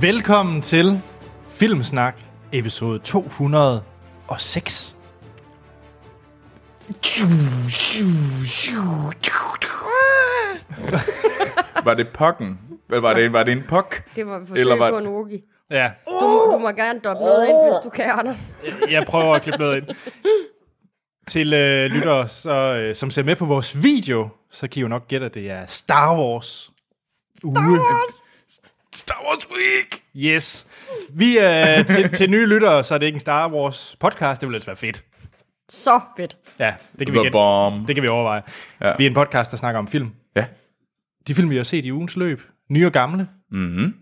Velkommen til Filmsnak, episode 206. Var det pokken? Eller var det, var det en pok? Det var et forsøg Eller var- på en Woogie. Ja, Du, du må gerne doppe noget ind, hvis du kan, Anders. jeg prøver at klippe noget ind. Til øh, lyttere, så, øh, som ser med på vores video, så kan I jo nok gætte, at det er Star Wars uge. Star Wars Week! Yes. Vi er til, til nye lyttere, så er det ikke en Star Wars podcast. Det ville ellers være fedt. Så fedt. Ja, det kan vi, The gætte. bomb. det kan vi overveje. Ja. Vi er en podcast, der snakker om film. Ja. De film, vi har set i ugens løb. Nye og gamle. Mhm.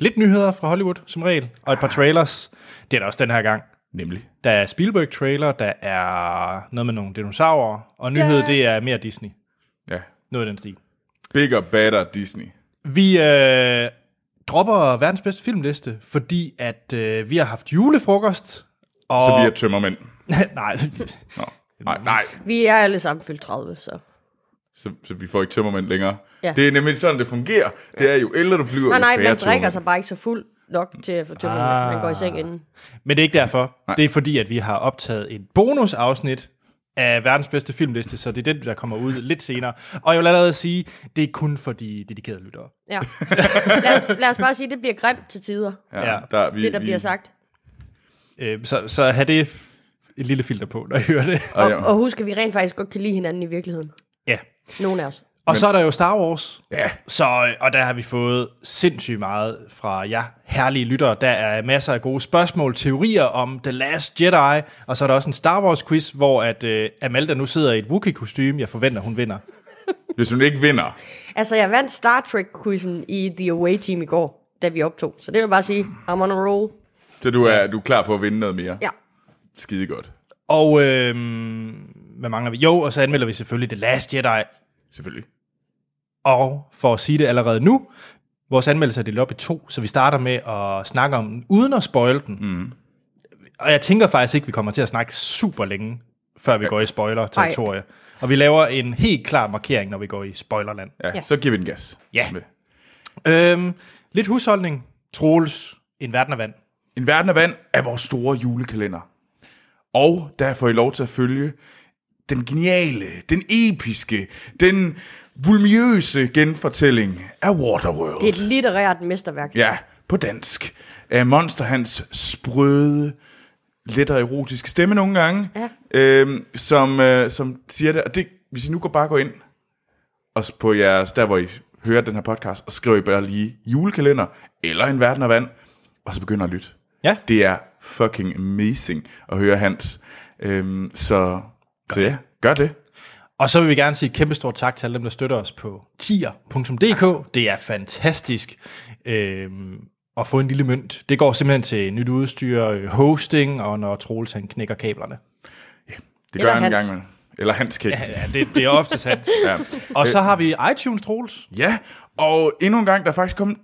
Lidt nyheder fra Hollywood, som regel. Og et par trailers. Det er der også den her gang. Nemlig. Der er Spielberg-trailer, der er noget med nogle dinosaurer, og nyhed, Ja. det er mere Disney. Ja. Noget af den stil. Bigger, better Disney. Vi øh, dropper verdens bedste filmliste, fordi at øh, vi har haft julefrokost. Og... Så vi er tømmermænd. Nej, Nå. Nej, nej. Vi er alle sammen fyldt 30, så... Så, så vi får ikke tømmermænd længere. Ja. Det er nemlig sådan, det fungerer. Det er jo ældre du bliver, Nej, nej, man drikker tømmermænd. sig bare ikke så fuld nok til at få tømmer. Ah. Man går i seng inden. men det er ikke derfor. Nej. Det er fordi, at vi har optaget et bonusafsnit af verdens bedste filmliste, så det er det, der kommer ud lidt senere. Og jeg vil allerede sige, det er kun for de dedikerede lyttere. Ja. lad, os, lad os bare sige, det bliver grimt til tider, Ja, der, vi, det der vi, bliver sagt. Øh, så, så have det et lille filter på, når I hører det. Og, og husk, at vi rent faktisk godt kan lide hinanden i virkeligheden. Ja. Nogle af os. Og så er der jo Star Wars. ja, Så, øh, og der har vi fået sindssygt meget fra jer herlige lyttere. Der er masser af gode spørgsmål, teorier om The Last Jedi, og så er der også en Star Wars quiz, hvor at uh, Amalda nu sidder i et Wookiee-kostume. Jeg forventer, hun vinder. hvis hun ikke vinder, Altså, jeg vandt Star Trek-quizzen i The Away Team i går, da vi optog. Så det vil bare sige, I'm on a roll. så du er, du er klar på at vinde noget mere. Ja. Skide godt. Og øh, hvad mangler vi? Jo, og så anmelder vi selvfølgelig The Last Jedi. Selvfølgelig. Og for at sige det allerede nu, vores anmeldelse er delt op i to, så vi starter med at snakke om den, uden at spoil den. Mm. Og jeg tænker faktisk ikke, vi kommer til at snakke super længe, før vi går i spoiler-territorie. Og vi laver en helt klar markering, når vi går i spoilerland. Ja, så giver vi den gas. Ja. Øhm, lidt husholdning. Troels, en verden af vand. En verden af vand er vores store julekalender. Og der får I lov til at følge den geniale, den episke, den vulmiøse genfortælling af Waterworld. Det er et litterært mesterværk. Ja, på dansk. Af Monster Hans sprøde, let og erotiske stemme nogle gange, Ja. øhm, som, øh, som siger det. Og det, hvis I nu går bare gå ind og på jeres, der hvor I hører den her podcast, og skriver I bare lige julekalender, eller en verden af vand, og så begynder at lytte. Ja. Det er fucking amazing at høre Hans. Øhm, så, så ja, gør det. Og så vil vi gerne sige et kæmpe stort tak til alle dem, der støtter os på tier.dk. Det er fantastisk øhm, at få en lille mønt. Det går simpelthen til nyt udstyr, øh, hosting, og når Troels han knækker kablerne. Det Eller gør han en Hans. gang med. Eller Hans kan. Ja. Ja, det, det er ofte sandt. Ja. Og så har vi iTunes, Troels. ja, og endnu en gang, der er faktisk kommet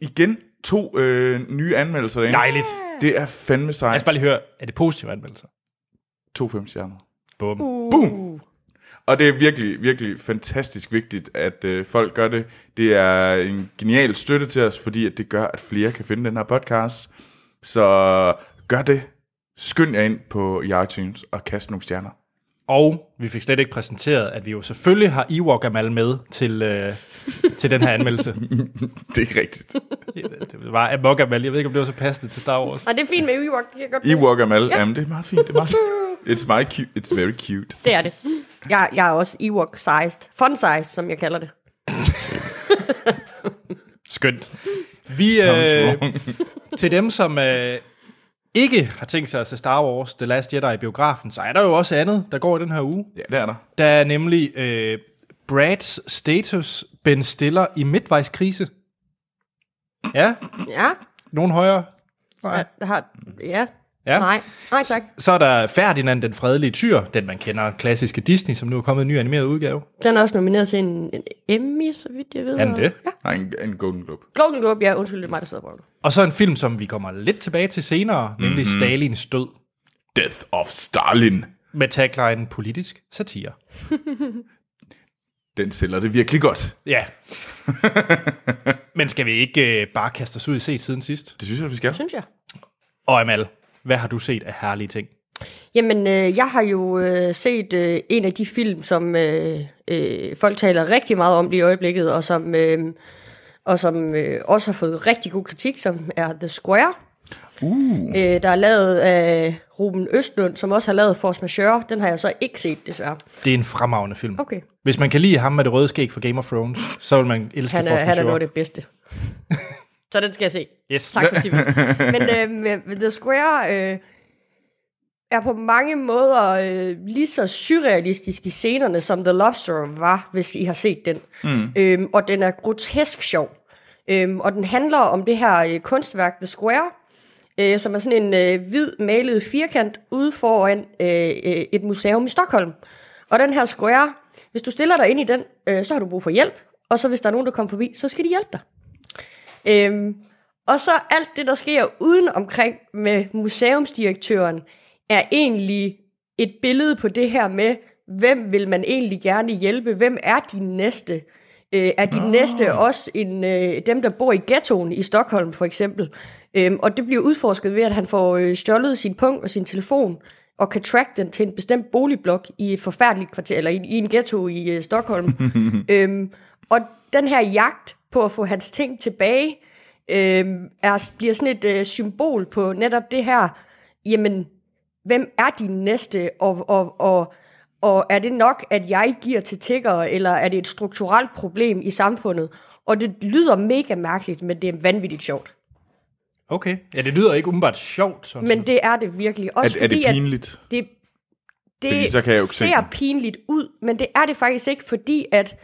igen to øh, nye anmeldelser derinde. Dejligt. Det er fandme Jeg sejt. skal bare lige høre, er det positive anmeldelser? To fem stjerner. Bum. Uh. Boom! Og det er virkelig, virkelig fantastisk vigtigt, at øh, folk gør det. Det er en genial støtte til os, fordi at det gør, at flere kan finde den her podcast. Så gør det. Skynd jer ind på iTunes og kast nogle stjerner. Og vi fik slet ikke præsenteret, at vi jo selvfølgelig har Ewok Amal med til, øh, til den her anmeldelse. Det er rigtigt. Det var Amok Amal. Jeg ved ikke, om det var så passende til Star Wars. Og det er fint med Ewok. Det kan godt. Ewok Amal, ja. jamen det er meget fint. Det er meget It's, meget cute. It's very cute. Det er det. Jeg, jeg er også Ewok-sized. Fun-sized, som jeg kalder det. Skønt. Vi, øh, til dem, som øh, ikke har tænkt sig at se Star Wars The Last Jedi i biografen, så er der jo også andet, der går i den her uge. Ja, det er der. Der er nemlig øh, Brads status Ben Stiller i midtvejskrise. Ja, Ja. nogen højere. Jeg har, ja. Ja. Nej. Nej, tak. Så er der Ferdinand den fredelige tyr, den man kender klassiske Disney, som nu er kommet en ny animeret udgave. Den er også nomineret til en, en Emmy, så vidt jeg ved. Er den det? Ja. Nej, en, en Golden Globe. Golden Globe, ja. Undskyld, det er mig, der sidder på det. Og så en film, som vi kommer lidt tilbage til senere, nemlig mm-hmm. Stalins død, Death of Stalin. med tagline politisk satire. Den sælger det virkelig godt. Ja. Men skal vi ikke øh, bare kaste os ud i set siden sidst? Det synes jeg, vi skal. Synes jeg. Og Amal, hvad har du set af herlige ting? Jamen, øh, jeg har jo øh, set øh, en af de film, som øh, øh, folk taler rigtig meget om lige i øjeblikket, og som, øh, og som øh, også har fået rigtig god kritik, som er The Square. Uh. Øh, der er lavet af Ruben Østlund, som også har lavet Force Majeure. Den har jeg så ikke set, desværre. Det er en fremragende film. Okay. Hvis man kan lide ham med det røde skæg fra Game of Thrones, så vil man elske Han er, Force han er Majeure. noget af det bedste. så den skal jeg se. Yes. Tak for tippen. Men øh, The Square øh, er på mange måder øh, lige så surrealistisk i scenerne, som The Lobster var, hvis I har set den. Mm. Øhm, og den er grotesk sjov. Øhm, og den handler om det her øh, kunstværk, The Square, øh, som er sådan en øh, hvid malet firkant ude foran øh, øh, et museum i Stockholm. Og den her Square, hvis du stiller dig ind i den, øh, så har du brug for hjælp. Og så hvis der er nogen, der kommer forbi, så skal de hjælpe dig. Øhm, og så alt det, der sker uden omkring med museumsdirektøren, er egentlig et billede på det her med, hvem vil man egentlig gerne hjælpe? Hvem er de næste? Øh, er de oh. næste også en, øh, dem, der bor i ghettoen i Stockholm for eksempel? Øhm, og det bliver udforsket ved, at han får øh, stjålet sin punkt og sin telefon, og kan track den til en bestemt boligblok i et forfærdeligt kvarter, eller i, i en ghetto i øh, Stockholm. øhm, og den her jagt på at få hans ting tilbage, øhm, er, bliver sådan et øh, symbol på netop det her, jamen, hvem er din næste, og, og, og, og er det nok, at jeg giver til tiggere, eller er det et strukturelt problem i samfundet? Og det lyder mega mærkeligt, men det er vanvittigt sjovt. Okay. Ja, det lyder ikke umiddelbart sjovt. Sådan Men det er det virkelig. Også Er, er det fordi, at pinligt? det, Fordi det så kan jeg jo se ser den. pinligt ud, men det er det faktisk ikke, fordi at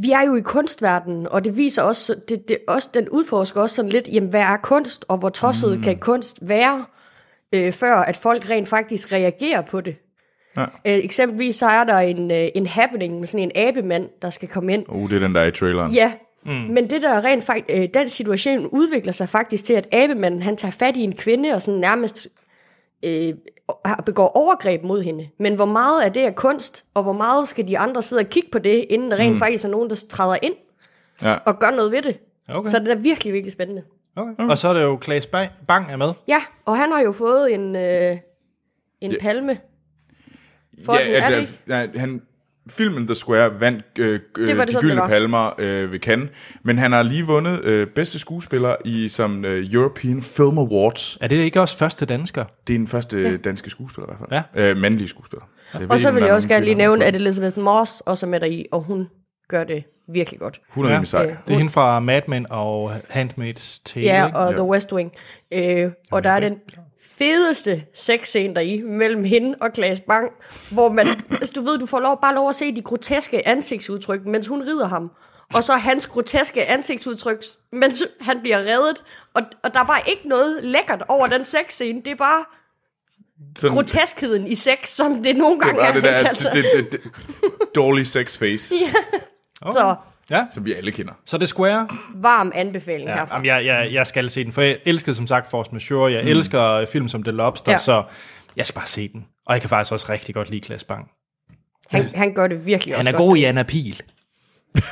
vi er jo i kunstverdenen, og det viser også, det, det, også den udforsker også sådan lidt, jamen hvad er kunst, og hvor tosset mm. kan kunst være, øh, før at folk rent faktisk reagerer på det. Ja. Øh, eksempelvis så er der en, øh, en happening med sådan en abemand, der skal komme ind, Uh, det er den, der er i traileren. Ja, mm. men det der rent faktisk, øh, den situation udvikler sig faktisk til, at abemanden, han tager fat i en kvinde og sådan nærmest øh, begår overgreb mod hende. Men hvor meget af det er kunst, og hvor meget skal de andre sidde og kigge på det, inden der rent mm. faktisk er nogen, der træder ind Ja. og gør noget ved det. Okay. Så det er virkelig, virkelig spændende. Okay. Og så er det jo Klaas Bang, er med. Ja, og han har jo fået en, øh, en Ja. palme. For ja, den, ja, er det nej, han, filmen The Square vandt øh, øh, Det var det de det gyldne var. palmer øh, ved Cannes, men han har lige vundet øh, bedste skuespiller i som øh, European Film Awards. Er det ikke også første dansker? Det er den første ja. danske skuespiller i hvert fald. Ja. Øh, mandlige skuespiller. Jeg Og så ikke, vil jeg også gerne lige nævne, at Elizabeth Moss også er med der i, og hun gør det virkelig godt. Hun er rimelig sej. Ja. Det er hende fra Mad Men og Handmaid's Tale. Ja, og The West Wing. Øh, og der er den fedeste sexscene der i mellem hende og Klaas Bang, hvor man, altså, du ved, du får lov, bare lov at se de groteske ansigtsudtryk, mens hun rider ham. Og så hans groteske ansigtsudtryk, mens han bliver reddet. Og, og der er bare ikke noget lækkert over den sexscene. Det er bare Sådan, groteskheden i sex, som det nogle gange bare er. det der altså. det, det, det, dårlige sex face, Så Ja, som vi alle kender. så det er Square. varm anbefaling Ja, herfra. jamen, jeg, jeg, jeg skal se den, for jeg elsker som sagt Force Majeure. Jeg mm. elsker film som The Lobster, Ja. så jeg skal bare se den. Og jeg kan faktisk også rigtig godt lide Klaas Bang. Han, han gør det virkelig Han også er godt. god i Anna Pil.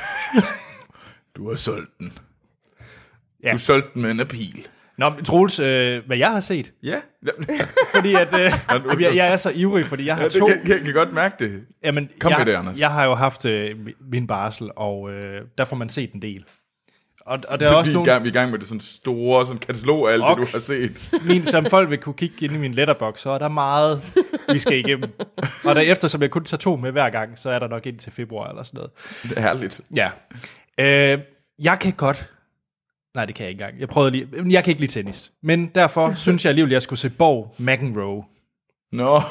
Du har solgt den. Ja. Du solgte den med en appeal. Nå, men Troels, øh, hvad jeg har set, Ja, fordi at, øh, jamen, jeg, jeg er så ivrig, fordi jeg har ja to... kan, kan, kan godt mærke det. Jamen, Kom jeg, med det, Anders. Jeg har jo haft øh, min barsel, og øh, der får man set en del. Og, og der er Så også vi, er nogle, gang, vi er i gang med det sådan store sådan katalog af alt Ok. det, du har set. min, som folk vil kunne kigge ind i min letterbox, så er der meget, vi skal igennem. Og derefter, som jeg kun tager to med hver gang, så er der nok ind til februar eller sådan noget. Det er herligt. Ja. Øh, jeg kan godt... Nej, det kan jeg ikke engang. Jeg prøvede lige... Jeg kan ikke lide tennis. Men derfor synes jeg alligevel, at jeg skulle se Borg McEnroe. Nå.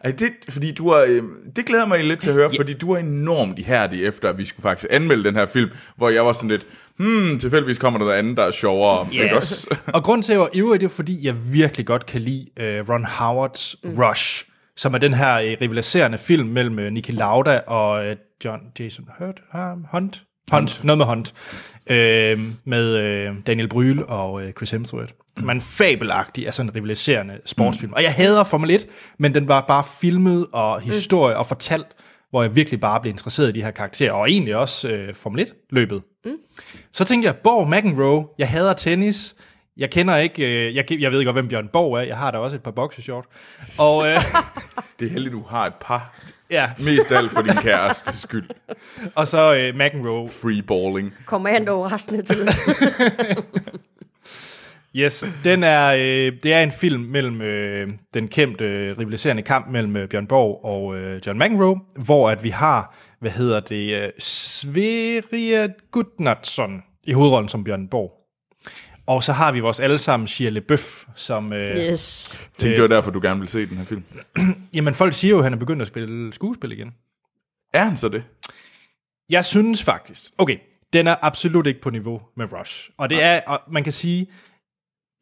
Er det, fordi du har, øh, det glæder mig lidt til at høre, fordi du er enormt ihærdig efter, at vi skulle faktisk anmelde den her film, hvor jeg var sådan lidt, hmm, tilfældigvis kommer der noget andet, der er sjovere. Yeah. Ikke også? Og grunden til, at jeg var ivrig, det er, fordi jeg virkelig godt kan lide uh, Ron Howards mm. Rush, som er den her uh, rivaliserende film mellem uh, Niki Lauda og uh, John Jason Hurt, um, Hunt? Hunt, noget med Hunt, øh, med øh, Daniel Brühl og øh, Chris Hemsworth. Som er en fabelagtig, altså en rivaliserende sportsfilm. Mm. Og jeg hader Formel 1, men den var bare filmet og historie og fortalt, hvor jeg virkelig bare blev interesseret i de her karakterer, og egentlig også øh, Formel 1-løbet. Mm. Så tænkte jeg, Borg McEnroe, jeg hader tennis, jeg kender ikke, øh, jeg, jeg ved godt, hvem Bjørn Borg er, jeg har da også et par boxershort. Og øh, Det er heldigt, du har et par. Ja, Mest alt for din kæreste skyld. og så øh, McEnroe. Free balling. Kommando resten af tiden. Yes, den er, øh, det er en film mellem øh, den kendte øh, rivaliserende kamp mellem øh, Bjørn Borg og øh, John McEnroe, hvor at vi har, hvad hedder det, øh, Sverige Gudnarsson i hovedrollen som Bjørn Borg. Og så har vi vores allesammen Shia LaBeouf, som... Øh, Yes. Jeg tænkte, det var derfor, du gerne ville se den her film. Jamen, folk siger jo, at han er begyndt at spille skuespil igen. Er han så det? Jeg synes faktisk, okay, den er absolut ikke på niveau med Rush. Og det er, og man kan sige,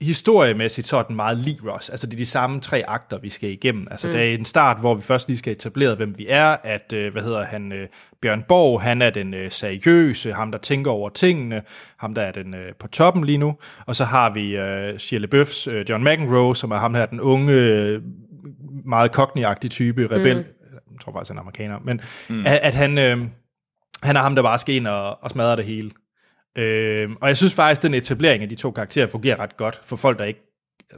historiemæssigt så er den meget lig Rush. Altså det er de samme tre akter, vi skal igennem. Altså mm. der er en start, hvor vi først lige skal etablere, hvem vi er. At, øh, hvad hedder han, øh, Bjørn Borg, han er den øh, seriøse, ham der tænker over tingene, ham der er den øh, på toppen lige nu. Og så har vi øh, Shia LaBeoufs øh, John McEnroe, som er ham her, den unge, øh, meget cockney type, rebel. Mm. Jeg tror faktisk, han er amerikaner. Men mm. at, at han... Øh, han er ham, der bare skal ind og, og smadre det hele. Øh, og jeg synes faktisk, at den etablering af de to karakterer fungerer ret godt for folk, der ikke,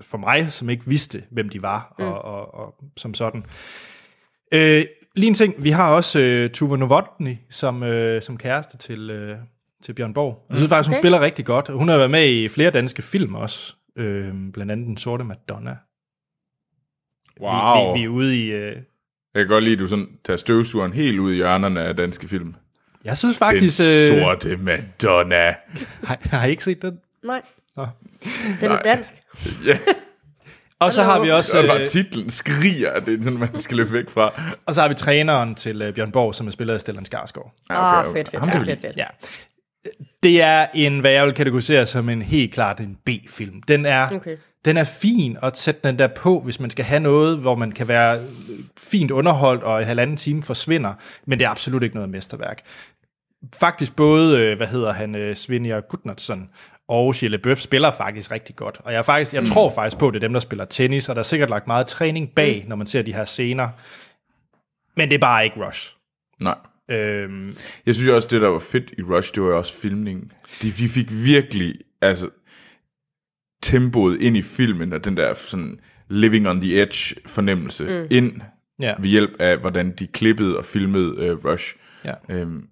for mig, som ikke vidste, hvem de var, mm. og, og, og som sådan. Øh, lige en ting, vi har også øh, Tuva Novotny som, øh, som kæreste til, øh, til Bjørn Borg. Jeg synes faktisk, hun Okay. spiller rigtig godt. Hun har været med i flere danske film også, øh, blandt andet Den Sorte Madonna. Wow. Vi, vi, vi er ude i... Øh, Jeg kan godt lide, at du sådan tager støvsugeren helt ud i hjørnerne af danske film. Jeg synes Den faktisk... Øh, sorte Madonna. har, har I ikke set den? Nej. Nå. Den er dansk. Ja, Og så har vi også... og bare Øh, titlen skriger, at det er den, man skal løbe væk fra. Og så har vi træneren til øh, Bjørn Borg, som er spillet af Stellan Skarsgård. Ah, oh, fedt, fedt, Ham kan fedt, vi fedt, fedt. Ja. Det er en, hvad jeg vil kategorisere som en helt klart en B-film. Den er, Okay. den er fin at sætte den der på, hvis man skal have noget, hvor man kan være fint underholdt, og en halvanden time forsvinder, men det er absolut ikke noget mesterværk. Faktisk både, øh, hvad hedder han, øh, Svenja Gudnarsson og Shia LaBeouf spiller faktisk rigtig godt. Og jeg, er faktisk, jeg mm. tror faktisk på, at det er dem, der spiller tennis, og der er sikkert lagt meget træning bag, mm. når man ser de her scener. Men det er bare ikke Rush. Nej. Øhm, Jeg synes også, det der var fedt i Rush, det var jo også filmningen. De, vi fik virkelig, altså, tempoet ind i filmen, og den der sådan living on the edge fornemmelse mm. ind ja. ved hjælp af, hvordan de klippede og filmede uh, Rush. Ja. Øhm,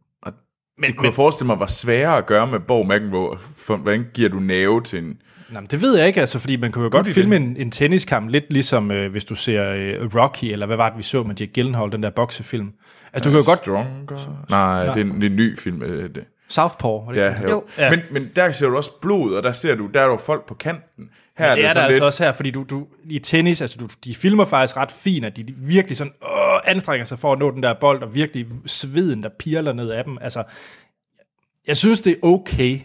Men, det kunne jeg forestille mig var sværere at gøre med Borg McEnroe. For, hvordan giver du nerve til en... Nå, men det ved jeg ikke, altså, fordi man kunne jo godt det filme en, en tenniskamp, lidt ligesom øh, hvis du ser øh, Rocky, eller hvad var det, vi så med Jake Gyllenhaal, den der boksefilm. Altså, du kan jo godt... Stronger? Nej, det er en, det er en ny film. øh, Det. Southpaw, var det Ja, ikke? jo. Jo. Ja. Men, men der ser du også blod, og der ser du, der er jo folk på kanten. Her Det er der altså lidt, også her, fordi du, du, i tennis, altså du, de filmer faktisk ret fint, at de virkelig sådan, åh, anstrenger sig for at nå den der bold, og virkelig sveden, der pirler ned af dem. Altså, jeg synes, det er okay.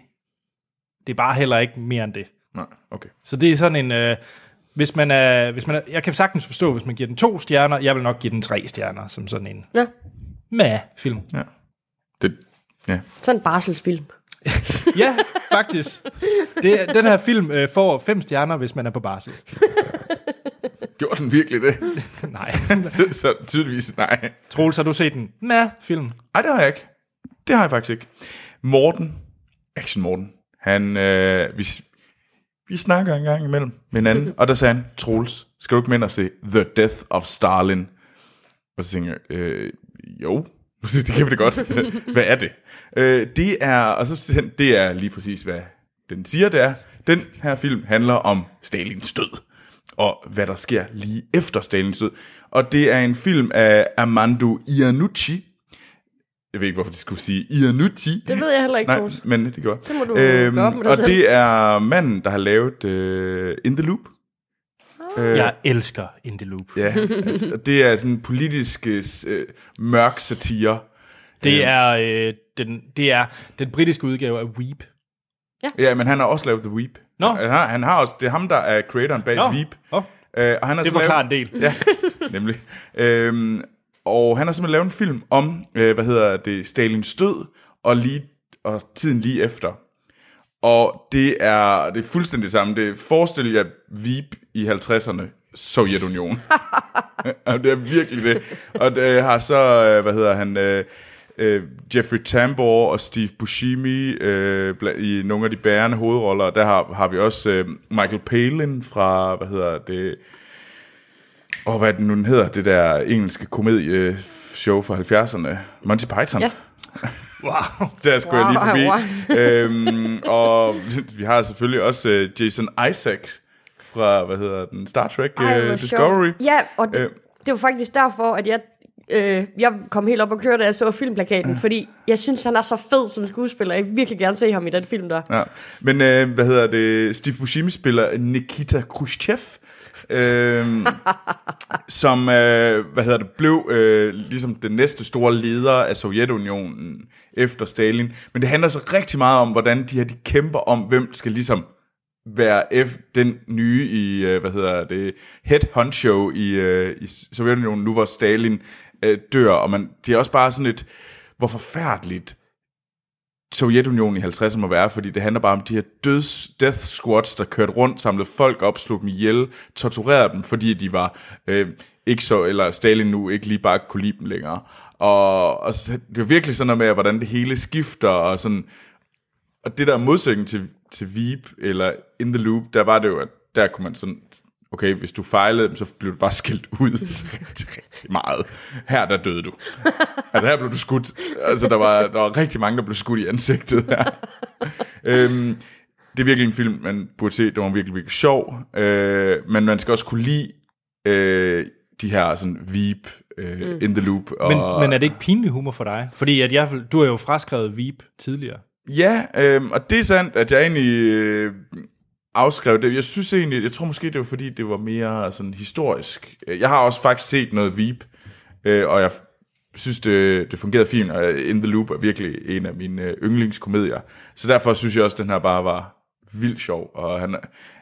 Det er bare heller ikke mere end det. Nej, okay. Så det er sådan en... Øh, hvis man er, hvis man er, jeg kan sagtens forstå, hvis man giver den to stjerner, jeg vil nok give den tre stjerner, som sådan en Ja, med film. Ja. Det, ja. sådan en barselsfilm. Ja, faktisk. Det, den her film øh, får fem stjerner, hvis man er på barsel. Gjorde den virkelig det? Nej. så tydeligvis nej. Troels, har du set den med film? Ej, det har jeg ikke. Det har jeg faktisk ikke. Morten, Action Morten, han, øh, vi, vi snakker en gang imellem med hinanden, og der sagde han, Troels, skal du ikke med ind og se The Death of Stalin? Og så tænker jeg, øh, jo, det kan vi da godt. hvad er det? Øh, det er, og så det er lige præcis, hvad den siger, det er. Den her film handler om Stalins død, og hvad der sker lige efter Stalins død. Og det er en film af Armando Iannucci. Jeg ved ikke, hvorfor de skulle sige Iannucci. Det ved jeg heller ikke, Nej, Troels. men det gjorde Så må du gøre op med dig Og selv. det er manden, der har lavet uh, In the Loop. Øh, Jeg elsker In The Loop. Ja, altså, det er sådan en politisk uh, mørk satire. Det er, øh, den, det er den britiske udgave af Weep. Ja, men han har også lavet The Weep. Nå. Han har, han har også, det er ham, der er creatoren bag Nå. Weep. Åh, Uh, og han har det forklarer lavet, en del. Ja, nemlig. Øhm, og han har simpelthen lavet en film om, øh, hvad hedder det, Stalins død, og, lige, og tiden lige efter. Og det er, det er fuldstændig det samme. Det forestiller jeg Veep i 50'erne, Sovjetunionen. Det er virkelig det. Og det har så, øh, hvad hedder han, øh, øh, Jeffrey Tambor og Steve Buscemi øh, i nogle af de bærende hovedroller. Der har, har vi også øh, Michael Palin fra, hvad hedder det, og hvad den nu den hedder, det der engelske komedieshow øh, fra 70'erne, Monty Python. Ja. Wow. Der skulle wow, jeg lige Wow, forbi. øhm, og vi har selvfølgelig også øh, Jason Isaac fra, hvad hedder den, Star Trek Ej, hvor Discovery. sjovt. Ja, og det, Øh. det var faktisk derfor, at jeg, øh, jeg kom helt op og køre, da jeg så filmplakaten, fordi jeg synes, han er så fed som skuespiller. Jeg vil virkelig gerne se ham i den film der. Ja. Men øh, hvad hedder det? Steve Buscemi spiller Nikita Khrushchev, øh, som øh, hvad hedder det, blev øh, ligesom den næste store leder af Sovjetunionen efter Stalin. Men det handler så rigtig meget om, hvordan de her de kæmper om, hvem skal ligesom være F, den nye i, øh, hvad hedder det, head honcho i, øh, i Sovjetunionen, nu hvor Stalin øh, dør, og man, det er også bare sådan et, hvor forfærdeligt Sovjetunionen i 50'erne må være, fordi det handler bare om de her døds, death squads, der kørte rundt, samlede folk op, slog dem ihjel, torturerede dem, fordi de var øh, ikke så, eller Stalin nu ikke lige bare kunne lide dem længere. Og, og det er virkelig sådan noget med, hvordan det hele skifter, og sådan, og det der modsætning til, til Veep, eller In The Loop, der var det jo, at der kunne man sådan, okay, hvis du fejlede, så blev du bare skilt ud rigtig, rigtig meget. Her, der døde du. Altså, her blev du skudt. Altså, der var, der var rigtig mange, der blev skudt i ansigtet her. øhm, det er virkelig en film, man burde se. Det var virkelig, virkelig sjov. Øh, men man skal også kunne lide øh, de her sådan Veep, øh, mm. In The Loop. Og, Men, men er det ikke pinlig humor for dig? Fordi at jeg, du har jo fraskrevet Veep tidligere. Ja, øh, og det er sandt, at jeg egentlig øh, afskrev det. Jeg synes egentlig, jeg tror måske, det var fordi, det var mere sådan historisk. Jeg har også faktisk set noget Veep, øh, og jeg synes, det, det fungerede fint, og In The Loop er virkelig en af mine øh, yndlingskomedier. Så derfor synes jeg også, at den her bare var vildt sjov. Og han,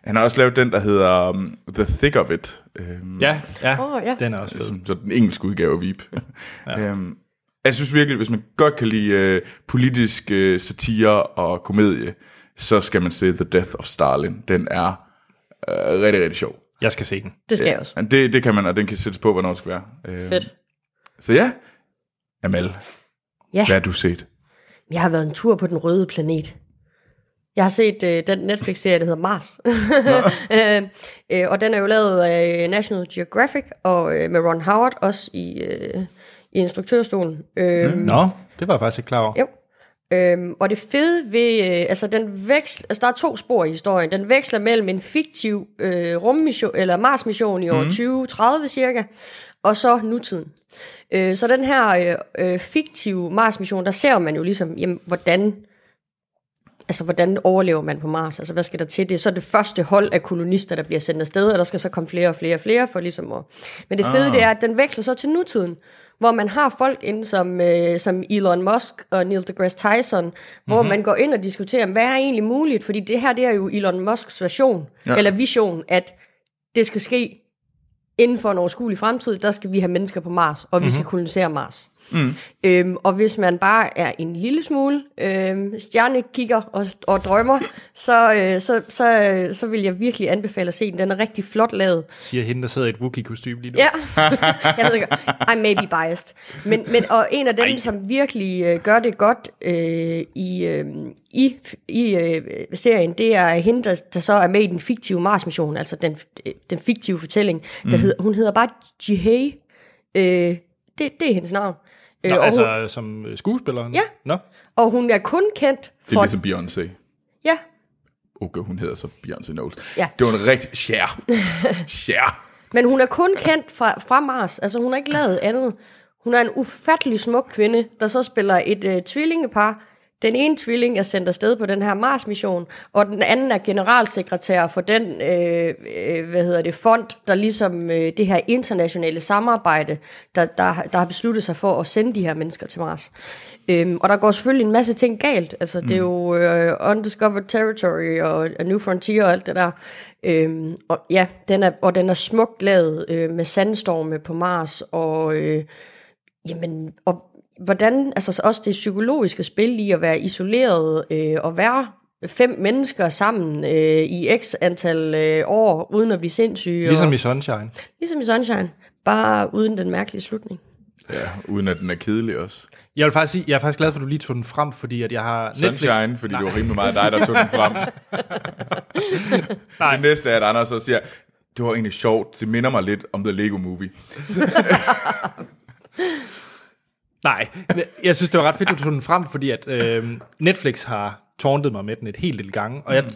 han har også lavet den, der hedder um, The Thick of It. Øhm, Ja, ja, Åh, ja. den er også fed. som, så den engelske udgave af Veep. ja. øhm, jeg synes virkelig, hvis man godt kan lide øh, politisk øh, satire og komedie, så skal man se The Death of Stalin. Den er øh, rigtig, rigtig sjov. Jeg skal se den. Det skal jeg også. Det, det kan man, og den kan sættes på, hvornår det skal være. Øh, Fedt. Så ja, Amal, Ja, hvad har du set? jeg har været en tur på den røde planet. Jeg har set øh, den Netflix-serie, der hedder Mars. øh, øh, og den er jo lavet af National Geographic, og øh, med Ron Howard også i, øh, i instruktørstolen. Øh, Nå, det var jeg faktisk ikke klar over. Jo. Øhm, og det fede ved, øh, altså den veksler, altså der er to spor i historien. Den veksler mellem en fiktiv øh, rummission, eller Mars-mission i år mm. 2030 cirka, og så nutiden. Øh, så den her øh, øh, fiktive Mars-mission, der ser man jo ligesom, jamen, hvordan altså, hvordan overlever man på Mars? Altså, hvad skal der til? Det er så det første hold af kolonister, der bliver sendt afsted, og der skal så komme flere og flere og flere for ligesom at... Men det fede, ah. det er, at den veksler så til nutiden, hvor man har folk inde som, øh, som Elon Musk og Neil deGrasse Tyson, hvor mm-hmm. man går ind og diskuterer, hvad er egentlig muligt? Fordi det her, det er jo Elon Musks version, Ja. eller vision, at det skal ske inden for en overskuelig fremtid, der skal vi have mennesker på Mars, og vi skal kolonisere Mars. Mm. Øhm, og hvis man bare er en lille smule øhm, stjernekigger og, og drømmer, så, øh, så, så, øh, så vil jeg virkelig anbefale at se den. Den er rigtig flot lavet. Siger hende, der sidder i et Wookiee-kostyme lige nu. Ja, jeg ved ikke, I may be biased. Men, men og en af dem, Ej. som virkelig øh, gør det godt øh, i, øh, i, i øh, serien, det er hende, der, der så er med i den fiktive Mars-mission, altså den, øh, den fiktive fortælling. Der hedder, hun hedder bare Jihei. Øh, det, det er hendes navn. Øh, Nå, og, hun, altså som skuespiller? Ja. Nå. og hun er kun kendt Det er for... ligesom Beyoncé. Ja, Okay, hun hedder så Beyoncé Knowles. Ja. Det var en rigtig... Cher. Cher. Men hun er kun kendt fra, fra Mars. Altså, hun har ikke lavet andet. Hun er en ufattelig smuk kvinde, der så spiller et øh, tvillingepar. Den ene tvilling er sendt afsted på den her Mars-mission, og den anden er generalsekretær for den, øh, øh, hvad hedder det, fond, der ligesom øh, det her internationale samarbejde, der, der, der har besluttet sig for at sende de her mennesker til Mars. Øhm, og der går selvfølgelig en masse ting galt. Altså, det er jo øh, Undiscovered Territory og A New Frontier og alt det der. Øhm, og ja, den er, og den er smukt lavet øh, med sandstorme på Mars, og øh, jamen, og hvordan, altså også det psykologiske spil i at være isoleret øh, og være fem mennesker sammen øh, i x antal øh, år, uden at blive sindssyge. Ligesom og, i Sunshine. ligesom i Sunshine. Bare uden den mærkelige slutning. Ja, uden at den er kedelig også. Jeg vil faktisk sige, jeg er faktisk glad for, at du lige tog den frem, fordi at jeg har Netflix... Sunshine, fordi det var rimelig meget dig, der tog den frem. Nej. Det næste er, at Anders så siger, det var egentlig sjovt, det minder mig lidt om The Lego Movie. Nej, jeg synes, det var ret fedt, at du tog den frem, fordi at øh, Netflix har tårntet mig med den et helt lille gange, og jeg, Mm.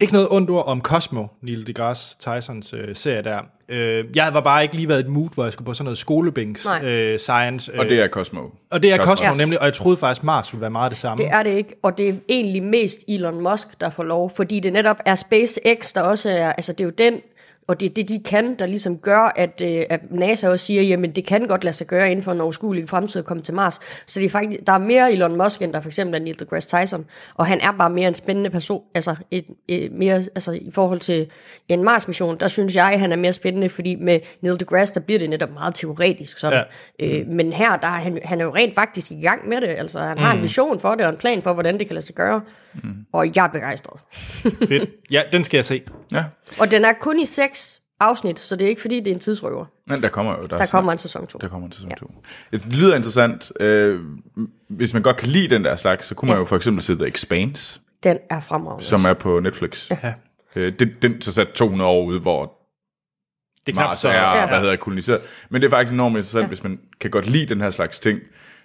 ikke noget ondt ord om Cosmo, Neil deGrasse Tysons øh, serie der. Øh, jeg var bare ikke lige været i et mood, hvor jeg skulle på sådan noget skolebænks Nej. øh, science. Øh, Og det er Cosmo. og det er Cosmo, Cosmo. Cosmo nemlig, og jeg troede faktisk, Mars ville være meget det samme. Det er det ikke, og det er egentlig mest Elon Musk, der får lov, fordi det netop er SpaceX, der også er, altså det er jo den, og det er det, de kan, der ligesom gør, at, øh, at NASA også siger, jamen det kan godt lade sig gøre inden for en overskuelig fremtid at komme til Mars. Så det er faktisk, der er mere Elon Musk, end der for eksempel er Neil deGrasse Tyson, og han er bare mere en spændende person, altså, et, et, mere, altså i forhold til en Mars-mission, der synes jeg, han er mere spændende, fordi med Neil deGrasse, der bliver det netop meget teoretisk sådan. Ja. Øh, men her, der er han, han er jo rent faktisk i gang med det, altså han har en vision for det, og en plan for, hvordan det kan lade sig gøre, mm. og jeg er begejstret. Fedt. Ja, den skal jeg se. Ja, Og den er kun i seks afsnit, så det er ikke fordi, det er en tidsrøver. men der kommer jo. Der, Der kommer en sæson 2. Der kommer en sæson 2. Ja. Det lyder interessant. Øh, hvis man godt kan lide den der slags, så kunne man jo for eksempel se The Expanse, Den er fremragende. som er på Netflix. Ja. Øh, den, den så sat 200 år ude, hvor Det er knap Mars så... er, Ja. hvad hedder det, koloniseret. Men det er faktisk enormt interessant, ja. hvis man kan godt lide den her slags ting,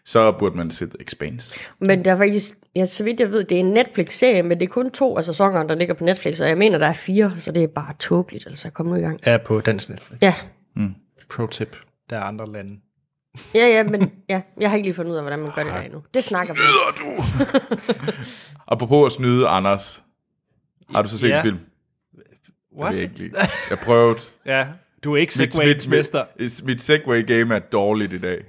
så burde man se The Expanse. Men der er faktisk, ja, så vidt jeg ved, det er en Netflix-serie, men det er kun to af sæsonerne, der ligger på Netflix, og jeg mener, der er fire, så det er bare tåbeligt, altså kom nu i gang. Er på dansk Netflix. Ja, Pro tip. Der er andre lande. ja, ja, men ja, jeg har ikke lige fundet ud af, hvordan man gør det der endnu. Det snakker vi om. Apropos at snyde, Anders. Har du så set Ja. en film? What? Jeg ikke. Jeg prøvede. Ja, du er ikke Mit, Segwayens mit, mester. mit, mit Segway-game er dårligt i dag.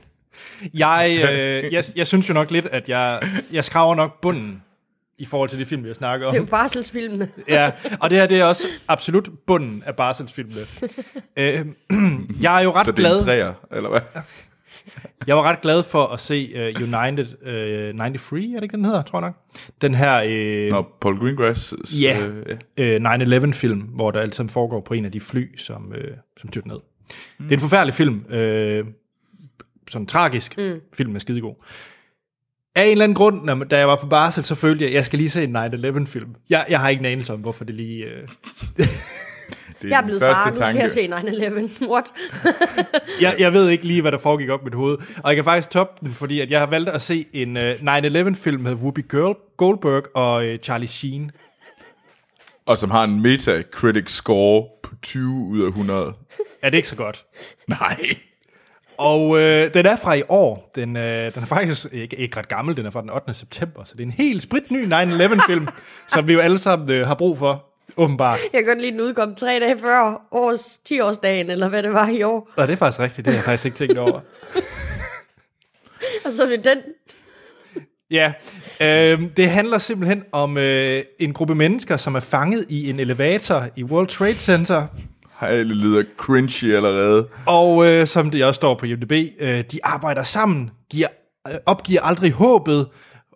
Jeg, øh, jeg, jeg synes jo nok lidt, at jeg, jeg skraver nok bunden i forhold til de film, vi har snakket om. Det er jo barselsfilmene. Ja, og det her det er også absolut bunden af Barselsfilmene. øh, jeg er jo ret Så det er glad. en træer, eller hvad? Jeg var ret glad for at se uh, United uh, 93, er det ikke den hedder, tror jeg nok? Den her uh, Nå, Paul Greengrass. Ja. Øh, ja. uh, 9-11-film, hvor der alt sammen foregår på en af de fly, som, uh, som styrter ned. Mm. Det er en forfærdelig film. Uh, sådan tragisk mm. film er skidegod. Af en eller anden grund, når, da jeg var på barsel, så følte jeg, at jeg skal lige se en 9-11-film. Jeg, jeg har ikke en anelse om, hvorfor det lige... Uh... Det Jeg er blevet første far, nu skal jeg se 9-11. What? jeg, jeg ved ikke lige, hvad der foregik op i mit hoved. Og jeg kan faktisk toppe den, fordi at jeg har valgt at se en uh, 9-11-film med Whoopi Girl, Goldberg og uh, Charlie Sheen. Og som har en Metacritic score på 20 ud af 100. Er det ikke så godt? Nej. Og øh, den er fra i år. Den, øh, den er faktisk ikke, ikke ret gammel. Den er fra den 8. september. Så det er en helt spritny 9-11-film, som vi jo alle sammen øh, har brug for, åbenbart. Jeg kan godt lide, den udkom tre dage før års 10-årsdagen, eller hvad det var i år. Og det er faktisk rigtigt. Det har jeg faktisk ikke tænkt over. Og så er det den, Ja, øh, det handler simpelthen om øh, en gruppe mennesker, som er fanget i en elevator i World Trade Center. Det lyder cringy allerede. Og øh, som det også står på IMDb, øh, de arbejder sammen, giver, øh, opgiver aldrig håbet,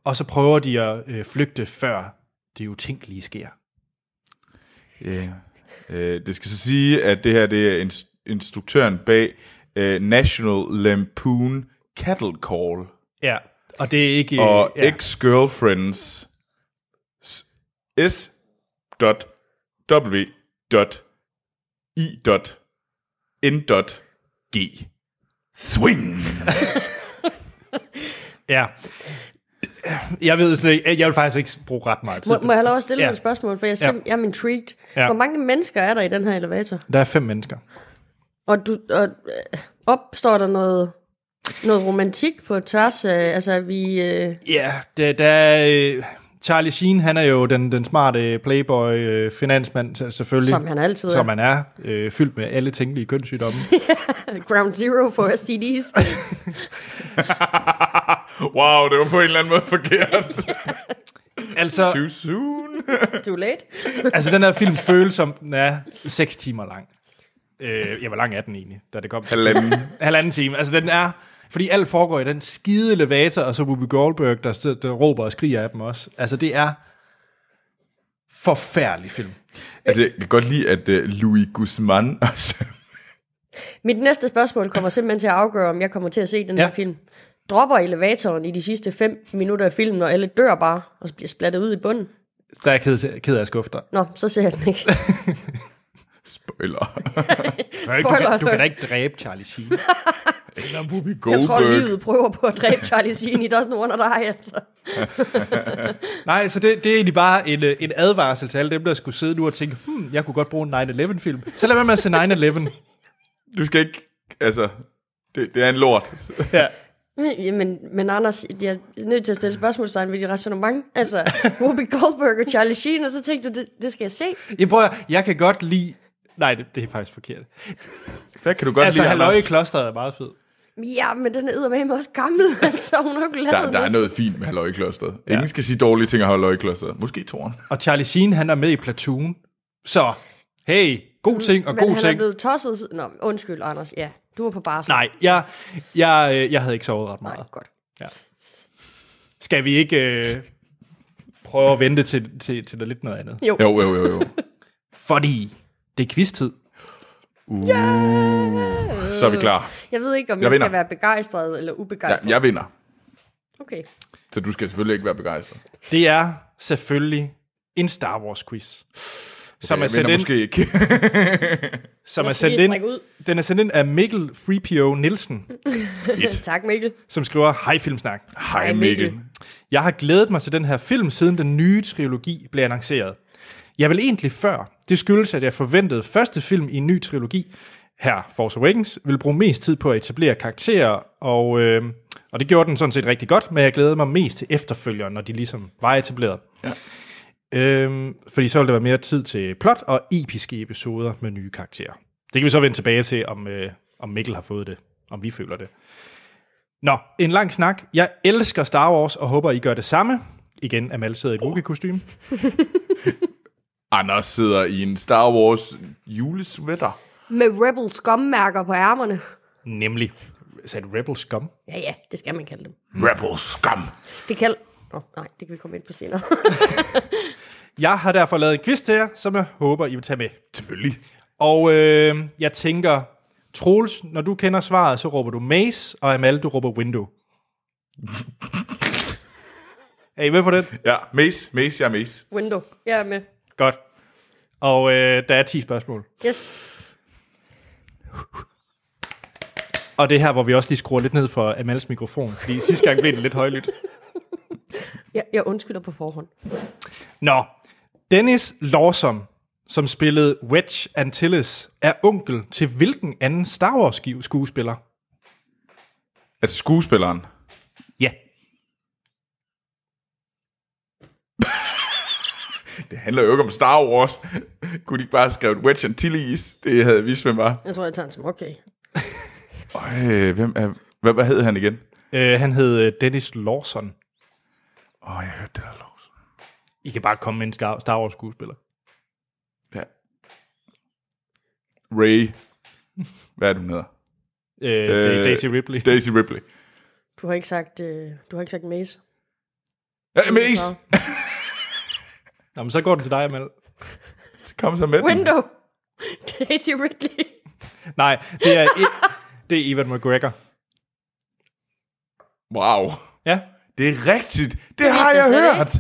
og så prøver de at øh, flygte, før det utænkelige sker. Ja. Øh, det skal så sige, at det her det er inst- instruktøren bag øh, National Lampoon Cattle Call Ja, og det er ikke... og ja. Ex-Girlfriends s, s dot w dot i dot n dot g. Swing! Ja. Jeg ved slet ikke, jeg vil faktisk ikke bruge ret meget tid. må, må jeg have lov at stille Ja. et spørgsmål, for jeg, er Ja. sim- jeg er intrigued. Ja. Hvor mange mennesker er der i den her elevator? Der er fem mennesker. Og, du, og øh, opstår der noget, noget romantik på tværs af, altså vi... Øh, Ja, der, der er... øh, Charlie Sheen, han er jo den, den smarte playboy øh, selvfølgelig. Som han altid er. Som han er, øh, fyldt med alle tænkelige kønssygdomme. ground zero for STDs. wow, det var på en eller anden måde forkert. altså, Too soon. Too late. altså, den her film føles som, den er 6 timer lang. Øh, ja, hvor lang er den egentlig, da det kom? Halvanden. Halvanden time. Altså, den er... Fordi alt foregår i den skide elevator, og så Whoopi Goldberg, der, der, der råber og skriger af dem også. Altså, det er forfærdelig film. Altså, jeg kan godt lide, at uh, Louis Guzman også Mit næste spørgsmål kommer simpelthen til at afgøre, om jeg kommer til at se den ja. Ja. her film. Dropper elevatoren i de sidste 5 minutter af filmen, og alle dør bare, og så bliver splattet ud i bunden? Så er jeg ked, ked af at skuffe dig. Nå, så ser jeg den ikke. Spoiler. Du, Spoiler kan, du kan alert. da ikke dræbe Charlie Sheen. Eller Whoopi Jeg tror, Goldberg. livet prøver på at dræbe Charlie Sheen i Doesn't Wonder Die, altså. Nej, så det, det er egentlig bare en, øh, en advarsel til alle dem, der skulle sidde nu og tænke, hmm, jeg kunne godt bruge en 9-11-film. Så lad være med at se 9-11. Du skal ikke... Altså, det, det er en lort. Ja. Men, men, men Anders, jeg er nødt til at stille spørgsmålstegn ved dit resonemang. Altså, Whoopi Goldberg og Charlie Sheen, og så tænkte du, det, det skal jeg se. Jeg, prøver, jeg kan godt lide... Nej, det, det er faktisk forkert. Hvad kan du godt altså, lide, Halløj i klosteret er meget fed. Ja, men den er med også gammel, altså. Hun har jo Der, der er noget fint med Halløj i klosteret. Ingen skal sige dårlige ting om Halløj i klosteret. Måske toren. Og Charlie Sheen, han er med i Platoon. Så, hey, god ting og Men god han er ting. blevet tosset. siden- Nå, undskyld, Anders. Ja, du var på barsel. Nej, jeg, jeg, øh, jeg havde ikke sovet ret meget. Nej, godt. Skal vi ikke øh, prøve at vente til, til, til der lidt noget andet? Jo, Jo, jo, jo, jo. Fordi det er quiz-tid. Uh, så er vi klar. jeg ved ikke, om Jeg jeg, vinder. skal være begejstret eller Ja, ubegejstret. jeg vinder. Okay. Så du skal selvfølgelig ikke være begejstret. Det er selvfølgelig en Star Wars-quiz. Som er sendt ind, måske ikke. som er sendt ind, ud. den er sendt ind af Mikkel Freepio Nielsen, tak, Mikkel. som skriver, Hej Filmsnak. Hej Mikkel. Jeg har glædet mig til den her film, siden den nye trilogi blev annonceret. Jeg vil egentlig før. Det skyldes, at jeg forventede første film i en ny trilogi, her Force Awakens, ville bruge mest tid på at etablere karakterer, og, øh, og det gjorde den sådan set rigtig godt, men jeg glæder mig mest til efterfølgeren, når de ligesom var etableret. Ja. Øhm, fordi så vil der være mere tid til plot og episke episoder med nye karakterer. Det kan vi så vende tilbage til, om, øh, om Mikkel har fået det, om vi føler det. Nå, en lang snak. Jeg elsker Star Wars, og håber, I gør det samme. Igen, Amal sidder i et Wookiee-kostume. Anders sidder i en Star Wars julesweater. Med Rebel skummærker på ærmerne. Nemlig, sagde du Rebel Scum? Ja, ja, det skal man kalde dem. Rebel scum. Det kan... Oh, nej, det kan vi komme ind på senere. Jeg har derfor lavet en quiz til jer, som jeg håber, I vil tage med. Selvfølgelig. Og øh, jeg tænker, Troels, når du kender svaret, så råber du Maze, og Amal, du råber Window. er I med på det? Ja, Mace, Mace, jeg er Mace. Window. Jeg er med. Godt. Og øh, der er 10 spørgsmål. Yes. Og det er her, hvor vi også lige skruer lidt ned for Amals mikrofon, fordi sidste gang blev det lidt højlydt. Jeg, jeg undskylder på forhånd. Nå, Dennis Lawson, som spillede Wedge Antilles, er onkel til hvilken anden Star Wars skuespiller? Altså skuespilleren. Ja. Det handler jo ikke om Star Wars. Kunne de ikke bare have skrevet Wedge Antilles? Det havde jeg vidst, hvem var. Jeg tror, jeg tager den som okay. Øj, hvem er... Hvad, hvad hed han igen? Øh, han hed øh, Dennis Lawson. Åh, oh, jeg hørte det der lov. I kan bare komme med en Star Star Wars skuespiller. Ja. Ray. Hvad er det, hun hedder? Øh, det Øh, Daisy Ripley. Daisy Ripley. Du har ikke sagt, øh, du har ikke sagt Mace. Ja, Mace! Nå, men så går det til dig, Amal. Kom så med den. Window. Daisy Ridley. Nej, det er, I- det er Evan McGregor. Wow. Ja, Det er rigtigt. Det har vidste jeg hørt.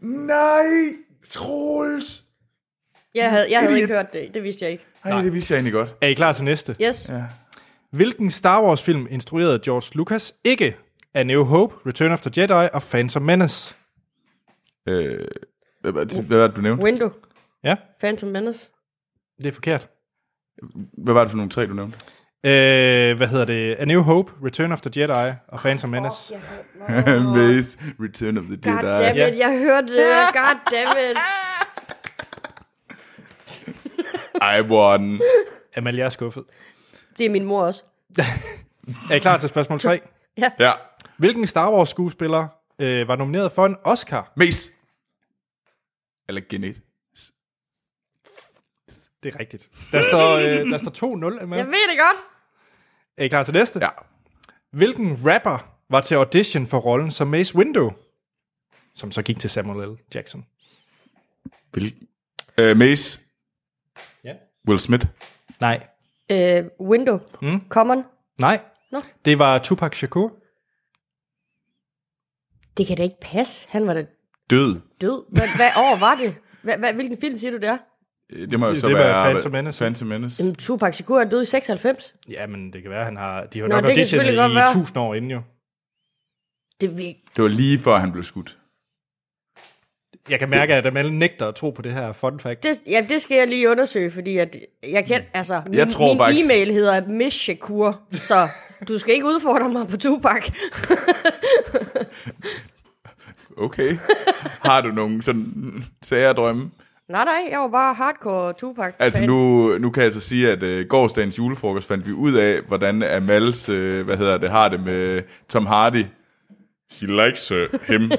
Nej, Troels. Jeg havde, jeg havde ikke hørt det. Det vidste jeg ikke. Ej, det vidste jeg egentlig godt. er I klar til næste? Yes. Ja. Hvilken Star Wars film instruerede George Lucas ikke af New Hope, Return of the Jedi og Phantom Menace? Øh, hvad, var det, du nævnte? Window. Ja, Phantom Menace. det er forkert. Hvad var det for nogle tre, du nævnte? Øh, hvad hedder det? A New Hope, Return of the Jedi og Phantom Menace. Mace, Return of the Jedi. God damn Ja. it, jeg hørte det. God damn it. I won. Amal, jeg er skuffet. Det er min mor også. Er I klar til spørgsmål 3? Ja. Hvilken Star Wars skuespiller øh, var nomineret for en Oscar? Mace. Eller Genet. Det er rigtigt. Der står, øh, der står 2-0, Amal. Jeg ved det godt. Er I klar til næste? Ja. Hvilken rapper var til audition for rollen som Mace Windu? Som så gik til Samuel L. Jackson. Hvil? Øh, Mace. Ja. Will Smith. Nej, Øh, window. Mm. Common. Nej. Nå. Det var Tupac Shakur. Det kan da ikke passe. Han var da Død. død. Hvad, hvad år var det? Hvad, hvad, hvilken film siger du det er? Det må jo så det være Phantom Menace. Phantom Menace. Jamen, Tupac Shakur er død i 96. Ja, men det kan være, han har... De har Nå, nok det kan auditionet i være. 1000 år inden jo. Det virkelig... Det var lige før, han blev skudt. Jeg kan mærke, at Amal nægter at tro på det her fun fact. Det, ja, det skal jeg lige undersøge, fordi at jeg kan, altså, min, Jeg tror min faktisk- e-mail hedder Miss Shakur, så du skal ikke udfordre mig på Tupac. Okay. Har du nogle sådan sager drømme? nej, nej, jeg var bare hardcore Tupac. Altså nu, nu kan jeg så sige, at øh, gårdsdagens julefrokost fandt vi ud af, hvordan Amals, øh, hvad hedder det, har det med Tom Hardy. She likes uh, him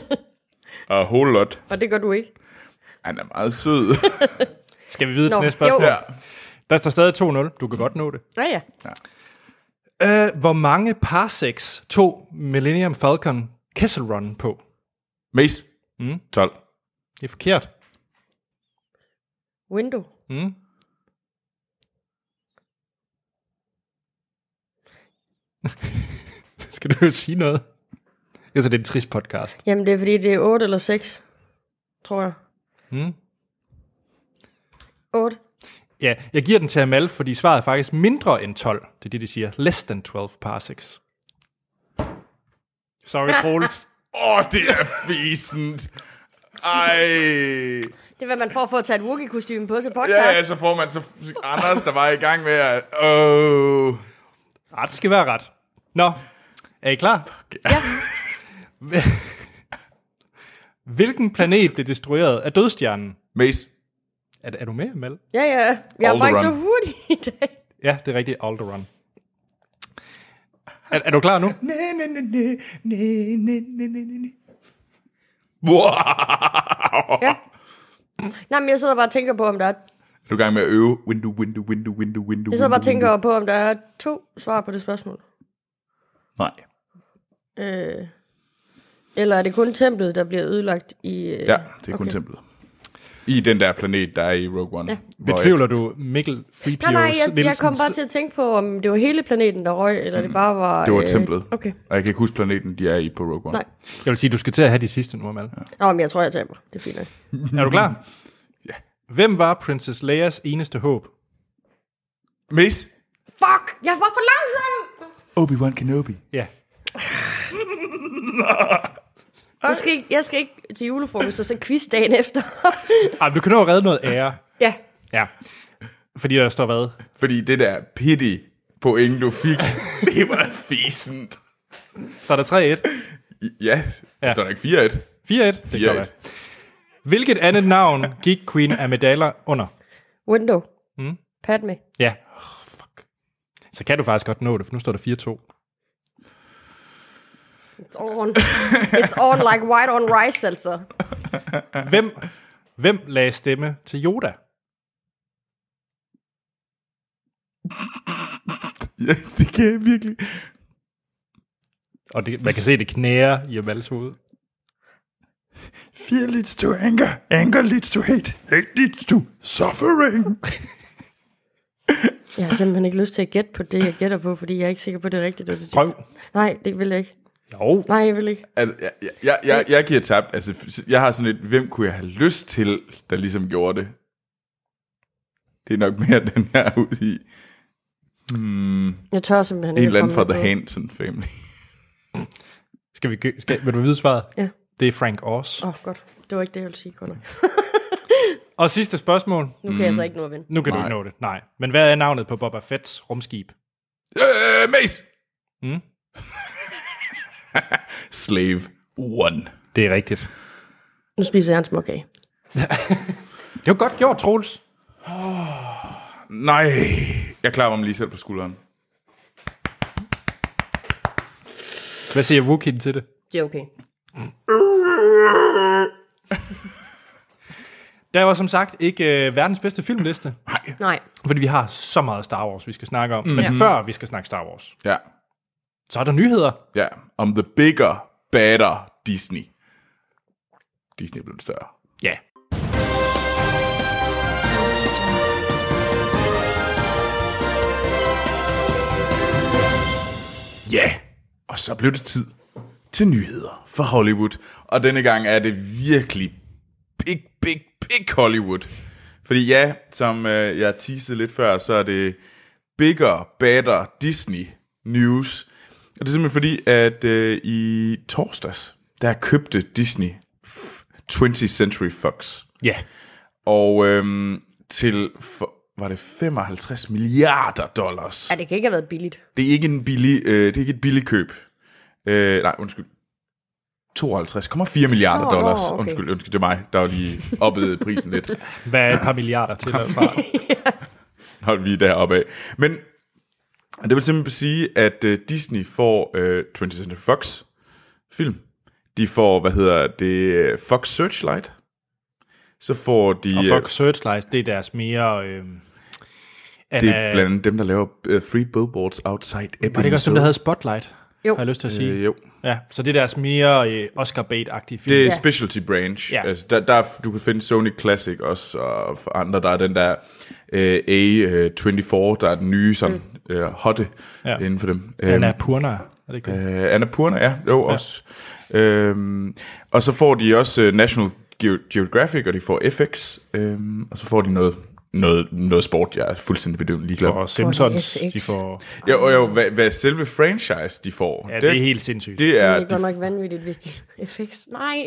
a whole lot. Og det gør du ikke. Han er meget sød. Skal vi videre til næste spørgsmål? jo. ja. Der står stadig 2-0. Du kan godt nå det. Ja, ja. Uh, hvor mange parsecs tog Millennium Falcon Kessel Run på? Mace. Mm. 12. Det er forkert. Window. Mm. Skal du jo sige noget? Altså, det er en trist podcast. Jamen, det er fordi, det er 8 eller 6, tror jeg. Mm. 8. Ja, jeg giver den til Amal, fordi svaret er faktisk mindre end 12. Det er det, de siger. Less than 12 parsecs. Sorry, Troels. Åh, oh, det er fisent. Ej. Det er, hvad man får for at tage et Wookie-kostyme på til podcast. Ja, ja, så får man så Anders, der var i gang med at... Åh. Oh. Ret skal være ret. Nå, er I klar? Ja. Hvilken planet blev destrueret af dødstjernen? Mace. Er, er du med, Amal? ja, ja. Jeg er bare ikke så Alderaan. hurtig i dag. Ja, det er rigtigt. Alderaan. Er, er du klar nu? Wow. Ja. Nej, men jeg sidder bare og tænker på, om der er... Er du i gang med at øve? Window, window, window, window, window, Jeg sidder bare og window, tænker på, om der er to svar på det spørgsmål. Nej. Øh, eller er det kun templet, der bliver ødelagt i... Øh, Ja, det er kun okay. templet. I den der planet, der er i Rogue One. Ja. Betvivler du Mikkel Free Nej, nej, jeg, jeg kom bare til at tænke på, om det var hele planeten, der røg, eller det bare var... Mm. Det var øh, templet. Okay, Og jeg kan ikke huske planeten, de er i på Rogue One. nej. Jeg vil sige, du skal til at have de sidste nu, Amal. Nå, men jeg tror, jeg taber. Det er fint nok. Er du klar? ja. Hvem var Princess Leias eneste håb? Mace. Fuck! Jeg var for langsom! Obi-Wan Kenobi. Ja. Jeg skal ikke, jeg skal ikke til julefrokost og så quiz dagen efter. Ah, du kan nå at redde noget ære. ja. Ja. Fordi der står hvad? Fordi det der pity point, du fik, det var fisent. Står der 3-1? Ja, Ja. står der ikke 4-1? 4-1? Det kan 4-1. godt være. Hvilket andet navn gik Queen Amidala under? Window. Mm. Padme. Ja. Oh, fuck. Så kan du faktisk godt nå det, for nu står der 4-2. It's on. It's on like white on rice, altså. Hvem, hvem lagde stemme til Yoda? Ja, det kan jeg virkelig. Og det, man kan se, det knærer i Amals hoved. Fear leads to anger. Anger leads to hate. Hate leads to suffering. Jeg har simpelthen ikke lyst til at gætte på det, jeg gætter på, fordi jeg er ikke sikker på, det er rigtigt. Det Prøv. Nej, det vil jeg ikke. Jo. Nej, jeg vil ikke. Altså, jeg, jeg, jeg, jeg, jeg giver tabt. Altså, jeg har sådan et, hvem kunne jeg have lyst til, der ligesom gjorde det? Det er nok mere den her ud i. Hmm, en Jeg tør simpelthen eller anden fra The Hanson Family. Skal vi, gø- skal, vil du vide svaret? Ja. Det er Frank Oz. Åh, oh, godt. Det var ikke det, jeg ville sige, nok. Og sidste spørgsmål. Nu kan jeg så ikke nå at vinde. Nu kan Nej. du ikke nå det. Nej. Men hvad er navnet på Boba Fett's rumskib? Øh, Mace! Mm. Slave 1. Det er rigtigt. Nu spiser jeg en småkage. Det var godt gjort, Troels. Nej, jeg klarer mig lige selv på skulderen. Hvad siger Wookiee til det? Det er okay. Der var som sagt ikke øh, verdens bedste filmliste, Nej. Nej. fordi vi har så meget Star Wars, vi skal snakke om. Mm. Men før vi skal snakke Star Wars, Ja, så er der nyheder. ja. Om the bigger, badder Disney. Disney er blevet større. Ja. Ja, og så blev det tid til nyheder for Hollywood. Og denne gang er det virkelig big, big, big Hollywood. Fordi ja, som øh, jeg teasede lidt før, så er det bigger, better Disney news. Og det er simpelthen fordi, at øh, i torsdags, der købte Disney f- 20th Century Fox. Ja. Og øhm, til, for, var det 55 milliarder dollars. Ja, det kan ikke have været billigt. Det er ikke en billig, øh, det er ikke et billigt køb. Øh, nej, undskyld. 52,4 milliarder Åh, dollars. okay. Undskyld, undskyld, det er mig, der var lige oppede prisen lidt. Hvad er et par milliarder til derfra? Holdt vi deroppe af. Men det vil simpelthen sige, at øh, Disney får øh, 20th Century Fox film. De får, hvad hedder det, Fox Searchlight. Så får de... Og øh, Fox Searchlight, det er deres mere... Øh, det er blandt andet dem, der laver uh, Free Billboards Outside Ebbing. Var det ikke også dem, der havde Spotlight? Jo. Har jeg lyst til at sige. Øh, jo. Ja, så det er deres mere øh, Oscar bait-agtige film. Det er Ja. specialty branch. Ja. Altså, der, der, er- du kan finde Sony Classic også, og for andre, der er den der øh, A24, der er den nye sådan mm. Øh, hotte Ja. ja. inden for dem. Anna Øhm, Purna, er det ikke det? Øh, Annapurna, ja, jo ja. også. Øhm, og så får de også øh, National Ge- Geographic, og de får FX, øhm, og så får de noget, noget, noget sport, jeg er fuldstændig bedøvende ligeglad. Og Simpsons, de får... Jo, og jo, hvad, hvad selve franchise de får, Ja, det er helt sindssygt. det Det er, er de, godt nok vanvittigt, hvis de... FX. Nej.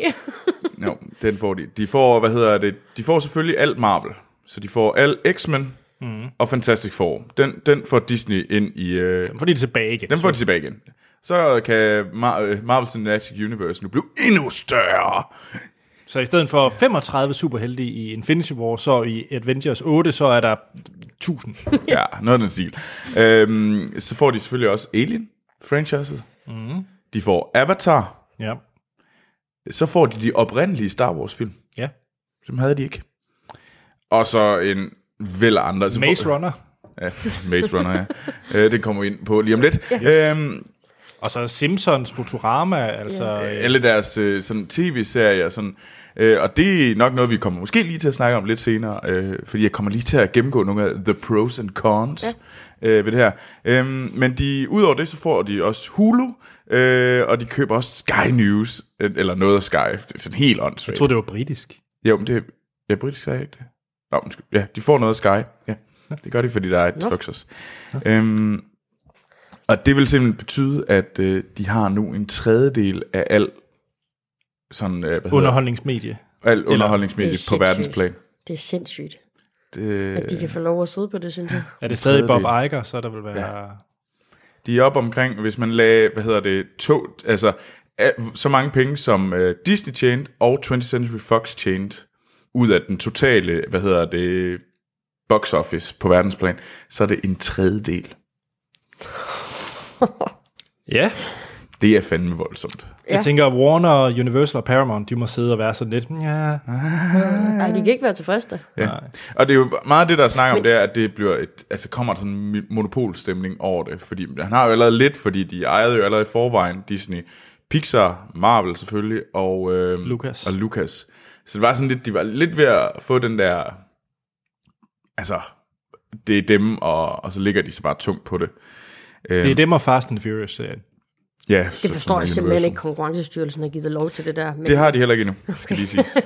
jo, den får de. De får, hvad hedder det, de får selvfølgelig alt Marvel, så de får alt X-Men mm. og Fantastic Four. Den, den får Disney ind i, øh, Dem får de tilbage igen. den får de tilbage igen. Så kan Mar- øh, Marvel Cinematic Universe nu blive endnu større. Så i stedet for 35 superhelte i Infinity War, så i Avengers 8, så er der 1000. ja, noget af den stil. Øhm, så får de selvfølgelig også Alien-franchiset. Mm. De får Avatar. ja. Så får de de oprindelige Star Wars-film. ja. Dem havde de ikke. Og så en af andre. Så Maze Runner. Ja, Maze Runner, ja. øh, den kommer vi ind på lige om lidt. Øhm, Og så Simpsons, Futurama, altså... øh, alle deres øh, sådan tv-serier. Sådan, øh, og det er nok noget, vi kommer måske lige til at snakke om lidt senere, øh, fordi jeg kommer lige til at gennemgå nogle af the pros and cons ja. øh, ved det her. Øhm, men de, udover det, så får de også Hulu, øh, og de køber også Sky News, øh, eller noget af Sky. Det er sådan helt åndssvagt. Jeg troede, det var britisk. Jo, men det er ja, britisk, sagde jeg ikke det? Nå, undskyld. Ja, de får noget af Sky. Ja, det gør de, fordi der er et Fox også. Øhm, og det vil simpelthen betyde, at øh, de har nu en tredjedel af al sådan, øh, hvad hedder, Underholdningsmedie. al underholdningsmedie er på sindssygt. verdensplan. Det er sindssygt, Det, at de kan få lov at sidde på det, synes jeg. Er det stadig Bob. Iger, så der vil være... Ja. de er op omkring, hvis man lagde, hvad hedder det, to, altså så mange penge, som øh, Disney tjente og 20th Century Fox tjente, ud af den totale, hvad hedder det, box office på verdensplan, så er det en tredjedel. ja. Det er fandme voldsomt. Jeg Ja. tænker, Warner, Universal og Paramount, de må sidde og være sådan lidt... Ja, Nej, de kan ikke være tilfredse. Ja. Nej. Og det er jo meget det, der snakker om, det er, at det bliver et, altså kommer der sådan en monopolstemning over det, fordi han har jo allerede lidt, fordi de ejede jo allerede i forvejen Disney, Pixar, Marvel selvfølgelig, og, øh, Lucas. og Lucas. Så det var sådan lidt, de var lidt ved at få den der, altså, det er dem, og, og så ligger de så bare tungt på det. det er dem og Fast and Furious-serien. Ja, Det forstår jeg simpelthen ikke, Konkurrencestyrelsen har givet lov til det der. Men Det har de heller ikke endnu, skal lige siges.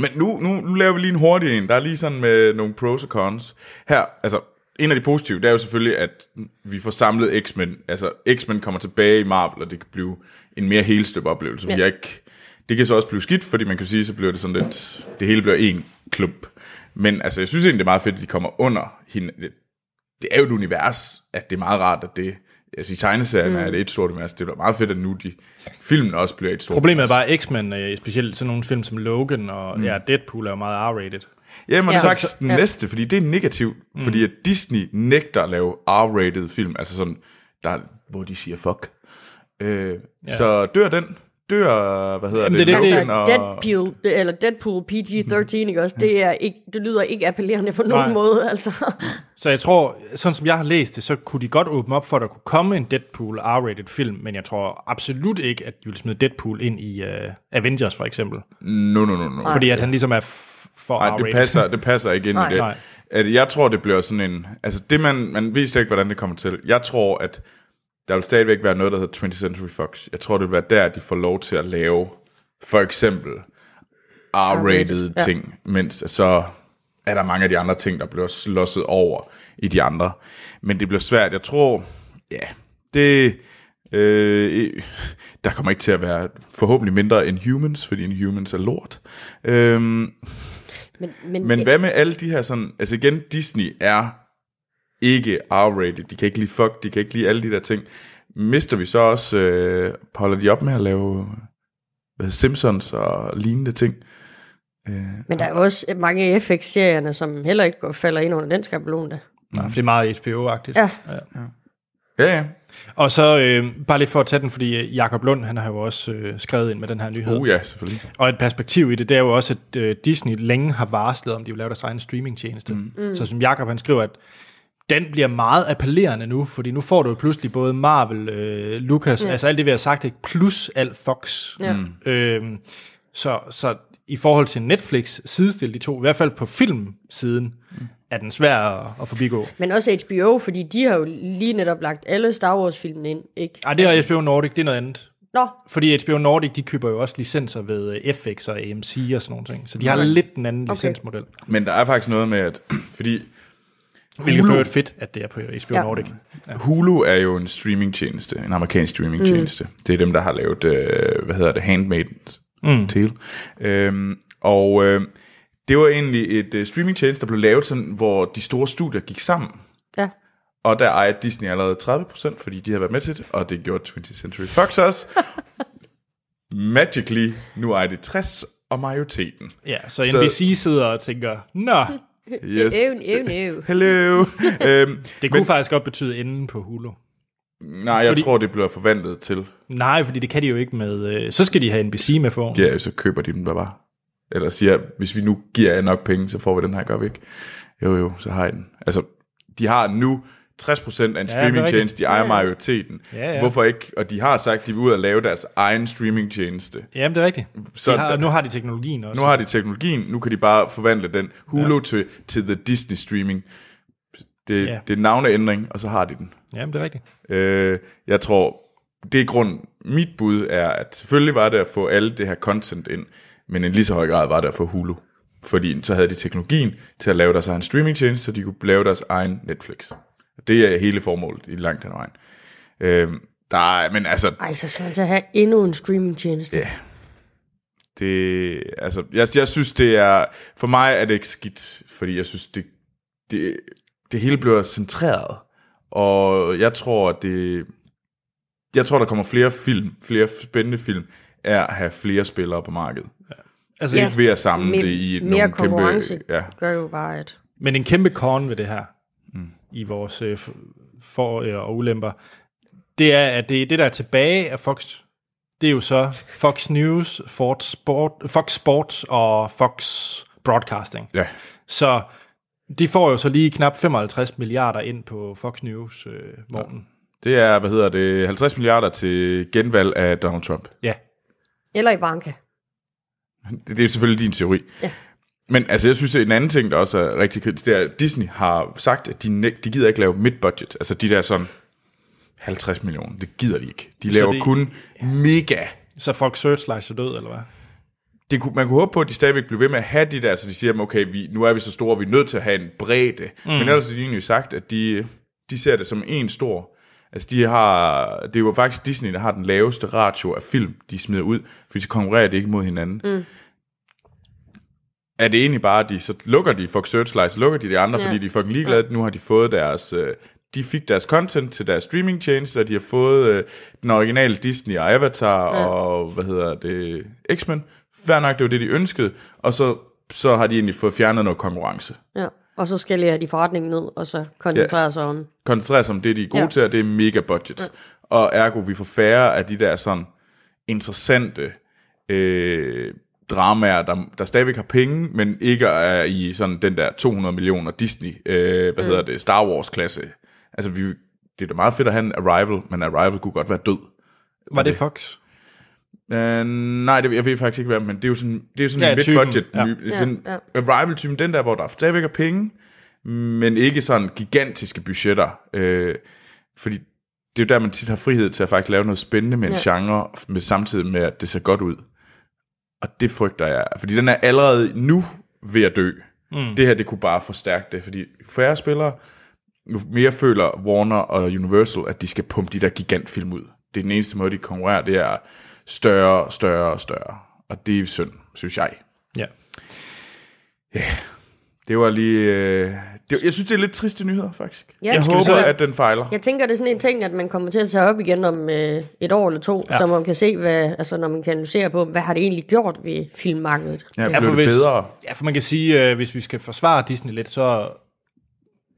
Men nu, nu, nu laver vi lige en hurtig en. Der er lige sådan med nogle pros og cons. Her, altså, en af de positive, det er jo selvfølgelig, at vi får samlet X-Men. Altså, X-Men kommer tilbage i Marvel, og det kan blive en mere helstøb oplevelse. Ja. Ja. Jeg ikke, det kan så også blive skidt, fordi man kan sige, så bliver det sådan lidt, det hele bliver en klump. Men altså, jeg synes egentlig, det er meget fedt, at de kommer under hende. Det, er jo et univers, at det er meget rart, at det, altså i tegneserien mm. er det et stort univers. Det er meget fedt, at nu de, filmen også bliver et stort Problemet er bare X-Men, øh, specielt sådan nogle film som Logan og mm. ja, Deadpool er jo meget R-rated. Ja, men Ja. ja. sagt den Ja. næste, fordi det er negativt, mm. fordi at Disney nægter at lave R-rated film, altså sådan, der, hvor de siger fuck. Øh, ja. Så dør den, dør, hvad hedder Jamen, det, det er det, Altså, og- Deadpool, eller Deadpool PG-13, ikke også? Det, er ikke, det lyder ikke appellerende på nogen Nej. måde, altså. Så jeg tror, sådan som jeg har læst det, så kunne de godt åbne op for, at der kunne komme en Deadpool R-rated film, men jeg tror absolut ikke, at de vil smide Deadpool ind i uh, Avengers for eksempel. No, no, no, no. Fordi at han ligesom er for Nej, R-rated. det passer, det passer ikke ind Nej. i det. Nej. At jeg tror, det bliver sådan en... Altså det, man, man ved slet ikke, hvordan det kommer til. Jeg tror, at der vil stadigvæk være noget, der hedder 20th Century Fox. Jeg tror, det vil være der, de får lov til at lave for eksempel R-rated ja. ting, mens så er der mange af de andre ting, der bliver slåsset over i de andre. Men det bliver svært. Jeg tror, ja, det... Øh, der kommer ikke til at være forhåbentlig mindre end humans, fordi en humans er lort. Øhm, Men, men, men hvad med alle de her sådan... Altså igen, Disney er ikke R-rated. De kan ikke lide fuck, de kan ikke lide alle de der ting. Mister vi så også... Øh, holder de op med at lave hvad, Simpsons og lignende ting? men der er jo også mange af FX-serierne, som heller ikke går, falder ind under den skabelon der. Nej, for det er meget HBO-agtigt. Ja. Ja, ja. Og så øh, bare lige for at tage den, fordi øh, Jakob Lund, han har jo også øh, skrevet ind med den her nyhed. Oh ja, selvfølgelig. Og et perspektiv i det, det er jo også, at øh, Disney længe har varslet, om de vil lave deres egen streamingtjeneste. Mm. Så som Jakob han skriver, at den bliver meget appellerende nu, fordi nu får du jo pludselig både Marvel, øh, Lucas, ja. altså alt det, vi har sagt, ikke? plus alt Fox. Ja. Mm. Øhm, så, så i forhold til Netflix, sidestille de to, i hvert fald på filmsiden, mm. er den svær at, at forbigå. Men også HBO, fordi de har jo lige netop lagt alle Star Wars-filmene ind, ikke? Ej, det er HBO Nordic, det er noget andet. Nå, Fordi HBO Nordic, de køber jo også licenser ved øh, FX og AMC og sådan nogle ting. Så de har lidt en anden Okay. licensmodel. Men der er faktisk noget med, at... Fordi Hvilket Hulu- øvrigt fedt, at det er på HBO Ja. Nordic. Hulu er jo en streamingtjeneste, en amerikansk streamingtjeneste. Mm. Det er dem, der har lavet, øh, hvad hedder det, Handmaid's mm. Tale. Øhm, og øh, det var egentlig et øh, streamingtjeneste, der blev lavet sådan, hvor de store studier gik sammen. ja. Og der ejede Disney allerede 30%, fordi de havde været med til det, og det gjorde 20th Century Fox også. Magically, nu ejer det 60 og majoriteten. Ja, så Så- NBC sidder og tænker, nå, Yes. Øv, øv, øv. Hello. øhm, det kunne faktisk godt betyde enden på Hulu. nej, jeg Fordi- tror, det bliver forvandlet til. Nej, fordi det kan de jo ikke med... Øh, så skal de have NBC med for. Ja, så køber de dem der bare. Eller siger, hvis vi nu giver jer nok penge, så får vi den her, gør vi ikke? Jo, jo, så har I den. Altså, de har nu 60% af en streamingtjeneste, de ejer majoriteten. Ja, ja. Hvorfor ikke? Og de har sagt, de vil ud og lave deres egen streamingtjeneste. Jamen, det er rigtigt. Så de har, nu har de teknologien også. Nu har de teknologien, nu kan de bare forvandle den Hulu ja. til, til The Disney Streaming. Det, Ja. ja. det er en navneændring, og så har de den. Jamen, det er rigtigt. Øh, jeg tror, det er grund. Mit bud er, at selvfølgelig var det at få alle det her content ind, men i lige så høj grad var det at få Hulu. Fordi så havde de teknologien til at lave deres egen streamingtjeneste, så de kunne lave deres egen Netflix. Det er hele formålet i langt ad vejen. Øh, der er, men altså, Ej, så skal man så have endnu en streamingtjeneste. Ja. det, altså, jeg, jeg synes, det er, for mig er det ikke skidt, fordi jeg synes, det, det, det hele bliver centreret, og jeg tror, at det, jeg tror, der kommer flere film, flere spændende film, er at have flere spillere på markedet. Altså, Ja. ja. Ikke ved at samle Me- det i mere nogle konkurrence. kæmpe... Ja, Gør jo bare, at... Men en kæmpe korn ved det her. I vores øh, for- øh, og ulemper, det er, at det, det der er tilbage af Fox, det er jo så Fox News, Fox, Sport, Fox Sports og Fox Broadcasting. ja. Så de får jo så lige knap 55 milliarder ind på Fox News øh, morgen. Det er, hvad hedder det, 50 milliarder til genvalg af Donald Trump. Ja. Eller i banke. Det, det er selvfølgelig din teori. Ja. Men altså, jeg synes, at en anden ting, der også er rigtig kritisk, det er, at Disney har sagt, at de, næ- de gider ikke lave mid-budget. Altså de der sådan 50 millioner, det gider de ikke. De Så laver det- kun mega. Så Fox Searchlight er død, eller hvad? Det kunne, man kunne håbe på, at de stadigvæk bliver ved med at have de der, så de siger, okay, vi, nu er vi så store, vi er nødt til at have en bredde. Mm. Men ellers har de egentlig sagt, at de, de ser det som en stor. Altså de har, det er jo faktisk Disney, der har den laveste ratio af film, de smider ud, fordi så konkurrerer de ikke mod hinanden. Mm. Er det egentlig bare, at de, så lukker de Fox Searchlight, så lukker de de andre, Ja. ja. fordi de er fucking ligeglade. Nu har de fået deres, øh, de fik deres content til deres streamingtjeneste, og de har fået øh, den originale Disney og Avatar ja. og, hvad hedder det, X-Men. Hver nok, det var det, de ønskede, og så, så har de egentlig fået fjernet noget konkurrence. Ja. Og så skal de forretningen ned, og så koncentrere sig om... koncentrere sig om det, de er gode Ja. ja. til, og det er mega budget. Ja. Og ergo, vi får færre af de der sådan interessante øh, dramaer, der, der stadigvæk har penge, men ikke er i sådan den der 200 millioner Disney, øh, hvad mm. hedder det, Star Wars-klasse. Altså, vi, det er da meget fedt at have en Arrival, men Arrival kunne godt være død. Var det Fox? Uh, nej, det, jeg ved faktisk ikke hvad, men det er jo sådan, det er sådan Ja, en mid-budget, ja. ja. Ja, Arrival-typen, den der, hvor der stadigvæk er penge, men ikke sådan gigantiske budgetter. Øh, fordi det er jo der, man tit har frihed til at faktisk lave noget spændende med en Ja. genre, med samtidig med, at det ser godt ud. Og det frygter jeg, fordi den er allerede nu ved at dø. Mm. Det her, det kunne bare forstærke det, fordi færre spillere, jo mere føler Warner og Universal, at de skal pumpe de der gigantfilm ud. Det er den eneste måde, de konkurrerer, det er større, større og større. Og det er synd, synes jeg. Ja. Det var lige... Øh, det, jeg synes, det er lidt triste nyheder, faktisk. Ja, Jeg håber, så- at den fejler. Jeg tænker, det er sådan en ting, at man kommer til at tage op igen om øh, et år eller to, ja. så man kan se, hvad, altså når man kan analysere på, hvad har det egentlig gjort ved filmmarkedet. Ja, Ja. for det hvis- bedre? Ja, for man kan sige, øh, hvis vi skal forsvare Disney lidt, så...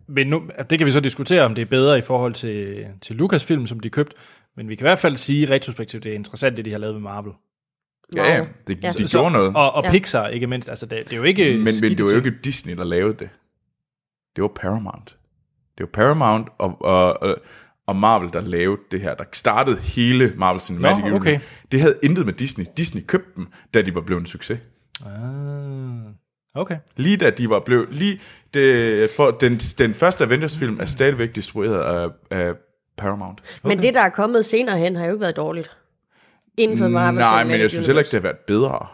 Men nu, det kan vi så diskutere, om det er bedre i forhold til, til Lucasfilm, som de købt. Men vi kan i hvert fald sige retrospektivt, det er interessant, det de har lavet med Marvel. Ja, ja, det, Ja. de gjorde noget. Og, og Ja. Pixar, ikke mindst. Altså, det, det er jo ikke... Men, men det var jo ikke Disney, der lavede det. Det var Paramount. Det var Paramount og, og, og, og Marvel, der lavede det her. Der startede hele Marvel Cinematic Universe. okay. Det havde intet med Disney. Disney købte dem, da de var blevet en succes. Ah, okay. Lige da de var blevet... Lige det, for, den, den første Avengers-film er stadigvæk distribueret af, af Paramount. Men det, der er kommet senere hen, har jo ikke været dårligt. Inden for Marvel Nej, Cinematic men jeg synes heller ikke, det har været bedre.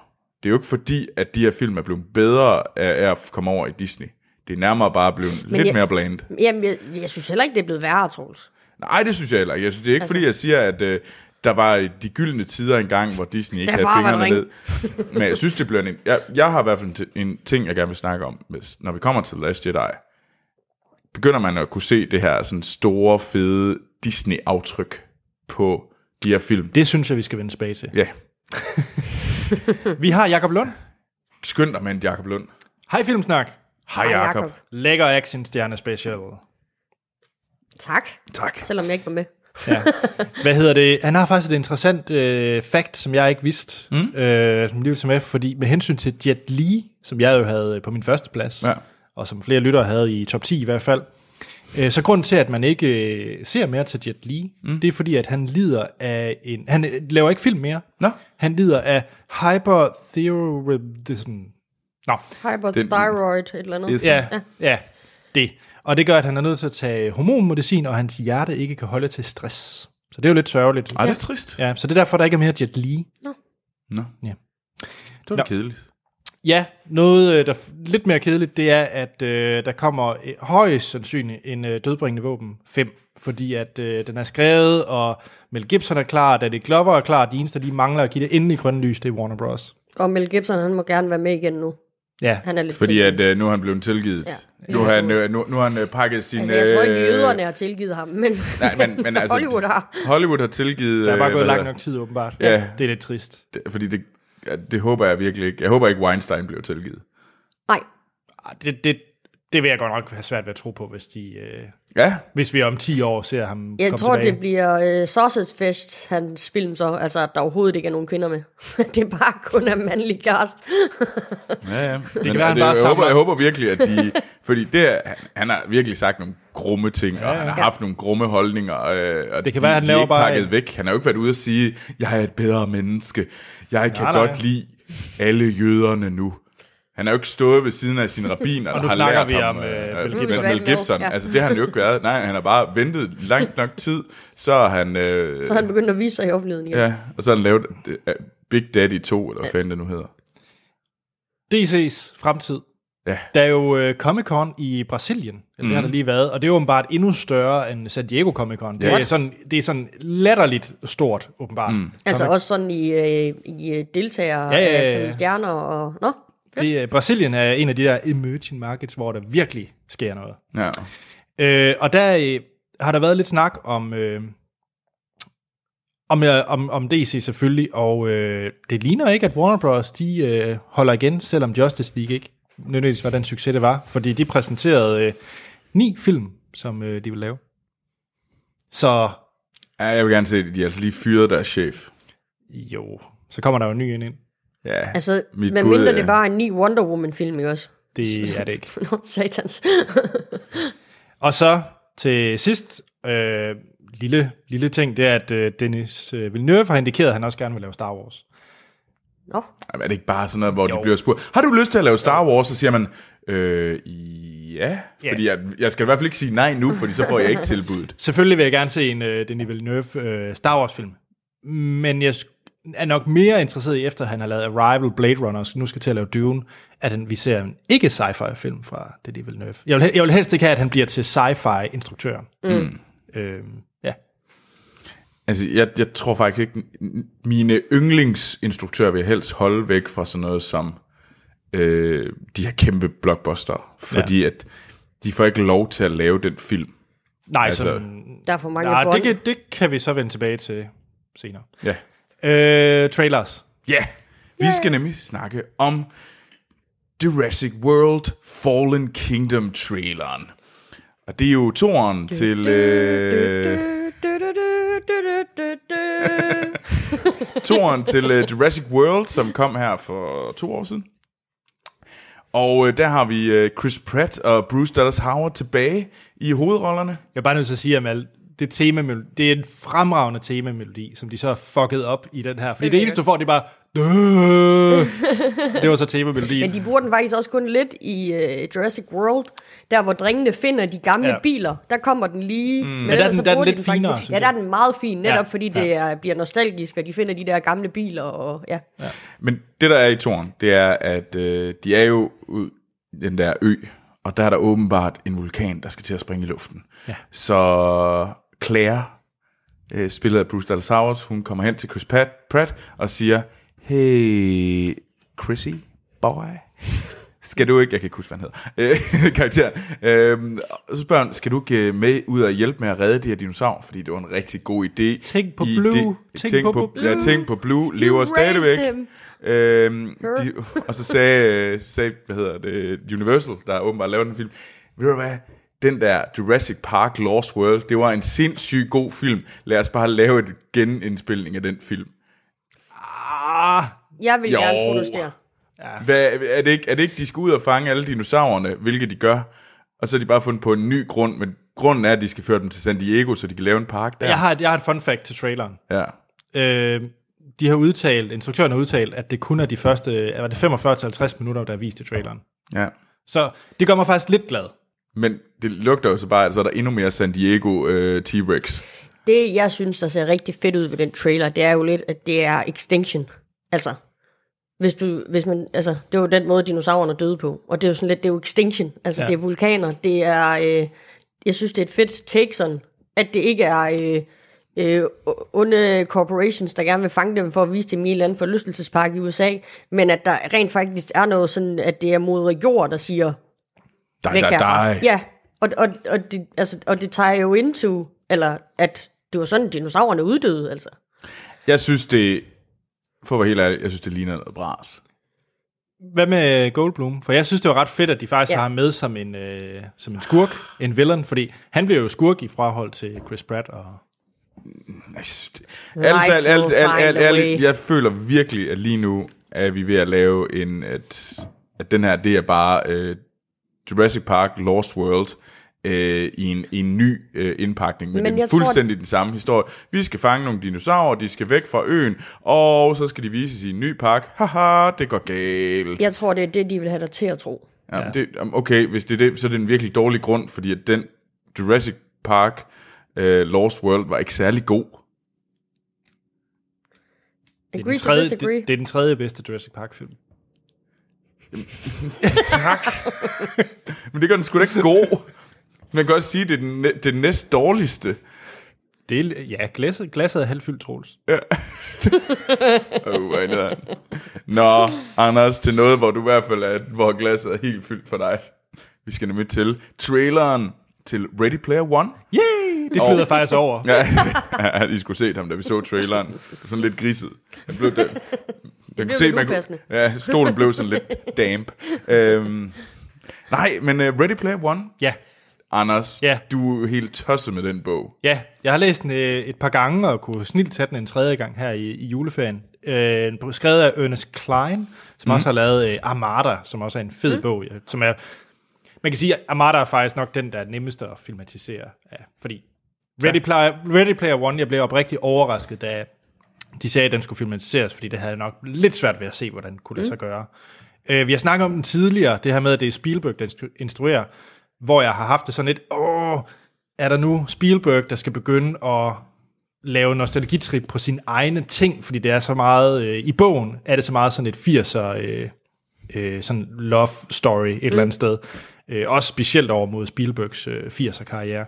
Det er jo ikke fordi, at de her film er blevet bedre af, af at komme over i Disney. Det er nærmere bare blevet lidt jeg- mere bland. Jamen, jeg, jeg synes heller ikke, det er blevet værre, Troels. Nej, det synes jeg heller ikke. Jeg synes, det er ikke altså, fordi, jeg siger, at øh, der var de gyldne tider engang, hvor Disney ikke havde fingrene ned. Men jeg synes, det bliver en... Jeg, jeg har i hvert fald en, en ting, jeg gerne vil snakke om, hvis, når vi kommer til The Last Jedi. Begynder man at kunne se det her sådan store, fede Disney-aftryk på de her film. Det synes jeg, vi skal vende tilbage til. Ja, Vi har Jakob Lund. skynd dig med en Jacob Lund. Hej Filmsnak. Hej, Jacob. Lækker actionstjerne special. Tak, Tak. selvom jeg ikke var med. Ja. Hvad hedder det? Han har faktisk et interessant øh, fact, som jeg ikke vidste, mm. øh, som lige vil med, fordi med hensyn til Jet Li, som jeg jo havde på min første plads, Ja. og som flere lyttere havde i top 10 i hvert fald, øh, så grunden til, at man ikke øh, ser mere til Jet Li, mm. det er fordi, at han lider af en... Han øh, laver ikke film mere. Nå. Han lider af hyperthyroidism. Nå, Hyperthyroid, et eller andet. Yes. ja, ja, det. Og det gør, at han er nødt til at tage hormonmedicin, og hans hjerte ikke kan holde til stress. Så det er jo lidt sørgeligt. Ej, det er trist. Ja, så det er derfor, der ikke er mere Jet Li. Nå. Ja. Det var Nå. kedeligt. Ja, noget øh, der er lidt mere kedeligt, det er, at øh, der kommer øh, højst sandsynligt en øh, dødbringende våben 5, fordi at øh, den er skrevet, og Mel Gibson er klar, Danny Glover er klar, de eneste, der lige mangler at give det endelig grønne lys, det er Warner Bros. Og Mel Gibson, han må gerne være med igen nu. Ja, Han er lidt Fordi tilgivet. at, øh, nu er han blevet tilgivet. Ja. Nu har han, øh, nu, nu har han øh, pakket sin... Altså, jeg tror ikke, øh, jøderne har tilgivet ham, men Nej, men, men altså, Hollywood har. Hollywood har tilgivet... der er bare gået lang nok tid, åbenbart. Ja. Det er lidt trist. det? Fordi det, ja, det håber jeg virkelig ikke. Jeg håber ikke, Weinstein bliver tilgivet. Nej, Ah, Det, det, det vil jeg godt nok have svært ved at tro på, hvis, de, øh, Ja, hvis vi om 10 år ser ham jeg komme tror, tilbage. det bliver uh, Sausage Fest, hans film så. Altså, at der overhovedet ikke er nogen kvinder med. det er bare kun af mandlig cast. ja, ja. Det kan være, han bare jeg, håber, jeg håber virkelig, at de... fordi det, han, han har virkelig sagt nogle grumme ting, ja, og han har Ja. haft nogle grumme holdninger. Øh, og Det kan de, være, han de laver er bare pakket en- væk. Han har jo ikke været ude at sige, jeg er et bedre menneske. Jeg kan Nej, nej. godt lide alle jøderne nu. Han har jo ikke stået ved siden af sin rabbiner, Og der nu har snakker lært vi ham, om, øh, øh, Mel Gibson. Mel Gibson. Ja. Altså, det har han jo ikke været. Nej, han har bare ventet langt nok tid, så har han... Øh, Så han begyndte at vise sig i offentligheden igen. Ja, og så har han lavet øh, Big Daddy 2, eller hvad fanden det nu hedder. DC's fremtid. Ja. Der er jo øh, Comic-Con i Brasilien, eller mm. det har der lige været, og det er åbenbart endnu større end San Diego Comic-Con. Det, er What? sådan, det er sådan latterligt stort, åbenbart. Mm. Altså også sådan i, øh, i øh, deltagere, Ja, ja, ja, ja. sådan stjerner og... Nå. Det, er- Brasilien er en af de der emerging markets, hvor der virkelig sker noget. Ja. Øh, og der øh, har der været lidt snak om, øh, om, øh, om, om DC selvfølgelig, og øh, det ligner ikke, at Warner Bros. de øh, holder igen, selvom Justice League ikke nødvendigvis var den succes, det var, fordi de præsenterede øh, ni film, som øh, de vil lave. Så ja, jeg vil gerne se, at de har altså lige fyret deres chef. jo, så kommer der jo en ny ind ind. Ja, Altså, Mit med bud mindre det bare er en ny Wonder Woman-film, ikke også? Det er det ikke. Nå, satans. Og så til sidst, øh, lille, lille ting, det er, at øh, Dennis øh, Villeneuve har indikeret, at han også gerne vil lave Star Wars. Nå, Jamen, er det ikke bare sådan noget, hvor jo. De bliver spurgt, har du lyst til at lave Star Wars? Så siger man, øh, ja, Ja. fordi jeg, jeg skal i hvert fald ikke sige nej nu, fordi så får jeg ikke tilbuddet. Selvfølgelig vil jeg gerne se en uh, Denis Villeneuve uh, Star Wars film. Men jeg er nok mere interesseret i, efter han har lavet Arrival, Blade Runner, og nu skal til at lave Dune, at han, vi ser en ikke sci-fi film fra Denis Villeneuve. Jeg vil, jeg vil helst ikke have, at han bliver til sci-fi instruktøren. Mm. Øh, ja. Altså, jeg, jeg tror faktisk ikke, mine yndlingsinstruktører vil jeg helst holde væk fra sådan noget som øh, de her kæmpe blockbuster, fordi ja. at de får ikke lov til at lave den film. Nej, Altså, sådan, der er for mange nej, det, kan, det kan vi så vende tilbage til senere. Ja. Øh, trailers. Ja, vi skal nemlig snakke om Jurassic World Fallen Kingdom traileren. Og det er jo toren til... Øh, toren til uh, Jurassic World, som kom her for to år siden. Og uh, der har vi uh, Chris Pratt og Bruce Dallas Howard tilbage i hovedrollerne. Jeg er bare nødt til at sige, at det, tema, det er en fremragende temamelodi, som de så har fucket op i den her. Fordi det, det eneste, du får, det er bare... Det var så temamelodien. Men de bruger den faktisk også kun lidt i uh, Jurassic World, der hvor drengene finder de gamle Ja. ja. biler. Der kommer den lige... Mm. Men, der er den- så der er den lidt faktisk- finere, Ja, der er den meget fin, netop Ja, ja. fordi det er, bliver nostalgisk, og de finder de der gamle biler. Og, ja. Ja. Men det, der er i toren, det er, at øh, de er jo ud den der ø, og der er der åbenbart en vulkan, der skal til at springe i luften. Ja. Så Claire, øh, spillet af Bruce Dallas Howard, hun kommer hen til Chris Pratt, Pratt og siger, Hey, Chrissy, boy, skal du ikke, jeg kan ikke huske, hvad han hedder, øh, karakteren, øh, og så spørger han, skal du ikke øh, med ud og hjælpe med at redde de her dinosaurer, fordi det var en rigtig god idé. Tænk på Blue. Det, Tænk tænk, på på, Blue. Ja, tænk på Blue, lever stadigvæk. him. Øhm, de, og så sagde, sagde, hvad hedder det, Universal, der åbenbart lavede den film, ved du hvad, den der Jurassic Park Lost World, det var en sindssygt god film. Lad os bare lave et genindspilning af den film. Ah, Jeg vil Jo. gerne protestere. Hvad, er, det ikke, er det ikke, de skal ud og fange alle dinosaurerne, hvilket de gør, og så har de bare fundet på en ny grund, men grunden er, at de skal føre dem til San Diego, så de kan lave en park der. jeg, har et, jeg har et fun fact til traileren. Ja. Øh, de har udtalt, instruktøren har udtalt, at det kun er de første er det 45-50 minutter, der er vist i traileren. ja. Så det gør mig faktisk lidt glad. Men det lugter jo så bare, at så er der endnu mere San Diego øh, T-Rex. Det, jeg synes, der ser rigtig fedt ud ved den trailer, det er jo lidt, at det er extinction. Altså, hvis du, hvis man, altså, det var den måde, dinosaurerne døde på. Og det er jo sådan lidt, det er jo extinction. Altså, Ja. det er vulkaner. Det er, øh, jeg synes, det er et fedt take sådan, at det ikke er øh, øh, onde corporations, der gerne vil fange dem for at vise dem i en eller anden forlystelsespark i USA, men at der rent faktisk er noget sådan, at det er moder jord, der siger, die, herfra. die. Ja, og, og, og, det, altså, og det tager jo into, eller at det var sådan, dinosaurerne uddøde, altså. Jeg synes, det... For at være helt ærlig, jeg synes, det ligner noget bras. Hvad med Goldblum? For jeg synes, det var ret fedt, at de faktisk ja. Har ham med som en, øh, som en skurk, en villain, fordi han bliver jo skurk i forhold til Chris Pratt. Og... Jeg synes, det... Life Alt, alt, alt, alt, alt, alt, jeg føler virkelig, at lige nu er vi ved at lave en... At, at den her, det er bare uh, Jurassic Park Lost World uh, i, en, i en ny uh, indpakning. Men, Men det er jeg tror- fuldstændig den samme historie. Vi skal fange nogle dinosaurer, de skal væk fra øen, og så skal de vises i en ny park. Haha, det går galt. Jeg tror, det er det, de vil have dig til at tro. Ja, ja. Det, okay, hvis det er det, så er det en virkelig dårlig grund, fordi at den Jurassic Park uh, Lost World var ikke særlig god. Det er, den tredje, det, det er den tredje bedste Jurassic Park-film. Tak. Men det gør den sgu da ikke god. Man kan også sige, at det er den, det næst dårligste. Det er, ja, glasset, glasset er halvfyldt, Troels. Oh, hvor er Nå, Anders, til noget, hvor du i hvert fald er, hvor glasset er helt fyldt for dig. Vi skal nemlig til traileren til Ready Player One. Yay! Det flyder faktisk over. Ja, ja, I skulle se ham, da vi så traileren. Det sådan lidt griset. Den blev, den, den blev lidt upassende. ja, stolen blev sådan lidt damp. Øhm, nej, men uh, Ready Player One, Ja, Anders, Ja. du er jo helt tosset med den bog. ja. Jeg har læst den øh, et par gange, og kunne snilt tage den en tredje gang her i, i juleferien. Øh, skrevet af Ernest Klein, som mm. også har lavet øh, Armada, som også er en fed mm. bog. ja, Som er, man kan sige, at Armada er faktisk nok den, der er nemmeste at filmatisere af. Fordi Ready, Player, Ready Player One, jeg blev oprigtigt overrasket, da de sagde, at den skulle filmatiseres, fordi det havde jeg nok lidt svært ved at se, hvordan det kunne lade sig gøre. Øh, vi har snakket om den tidligere, det her med, at det er Spielberg, der instru- instruerer, hvor jeg har haft det sådan lidt, åh, er der nu Spielberg, der skal begynde at lave nostalgitrip på sine egne ting, fordi det er så meget, øh, i bogen er det så meget sådan et 80'er, øh, øh, sådan love story et mm. eller andet sted. Øh, også specielt over mod Spielbergs øh, 80'er karriere.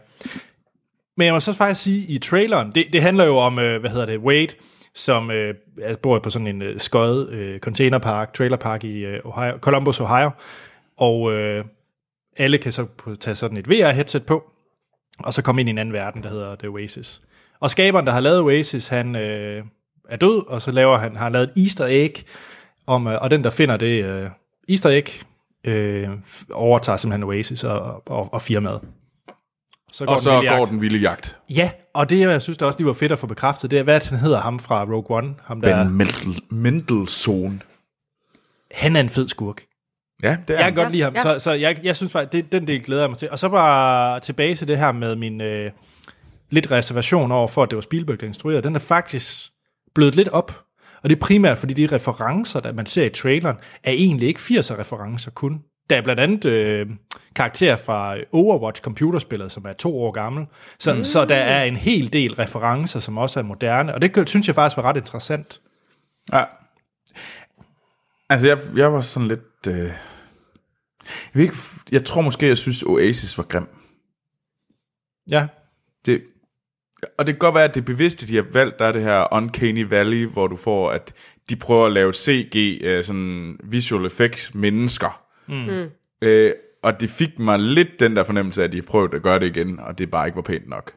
Men jeg må så faktisk sige, i traileren, det, det handler jo om, øh, hvad hedder det, Wade, som øh, bor på sådan en øh, skøjet øh, containerpark, trailerpark i øh, Ohio, Columbus, Ohio, og øh, alle kan så på- tage sådan et VR-headset på, og så komme ind i en anden verden, der hedder The Oasis. Og skaberen, der har lavet Oasis, han øh, er død, og så laver han, har han lavet et easter egg, om, øh, og den, der finder det øh, easter egg, øh, overtager simpelthen Oasis og, og, og firmaet. Så Og den så går jagt. den vilde jagt. Ja, og det, jeg synes, der også lige var fedt at få bekræftet, det er, hvad han hedder ham fra Rogue One. Ham der, Ben Mendel, Mendelssohn. han er en fed skurk. Ja, det er Jeg kan han. godt lide ham, ja. så, så jeg, jeg synes faktisk, det, den del glæder jeg mig til. Og så bare tilbage til det her med min øh, lidt reservation over for, at det var Spielberg, der instruerede. Den er faktisk blevet lidt op. Og det er primært, fordi de referencer, der man ser i traileren, er egentlig ikke 80'er-referencer kun. Der er blandt andet øh, karakterer fra Overwatch computerspillet, som er to år gammel. Så, mm. så der er en hel del referencer, som også er moderne. Og det synes jeg faktisk var ret interessant. Ja. Altså, jeg, jeg var sådan lidt... Øh... Jeg, ved ikke, jeg tror måske, jeg synes, Oasis var grim. Ja, Det, og det kan godt være, at det er bevidst, at de har valgt, der er det her Uncanny Valley, hvor du får, at de prøver at lave CG, øh, sådan visual effects mennesker. Mm. Øh, og det fik mig lidt den der fornemmelse af, at de har prøvet at gøre det igen, og det bare ikke var pænt nok.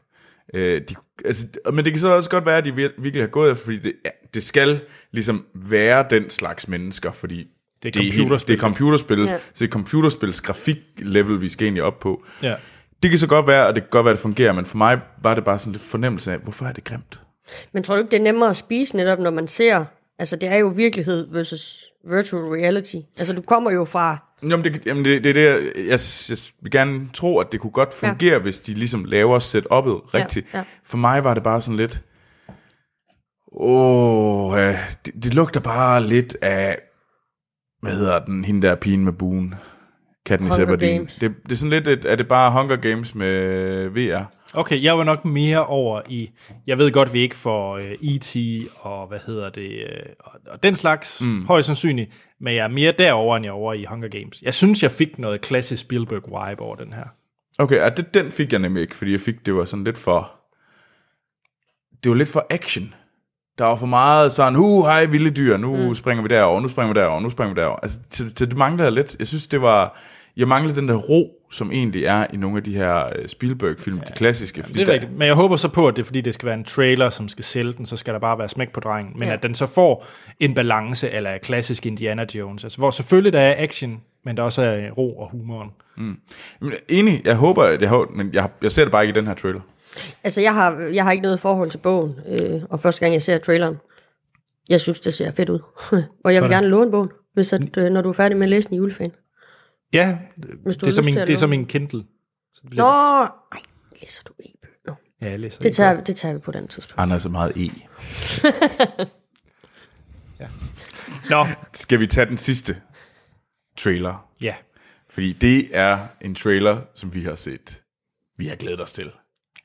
Øh, de, altså, men det kan så også godt være, at de vir- virkelig har gået efter, fordi det, ja, det skal ligesom være den slags mennesker, fordi Det er helt- computerspil. det er computerspil, ja. så det er computerspils grafiklevel, vi skal egentlig op på. ja. Det kan så godt være, og det kan godt være, at det fungerer, men for mig var det bare sådan lidt fornemmelse af, hvorfor er det grimt? Men tror du ikke, det er nemmere at spise netop, når man ser... Altså, det er jo virkelighed versus virtual reality. Altså, du kommer jo fra... Jamen, det, jamen det, det er det, jeg, jeg, jeg vil gerne tro, at det kunne godt fungere, ja. hvis de ligesom laver setup'et rigtigt. ja. For mig var det bare sådan lidt, åh, øh, det, det lugter bare lidt af, hvad hedder den, hende der pigen med buen, Katniss Hunger Everdeen. Games. Det, det er sådan lidt, et, er det bare Hunger Games med VR? Okay, jeg var nok mere over i, jeg ved godt, vi ikke får uh, E.T. og hvad hedder det, uh, og, og den slags, mm. højst sandsynligt, men jeg er mere derover end jeg er over i Hunger Games. Jeg synes, jeg fik noget klassisk Spielberg-vibe over den her. Okay, og det, den fik jeg nemlig ikke, fordi jeg fik, det var sådan lidt for, det var lidt for action. Der var for meget sådan, hu, hej, vilde dyr, nu mm. springer vi derover, nu springer vi derover, nu springer vi derover. Altså, til, til det manglede jeg lidt. Jeg synes, det var, jeg manglede den der ro, som egentlig er i nogle af de her øh, Spielberg-film, ja, de klassiske. Fordi Det er der, rigtigt, men jeg håber så på, at det er fordi, det skal være en trailer, som skal sælge den, så skal der bare være smæk på drengen, men Ja. at den så får en balance, eller klassisk Indiana Jones, altså hvor selvfølgelig der er action, men der også er ro og humoren. Men, enig, jeg håber, at jeg har, men jeg, jeg ser det bare ikke i den her trailer. Altså, jeg har, jeg har ikke noget forhold til bogen, øh, og første gang jeg ser traileren, jeg synes, det ser fedt ud. og jeg vil Sådan. gerne låne bogen, hvis at, øh, når du er færdig med at læse den i juleferien. Ja, Hvis du det er, som at det er som min Kindle. Så det Nå, ej, læser du e-bøger? ja, jeg læser Det tager, det tager vi på den tidspunkt. Anders er så meget E. Nå, Skal vi tage den sidste trailer? ja. Fordi det er en trailer, som vi har set. Vi har glædet os til.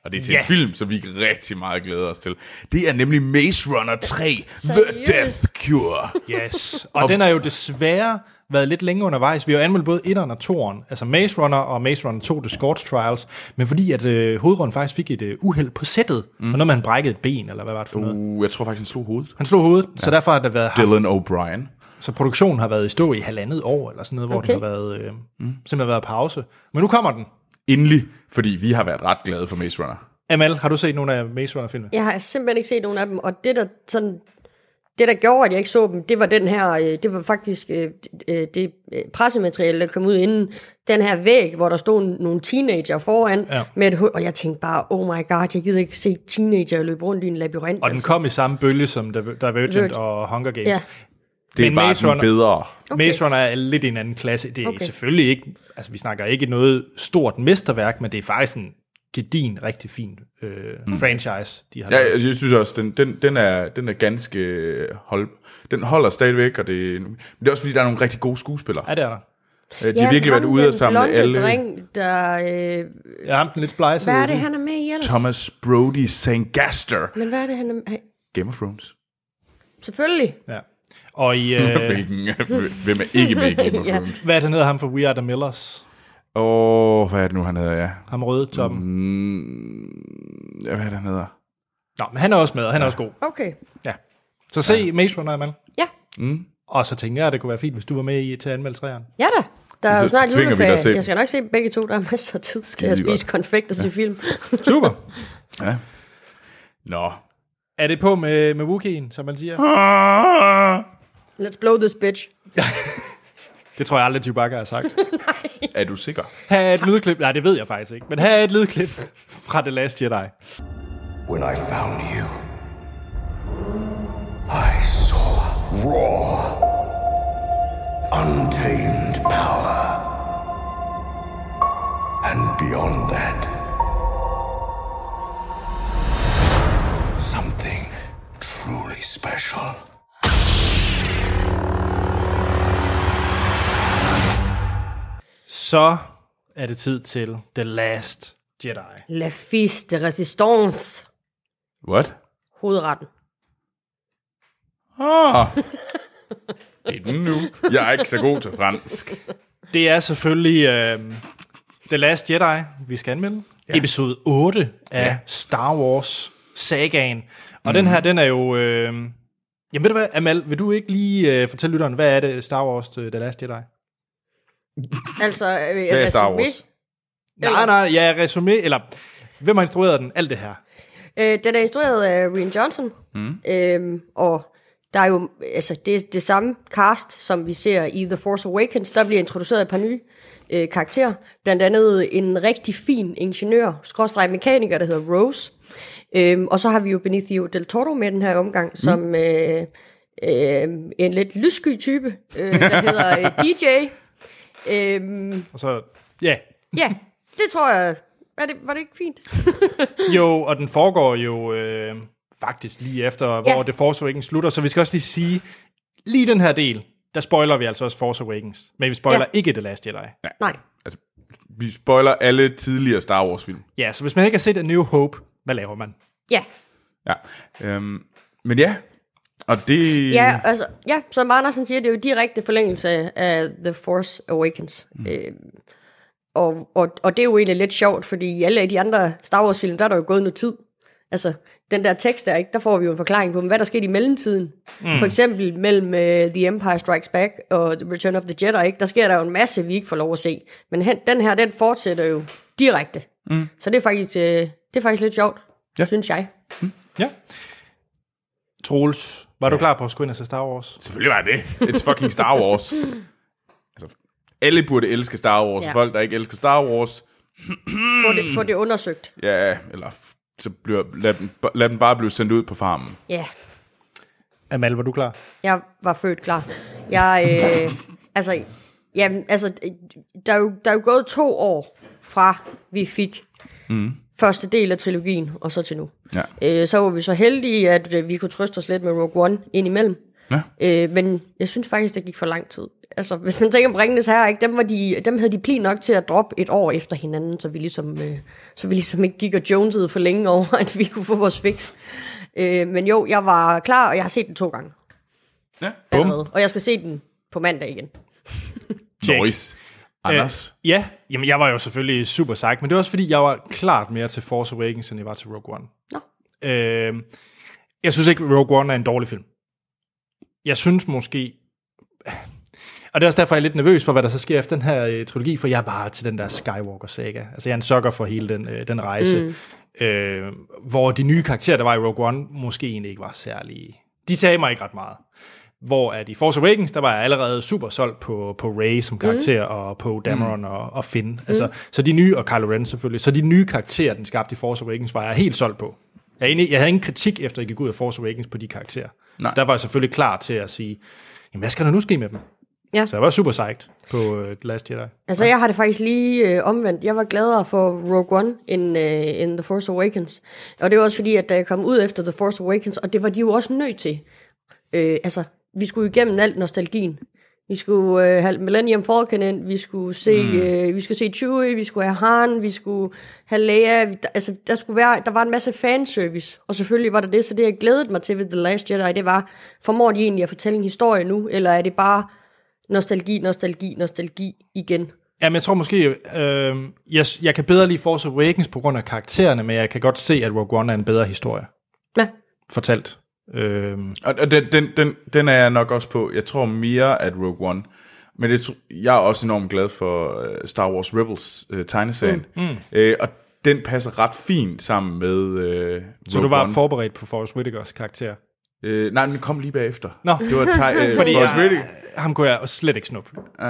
Og det er til Ja. en film, som vi rigtig meget glæder os til. Det er nemlig Maze Runner 3, The? Death Cure. Yes, og den har jo desværre været lidt længe undervejs. Vi har jo anmeldt både 1'eren og 2'eren, altså Maze Runner og Maze Runner 2, The Scorch Trials, men fordi at øh, hovedrollen faktisk fik et øh, uheld på sættet, mm. og når man brækkede et ben, eller hvad var det for noget? Uh, jeg tror faktisk, han slog hovedet. Han slog hovedet, ja. så derfor har der været Dylan O'Brien. så produktionen har været i stå i halvandet år, eller sådan noget, hvor Okay. den har været, øh, mm. simpelthen været pause. Men nu kommer den. Endelig, fordi vi har været ret glade for Maze Runner. Amal, har du set nogle af Maze Runner-filmene? Jeg har simpelthen ikke set nogen af dem, og det der sådan... Det, der gjorde, at jeg ikke så dem, det var den her, øh, det var faktisk øh, øh, det pressemateriale, der kom ud inden, den her væg, hvor der stod nogle teenager foran, Ja. med et hul, og jeg tænkte bare, oh my god, jeg gider ikke se teenager løbe rundt i en labyrint. Og den kom i samme bølge som Diver- Divergent Divergent. og Hunger Games. Ja. Det er Men bare Maze Runner- bedre. Okay. Maze Runner er lidt i en anden klasse. Det er. Okay. selvfølgelig ikke, altså vi snakker ikke noget stort mesterværk, men det er faktisk en gedin, rigtig fin øh, mm. franchise, de har Ja, lavet. jeg, jeg synes også, den, den, den, er, den er ganske hold, den holder stadigvæk, og det, men det er også fordi, der er nogle rigtig gode skuespillere. Ja, det er der. Øh, De har virkelig været ude at samle alle. dreng, der... Øh, Jeg har den lidt splejset. hvad er det, han er med i ellers? Thomas Brody Sangaster. Men hvad er det, han er han, Game of Thrones. Selvfølgelig. Ja. Og i, øh, Hvilken, hvem er ikke med i Game of Ja. Thrones? hvad er det, han hedder ham for We Are The Millers? Åh, oh, hvad er det nu, han hedder, ja. Ham røde toppen. Mm. Ja, hvad er det, han hedder? Nå, men han er også med, og han er også god. Okay. Ja. Så se ja. Maze Runner, Amal. Ja. Mm. Og så tænker jeg, at det kunne være fint, hvis du var med i til at anmelde træerne. Ja da. Der er Så jo snart juleferie. Jeg skal nok se begge to. Der er masser af tid til at Skide spise konfekt og se film. Super. Ja. Nå. er det på med, med Wookie'en, som man siger? Let's blow this bitch. Det tror jeg aldrig, Chewbacca har sagt. Er du sikker? Her er et lydklip. Nej, det ved jeg faktisk ikke. Men her er et lydklip fra The Last Jedi. When I found you, I saw raw, untamed power. And beyond that, something truly special. Så er det tid til The Last Jedi. La fils de resistance. What? Hovedretten. Ah. Det er den nu. Jeg er ikke så god til fransk. Det er selvfølgelig øh, The Last Jedi, vi skal anmelde. Ja. Episode 8 af ja. Star Wars sagaen. Og mm. den her, den er jo... Øh, jamen ved du hvad, Amal, vil du ikke lige øh, fortælle lytteren, hvad er det Star Wars øh, The Last Jedi? Altså, øh, er resumé. Wars? Nej, nej, ja, resume, eller hvem har instrueret den? Alt det her. Øh, den er instrueret af Rian Johnson. Mm. Øhm, og der er jo altså, det, er det samme cast, som vi ser i The Force Awakens. Der bliver introduceret et par nye øh, karakterer. Blandt andet en rigtig fin ingeniør, skråstreg mekaniker, der hedder Rose. Øhm, og så har vi jo Benicio del Toro med den her omgang, som øh, øh, en lidt lyssky type, øh, der hedder øh, DJ. Øhm, Og så, ja, ja, det tror jeg... Er det, var det ikke fint? jo, og den foregår jo øh, faktisk lige efter, ja. hvor The Force Awakens slutter. Så vi skal også lige sige, lige den her del, der spoiler vi altså også Force Awakens. Men vi spoiler ja. Ja. ikke The Last Jedi. Nej. Altså, vi spoiler alle tidligere Star Wars film. Ja, så hvis man ikke har set A New Hope, hvad laver man? Ja, Ja. Øhm, men ja, og det... Ja, altså, ja, som Andersen siger, det er jo direkte forlængelse af The Force Awakens. Mm. Øh, og, og, og det er jo egentlig lidt sjovt, fordi i alle de andre Star Wars-film, der er der jo gået noget tid. Altså, den der tekst der, ikke, der får vi jo en forklaring på, hvad der skete i mellemtiden. Mm. For eksempel mellem uh, The Empire Strikes Back og The Return of the Jedi, ikke, der sker der jo en masse, vi ikke får lov at se. Men hen, den her, den fortsætter jo direkte. Mm. Så det er faktisk, øh, det er faktisk lidt sjovt, Ja. synes jeg. Ja. Troels, var ja. du klar på at skulle ind og se Star Wars? Selvfølgelig var det. It's fucking Star Wars. altså, alle burde elske Star Wars. Ja. Folk, der ikke elsker Star Wars, Få det, få det undersøgt. ja, eller så bliver, lad, den, lad den bare blive sendt ud på farmen. Ja. Amal, var du klar? Jeg var født klar. Jeg, øh, altså, jamen, altså, der er, jo, der er jo gået to år fra vi fik mm. Første del af trilogien, og så til nu. Ja. Øh, så var vi så heldige, at øh, vi kunne trøste os lidt med Rogue One indimellem. Ja. Øh, men jeg synes faktisk, det gik for lang tid. Altså, hvis man tænker på Ringenes Herre, ikke, dem, var de, dem havde de pli nok til at droppe et år efter hinanden, så vi ligesom, øh, så vi ligesom ikke gik og jonesede for længe over, at vi kunne få vores fix. Øh, men jo, jeg var klar, og jeg har set den to gange Ja. allerede. Og jeg skal se den på mandag igen. Nice. Anders. Øh, ja, jamen jeg var jo selvfølgelig super psyched, men det var også fordi, jeg var klart mere til Force Awakens, end jeg var til Rogue One. Nå. Øh, jeg synes ikke, Rogue One er en dårlig film. Jeg synes måske... Og det er også derfor, jeg er lidt nervøs for, hvad der så sker efter den her øh, trilogi, for jeg er bare til den der Skywalker-saga. Altså, jeg er en sukker for hele den, øh, den rejse. Mm. Øh, hvor de nye karakterer, der var i Rogue One, måske egentlig ikke var særlig... De sagde mig ikke ret meget. Hvor at i Force Awakens, der var jeg allerede super solgt på, på Rey som karakter, mm. og på Dameron mm. og, og Finn. Altså, Så de nye, og Kylo Ren selvfølgelig, så de nye karakterer, den skabte i Force Awakens, var jeg helt solgt på. Jeg, egentlig, jeg havde ingen kritik, efter jeg gik ud af Force Awakens på de karakterer. Nej. Der var jeg selvfølgelig klar til at sige, jamen hvad skal der nu ske med dem? Ja. Så jeg var super psyched på uh, The Last Jedi. Altså, jeg har det faktisk lige øh, omvendt. Jeg var gladere for Rogue One end, øh, end The Force Awakens. Og det var også fordi, at da jeg kom ud efter The Force Awakens, og det var de jo også nødt til. Øh, altså, vi skulle igennem alt nostalgien. Vi skulle øh, have Millennium Falcon ind, vi skulle se, mm. øh, vi skulle se Chewie, vi skulle have Han, vi skulle have Leia. Vi, der, altså, der, skulle være, der var en masse fanservice, og selvfølgelig var der det, så det jeg glædede mig til ved The Last Jedi, det var, formår de egentlig at fortælle en historie nu, eller er det bare nostalgi, nostalgi, nostalgi igen? Jamen, jeg tror måske, øh, jeg, jeg kan bedre lide Force Awakens på grund af karaktererne, men jeg kan godt se, at Rogue One er en bedre historie. Ja, Fortalt. Øh, Og og den, den, den, den er jeg nok også på. Jeg tror mere at Rogue One. Men det, jeg er også enormt glad for uh, Star Wars Rebels uh, tegneserien. Mm. Mm. Uh, og den passer ret fint sammen med uh, så du var forberedt på Forrest Whitakers karakter? Uh, nej, den kom lige bagefter. Nå. Det var tej, uh, Fordi Forrest jeg, Whitaker. ham kunne jeg slet ikke snuppe. Uh,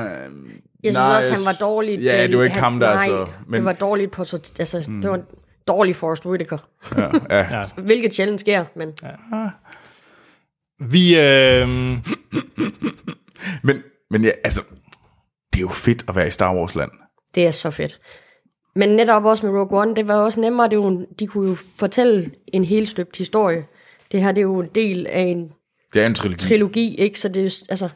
jeg synes også, han var dårligt. Ja, øh, det var ikke han, ham, der nej, så... Men, det var dårligt på, så, altså, mm. det var dårlig Forrest Whitaker. ja, ja. Ja. Hvilket sjældent sker, men ja. Vi, øh, Men, men ja, altså, det er jo fedt at være i Star Wars land. det er så fedt. Men netop også med Rogue One, det var også nemmere, det en- de kunne jo fortælle en helt støbt historie. Det her det er jo en del af en Det er en trilogi. trilogi, ikke? Så det er jo, altså...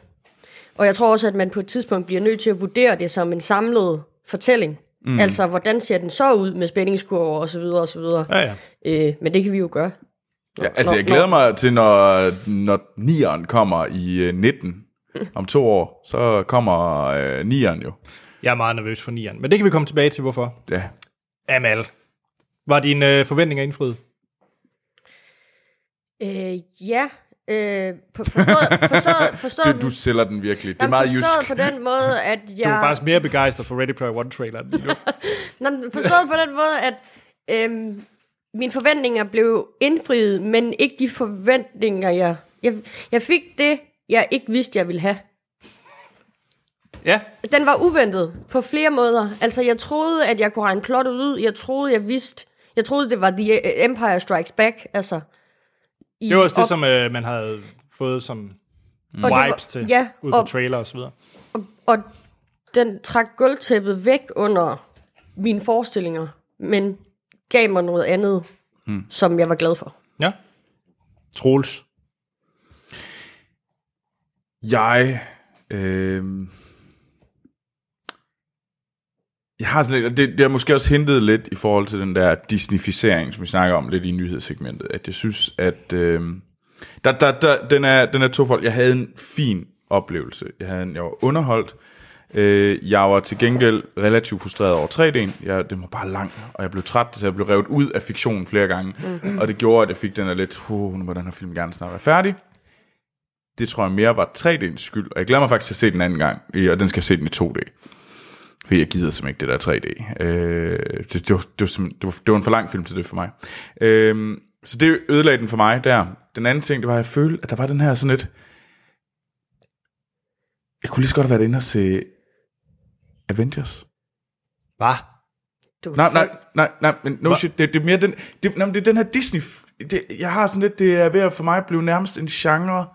Og jeg tror også, at man på et tidspunkt bliver nødt til at vurdere det som en samlet fortælling. Mm. Altså, hvordan ser den så ud med spændingskurver og så videre og så videre. ja, ja. Øh, men det kan vi jo gøre. Ja, altså, Nå, jeg glæder nå. mig til, når, når nieren kommer i øh, 19 om to år, så kommer øh, nieren jo. Jeg er meget nervøs for nieren, men det kan vi komme tilbage til, hvorfor. Ja. Amal, var dine øh, forventninger indfriet? Øh, ja. Øh, forstået, forstået, forstået, Det, du sælger den virkelig. Det er meget forstået jysk. på den måde, at jeg... Du er faktisk mere begejstret for Ready Player One-traileren. end nu. Nå, men forstået på den måde, at øhm, mine forventninger blev indfriet, men ikke de forventninger, jeg... Jeg, jeg fik det, jeg ikke vidste, jeg ville have. ja, Den var uventet på flere måder. Altså, jeg troede, at jeg kunne regne plottet ud. Jeg troede, jeg vidste... Jeg troede, det var The Empire Strikes Back, altså. I, det var også det, og- som øh, man havde fået som og var- vibes til, ja, ud fra og- trailer og så videre. Og den trak gulvtæppet væk under mine forestillinger, men gav mig noget andet, hmm. som jeg var glad for. Ja. Troels. Jeg... Øh, jeg har sådan lidt, det, det er måske også hentet lidt i forhold til den der Disneyficering, som vi snakker om lidt i nyhedssegmentet, at jeg synes, at øh, der, der, der, den, er, den er tofold. Jeg havde en fin oplevelse. Jeg, havde en, jeg var underholdt. Øh, jeg var til gengæld relativt frustreret over 3D'en. Jeg, den var bare lang, og jeg blev træt, så jeg blev revet ud af fiktionen flere gange. Mm-hmm. Og det gjorde, at jeg fik den der lidt, uh, nu må den her film gerne snart være færdig det tror jeg mere var 3D'ens skyld, og jeg glæder mig faktisk til at se den anden gang, og den skal jeg se den i 2D. Fordi jeg gider simpelthen ikke det der 3D. Øh, det, det, var, det, var det, var, det var en for lang film til det for mig. Øh, så det ødelagde den for mig der. Den anden ting, det var, at jeg følte, at der var den her sådan lidt... Jeg kunne lige så godt have været inde og se Avengers. Hvad? Du, Nej, nej, nej, nej, men no shit, det, det er mere den, det, nej, det er den her Disney, det, jeg har sådan lidt, det er ved at for mig blive nærmest en genre,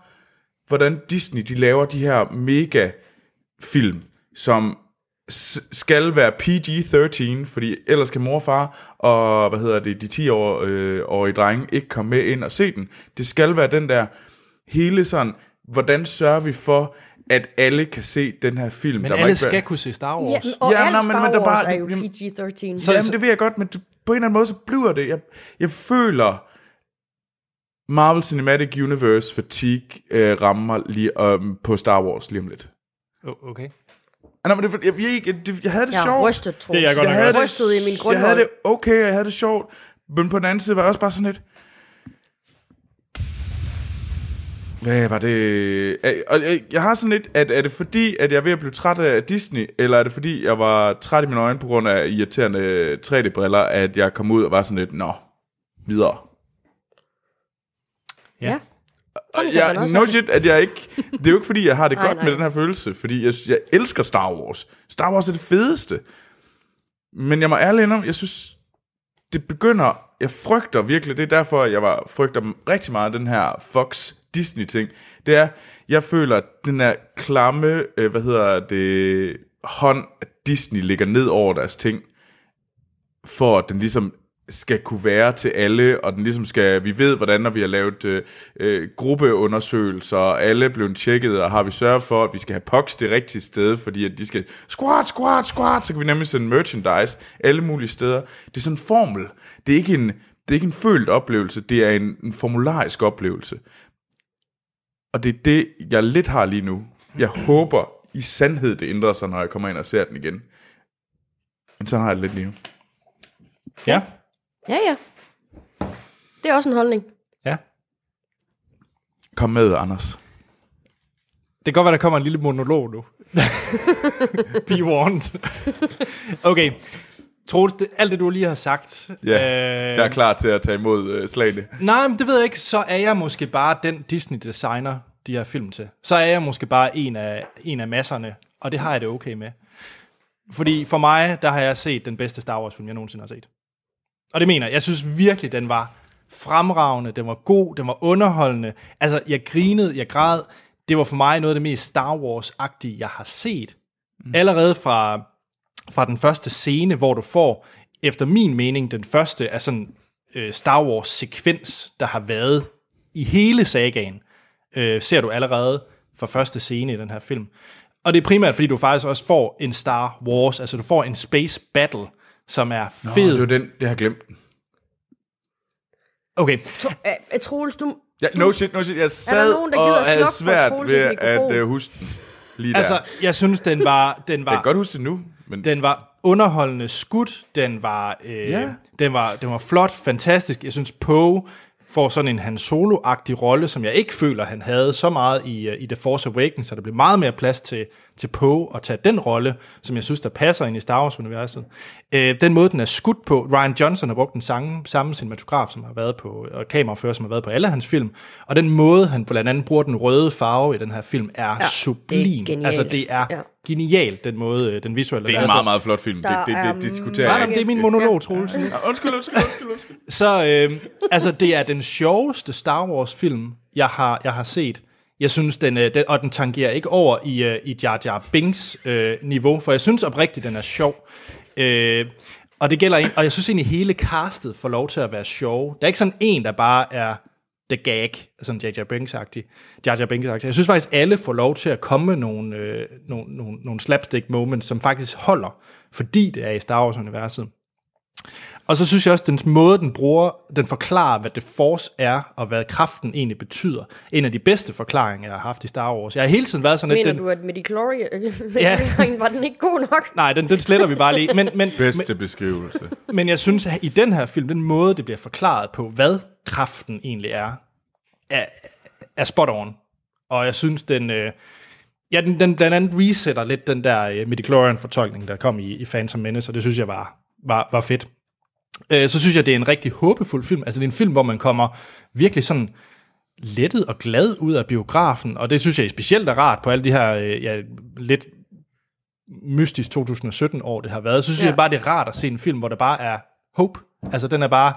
hvordan Disney, de laver de her mega film, som skal være PG-13, fordi ellers kan mor og far og, hvad hedder det, de 10 år, øh, årige drenge ikke komme med ind og se den. Det skal være den der hele sådan, hvordan sørger vi for, at alle kan se den her film. Men der alle ikke være- skal kunne se Star Ja, Wars. og Ja, ja, alt nå, men- Star men der Wars bare- er jo jamen- PG-13. Så, Jamen, det ved jeg godt, men det, på en eller anden måde, så bliver det. Jeg, jeg føler, Marvel Cinematic Universe fatigue øh, rammer lige um, på Star Wars lige om lidt. Okay. Ah, nej, men det, jeg, jeg, jeg, det, jeg havde det Jeg sjovt. rystet, tror Det er jeg godt jeg. også. er rystet i min Jeg havde grundvold. det okay, og jeg havde det sjovt. Men på den anden side var jeg også bare sådan lidt... Hvad var det? Og jeg- jeg har sådan lidt, at er det fordi, at jeg er ved at blive træt af Disney, eller er det fordi, jeg var træt i mine øjne på grund af irriterende 3D-briller, at jeg kom ud og var sådan lidt, nå, videre. Ja. Og Sådan jeg, også no shit, at jeg ikke... Det er jo ikke, fordi jeg har det Nej, godt nej. med den her følelse, fordi jeg, jeg elsker Star Wars. Star Wars er det fedeste. Men jeg må ærligt indrømme, jeg synes, det begynder... Jeg frygter virkelig, det er derfor, jeg var, frygter rigtig meget den her Fox Disney-ting. Det er, jeg føler, at den er klamme, øh, hvad hedder det, hånd, at Disney ligger ned over deres ting, for at den ligesom skal kunne være til alle, og den ligesom skal, vi ved, hvordan når vi har lavet øh, øh gruppeundersøgelser, og alle er blevet tjekket, og har vi sørget for, at vi skal have POX det rigtige sted, fordi at de skal squat, squat, squat, så kan vi nemlig sende merchandise alle mulige steder. Det er sådan en formel. Det er ikke en, det er ikke en følt oplevelse, det er en, en formularisk oplevelse. Og det er det, jeg lidt har lige nu. Jeg håber i sandhed, det ændrer sig, når jeg kommer ind og ser den igen. Men så har jeg det lidt lige nu. Ja. Ja, ja. Det er også en holdning. Ja. Kom med, Anders. Det kan godt være, der kommer en lille monolog nu. Be warned. okay. Troels, det, alt det, du lige har sagt... Ja, øh... jeg er klar til at tage imod øh, slagene. Nej, men det ved jeg ikke. Så er jeg måske bare den Disney-designer, de har film til. Så er jeg måske bare en af, en af masserne, og det har jeg det okay med. Fordi for mig, der har jeg set den bedste Star Wars-film, jeg nogensinde har set. Og det mener jeg. Jeg synes virkelig, den var fremragende, den var god, den var underholdende. Altså, jeg grinede, jeg græd. Det var for mig noget af det mest Star Wars-agtige, jeg har set. Mm. Allerede fra, fra den første scene, hvor du får, efter min mening, den første af sådan øh, Star Wars-sekvens, der har været i hele sagaen, øh, ser du allerede fra første scene i den her film. Og det er primært, fordi du faktisk også får en Star Wars, altså du får en space battle, som er fed. Nå, det var den, det har jeg glemt. Okay, To, uh, Troels, du... Ja, no shit, no shit. Jeg sad nogen, der og havde svært Troels' ved mikrofon? at uh, huske den. Lige altså, der. jeg synes, den var, den Jeg var, kan godt huske det nu, men den var underholdende skudt, den var, øh, Ja. den var, den var flot, fantastisk. Jeg synes, Poe får sådan en Han Solo-agtig rolle, som jeg ikke føler, han havde så meget i, øh, i The Force Awakens, så der blev meget mere plads til, til Poe at tage den rolle, som jeg synes, der passer ind i Star Wars-universet. Øh, den måde, den er skudt på, Ryan Johnson har brugt den samme, samme cinematograf, som har været på, og kamerafører, som har været på alle hans film, og den måde, han blandt andet bruger den røde farve i den her film, er ja, sublim. genialt. altså, det er Ja. genialt, den måde, øh, den visuelle det er en på. meget, meget flot film. Det, Der det, er det, det diskuterer jeg ikke. det er min monolog, Troels. Ja, Undskyld, undskyld, undskyld, undskyld. Så øh, altså, det er den sjoveste Star Wars-film, jeg har, jeg har set. Jeg synes, den, øh, den, og den tangerer ikke over i, øh, i Jar Jar Binks øh, niveau, for jeg synes oprigtigt, den er sjov. Øh, og det gælder, og jeg synes egentlig, hele castet får lov til at være sjov. Der er ikke sådan en, der bare er the gag, sådan Jar Jar Binks-agtig. Jar Jar Binks-agtig. Jeg synes faktisk, alle får lov til at komme med nogle, øh, nogle, nogle, nogle slapstick moments, som faktisk holder, fordi det er i Star Wars-universet. Og så synes jeg også, at den måde, den bruger, den forklarer, hvad det Force er, og hvad kraften egentlig betyder. En af de bedste forklaringer, jeg har haft i Star Wars. Jeg har hele tiden været sådan. Mener Den, du, at Midichlorian Ja. var den ikke god nok? nej, den, den sletter vi bare lige. Men, men, Bedste beskrivelse. men jeg synes, at i den her film, den måde, det bliver forklaret på, hvad kraften egentlig er, er, er spot on. Og jeg synes, den... Øh, ja, den, den blandt andet resetter lidt den der øh, midichlorian-fortolkning, der kom i, i Phantom Menace, og det synes jeg var, var, var fedt. Øh, så synes jeg, det er en rigtig håbefuld film. Altså, det er en film, hvor man kommer virkelig sådan lettet og glad ud af biografen, og det synes jeg er specielt er rart på alle de her øh, ja, lidt mystisk 2017-år, det har været. Så synes ja. Jeg bare, det er rart at se en film, hvor der bare er hope. Altså, den er bare,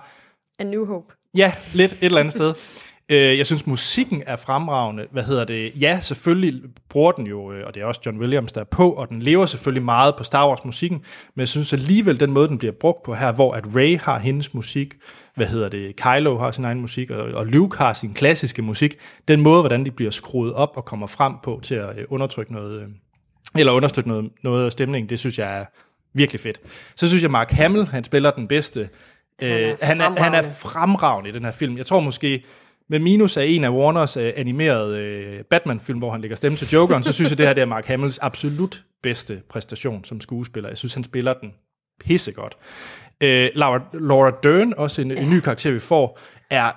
A New Hope. ja, lidt et eller andet sted. Øh, jeg synes, musikken er fremragende. Hvad hedder det? Ja, selvfølgelig bruger den jo, øh, og det er også John Williams, der er på, og den lever selvfølgelig meget på Star Wars-musikken, men jeg synes alligevel, den måde, den bliver brugt på her, hvor at Ray har hendes musik, hvad hedder det, Kylo har sin egen musik, og, og Luke har sin klassiske musik, den måde, hvordan de bliver skruet op og kommer frem på til at øh, undertrykke noget, øh, eller understøtte noget, noget af stemningen, det synes jeg er virkelig fedt. Så synes jeg, Mark Hamill, han spiller den bedste. Han er han, er, han er fremragende i den her film. Jeg tror måske, med minus af en af Warners uh, animerede uh, Batman-film, hvor han lægger stemme til Jokeren, så synes jeg, det her det er Mark Hamills absolut bedste præstation som skuespiller. Jeg synes, han spiller den pissegodt. Uh, Laura, Laura Dern, også en, ja. en ny karakter, vi får, er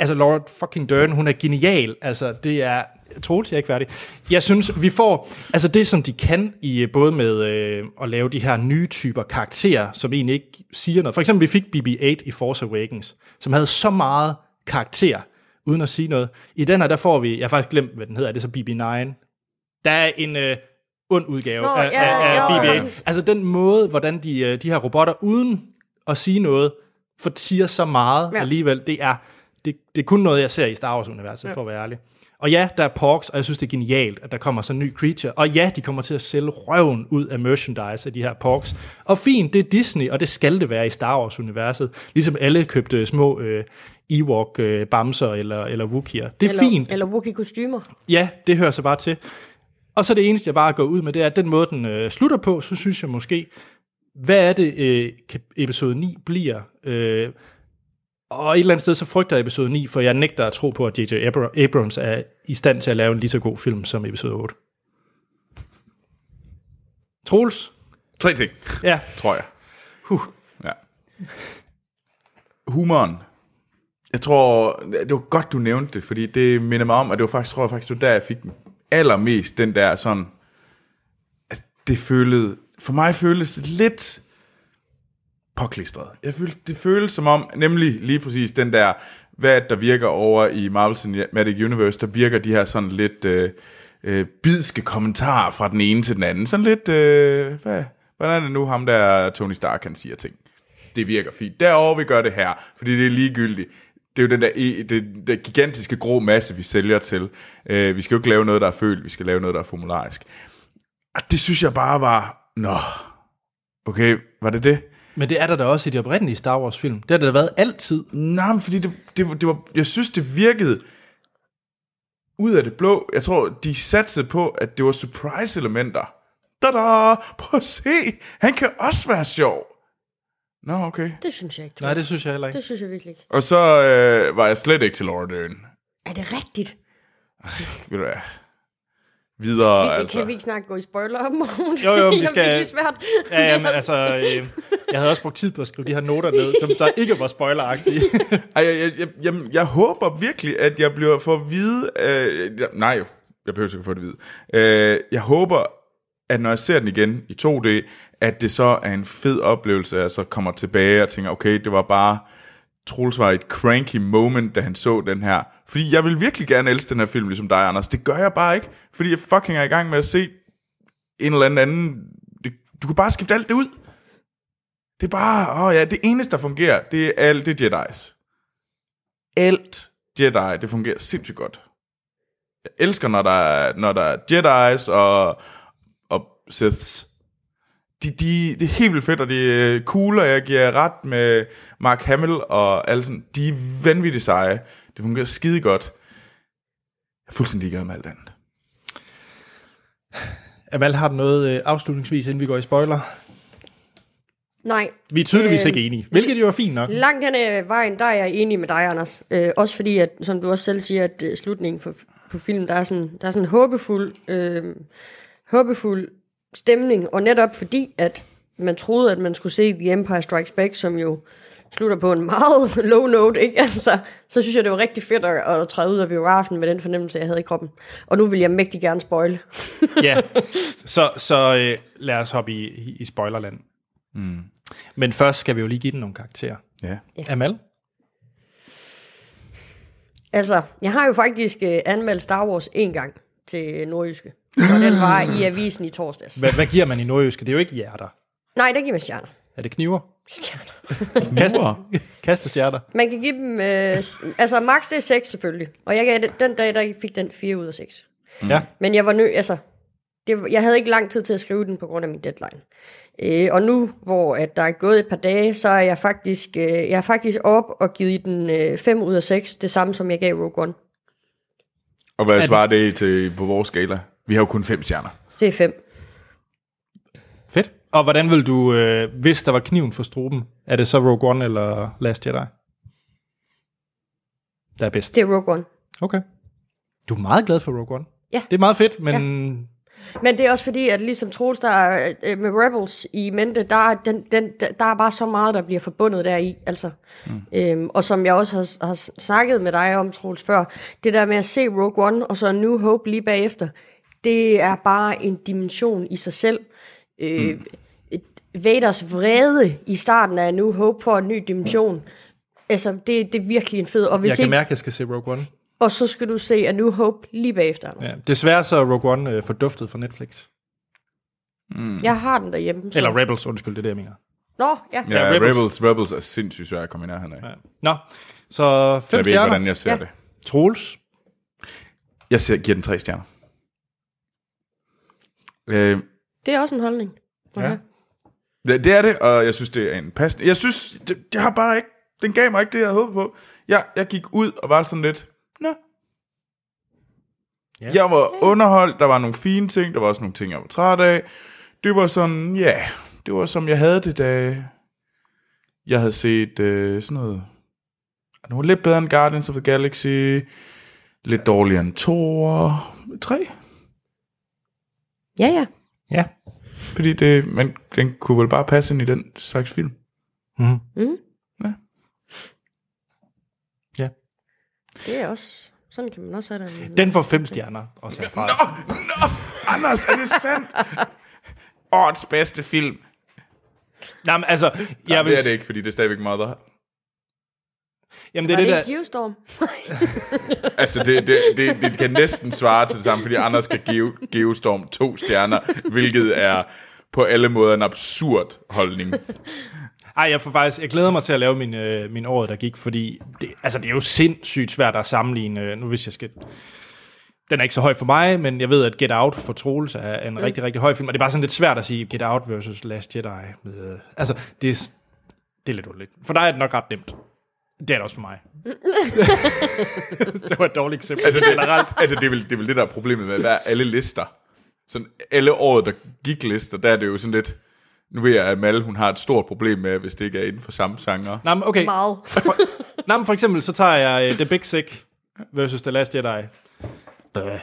altså Laura fucking Dern, hun er genial. Altså, det er Troels, jeg er ikke færdig. Jeg synes, vi får, altså det som de kan i øh, både med øh, at lave de her nye typer karakterer, som egentlig ikke siger noget. For eksempel, vi fik BB-8 i Force Awakens, som havde så meget karakter, uden at sige noget. I den her, der får vi, jeg har faktisk glemt, hvad den hedder, er det så BB-9? Der er en øh, ond udgave Nå, af, ja, af, af ja, BB-8. ja. Altså den måde, hvordan de, øh, de her robotter, uden at sige noget, for siger så meget. Ja. alligevel, det er, det, det er kun noget, jeg ser i Star Wars-universet, ja. for at være ærlig. Og ja, der er porks, og jeg synes, det er genialt, at der kommer sådan en ny creature. Og ja, de kommer til at sælge røven ud af merchandise af de her porks. Og fint, det er Disney, og det skal det være i Star Wars-universet. Ligesom alle købte små øh, Ewok-bamser eller, eller Wookieer. Det er eller, fint. Eller Wookiee-kostymer. Ja, det hører sig bare til. Og så det eneste, jeg bare går ud med, det er, at den måde, den øh, slutter på, så synes jeg måske, hvad er det, øh, episode 9 bliver? Øh, og et eller andet sted, så frygter jeg episode 9, for jeg nægter at tro på, at J.J. Abra- Abrams er i stand til at lave en lige så god film som episode 8. Troels? Tre ting, Ja. tror jeg. Huh. Ja. Humoren. Jeg tror, det var godt, du nævnte det, fordi det minder mig om, at det var faktisk, tror jeg faktisk, det var der, jeg fik den allermest, den der sådan, at det følede, for mig føltes det lidt påklistret. Jeg følte, det føles som om, nemlig lige præcis den der, hvad der virker over i Marvel Cinematic Universe, der virker de her sådan lidt øh, øh, bidske kommentarer fra den ene til den anden. Sådan lidt, øh, hvad, hvordan er det nu ham der Tony Stark, kan sige ting. Det virker fint. Derovre vi gør det her, fordi det er ligegyldigt. Det er jo den der, det, den gigantiske grå masse, vi sælger til. Øh, vi skal jo ikke lave noget, der er følt, vi skal lave noget, der er formularisk. Og det synes jeg bare var, nå, okay, var det det? Men det er der da også i de oprindelige Star Wars film. Det har der da været altid. Nej, men fordi det, det, var- det var, jeg synes, det virkede ud af det blå. Jeg tror, de satsede på, at det var surprise-elementer. Da-da! Prøv at se! Han kan også være sjov. Nå, okay. Det synes jeg ikke, Nej, det synes jeg heller ikke. Det synes jeg virkelig ikke. Og så øh, var jeg slet ikke til Laura Dern. Er det rigtigt? Ved du hvad? Videre, Vi, altså. Kan vi ikke snart gå i spoiler om morgen? Jo, jo, vi Det er skal- virkelig svært. Ja, ja, men altså, øh, jeg havde også brugt tid på at skrive de her noter ned, som der ikke var spoileragtige. Ej, jeg, jeg, jeg, jeg, jeg håber virkelig, at jeg bliver for at vide... Øh, jeg, nej, jeg behøver ikke at få det at vide. Øh, jeg håber, at når jeg ser den igen i 2D, at det så er en fed oplevelse, at jeg så kommer tilbage og tænker, okay, det var bare... Troels var et cranky moment, da han så den her. Fordi jeg vil virkelig gerne elske den her film, ligesom dig, Anders. Det gør jeg bare ikke, fordi jeg fucking er i gang med at se en eller anden anden... Det, du kan bare skifte alt det ud. Det er bare, åh ja, det eneste, der fungerer, det er alt det er Jedi's. Alt Jedi, det fungerer sindssygt godt. Jeg elsker, når der er, når der er Jedi's og, og Siths. De, de, det er helt vildt fedt, og det er cool, og jeg giver ret med Mark Hamill og alle sådan. De er vanvittigt seje. Det fungerer skide godt. Jeg er fuldstændig ligeglad med alt andet. Amal, har du noget øh, afslutningsvis, inden vi går i spoiler? Nej, Vi er tydeligvis Øh, ikke enige, hvilket jo er fint nok. langt hen ad vejen, der er jeg enig med dig, Anders. Øh, også fordi, at, som du også selv siger, at øh, slutningen for, på filmen, der er sådan, der er sådan håbefuld, øh, håbefuld stemning. Og netop fordi, at man troede, at man skulle se The Empire Strikes Back, som jo slutter på en meget low note, ikke? Altså, så synes jeg, det var rigtig fedt at, at træde ud af biografen med den fornemmelse, jeg havde i kroppen. Og nu vil jeg mægtig gerne spoile. Ja, så, så øh, lad os hoppe i, i, i spoilerland. Mm. Men først skal vi jo lige give den nogle karakterer. Ja. Amal? Altså, jeg har jo faktisk øh, anmeldt Star Wars en gang til Nordjyske. Og den var i avisen i torsdags. Hvad, hvad giver man i nordjyske? Det er jo ikke hjerter. Nej, der giver man stjerner. Er det kniver? Stjerner. Kaster, kastestjerter. Man kan give dem... Øh, altså, max det er 6 selvfølgelig. Og jeg gav den, den dag, der fik den 4 ud af 6. Ja. Men jeg var nø... Altså, det, jeg havde ikke lang tid til at skrive den på grund af min deadline. Øh, og nu, hvor at der er gået et par dage, så er jeg faktisk, øh, jeg er faktisk op og givet den øh, 5 ud af 6. Det samme, som jeg gav Rogue One. Og hvad svarer det til på vores skala? Vi har jo kun fem stjerner. Det er 5. Fedt. Og hvordan vil du, øh, hvis der var kniven for struben, er det så Rogue One eller Last Jedi? Der er bedst. Det er Rogue One. Okay. Du er meget glad for Rogue One. Ja. Det er meget fedt, men... Ja. Men det er også fordi, at ligesom Troels, der er, øh, med Rebels i mente, der er, den, den, der er bare så meget, der bliver forbundet deri. Altså. Mm. Øhm, og som jeg også har, har snakket med dig om, Troels, før, det der med at se Rogue One og så New Hope lige bagefter, det er bare en dimension i sig selv. Øh, mm. Vaders vrede i starten af New Hope for en ny dimension. Altså, det, det er virkelig en fed. Og, hvis Jeg kan ikke, mærke, at jeg skal se Rogue One. og så skal du se A New Hope lige bagefter. Anders. Ja. Desværre så er Rogue One øh, forduftet fra Netflix. Jeg har den derhjemme. Så. Eller Rebels, undskyld, det er det, jeg mener. Nå, ja. Ja, Ja, Rebels. Rebels. Rebels, er sindssygt svært at komme i nærheden af. Ja. Nå, så Så fem jeg ved ikke, stjerner. hvordan jeg ser Ja. det. Troels. Jeg ser, giver den tre stjerner. Øh, Det er også en holdning. Okay. Ja. det, det er det, og jeg synes, det er en passende... Jeg synes, det, jeg har bare ikke... Den gav mig ikke det, jeg havde håbet på. Jeg, jeg gik ud og var sådan lidt... Nå. Ja. Jeg var underholdt, der var nogle fine ting, der var også nogle ting, jeg var træt af. Det var sådan, ja, det var som jeg havde det, da jeg havde set øh, sådan noget... Det var lidt bedre end Guardians of the Galaxy, lidt dårligere end Thor, 3. Ja, ja. Ja. Fordi det, man, den kunne vel bare passe ind i den slags film. Mm. Mm. Ja. Ja. Det er også... Sådan kan man også have det. Den får fem stjerner også herfra. Nå, nå, Anders, er det sandt? Årets bedste film. Nej, men altså, Ja, jeg vil, det er det ikke, fordi det er stadiggeæk Mother. Jamen, det Var er det det der... Geostorm? Altså, det, det, det, det kan næsten svare til det samme, fordi Anders skal give Geostorm to stjerner, hvilket er på alle måder en absurd holdning. Ej, jeg, får faktisk, jeg glæder mig til at lave min, øh, min år, der gik, fordi det, altså, det er jo sindssygt svært at sammenligne, øh, nu hvis jeg skal... Den er ikke så høj for mig, men jeg ved, at Get Out for Troels er en mm. rigtig, rigtig høj film, og det er bare sådan lidt svært at sige Get Out versus Last Jedi. Øh, altså, det er, det er lidt underligt. For dig er det nok ret nemt. Det er det også for mig. det var et dårligt eksempel. Altså, det, generelt, altså det, er vel, det er vel det, der er problemet med, at der er alle lister. Sådan alle året, der gik lister, der er det jo sådan lidt... Nu ved jeg, at Mal, hun har et stort problem med, hvis det ikke er inden for samme genre. Nå, men okay. Meget. Nå, men for eksempel, så tager jeg uh, The Big Sick versus The Last Jedi. The,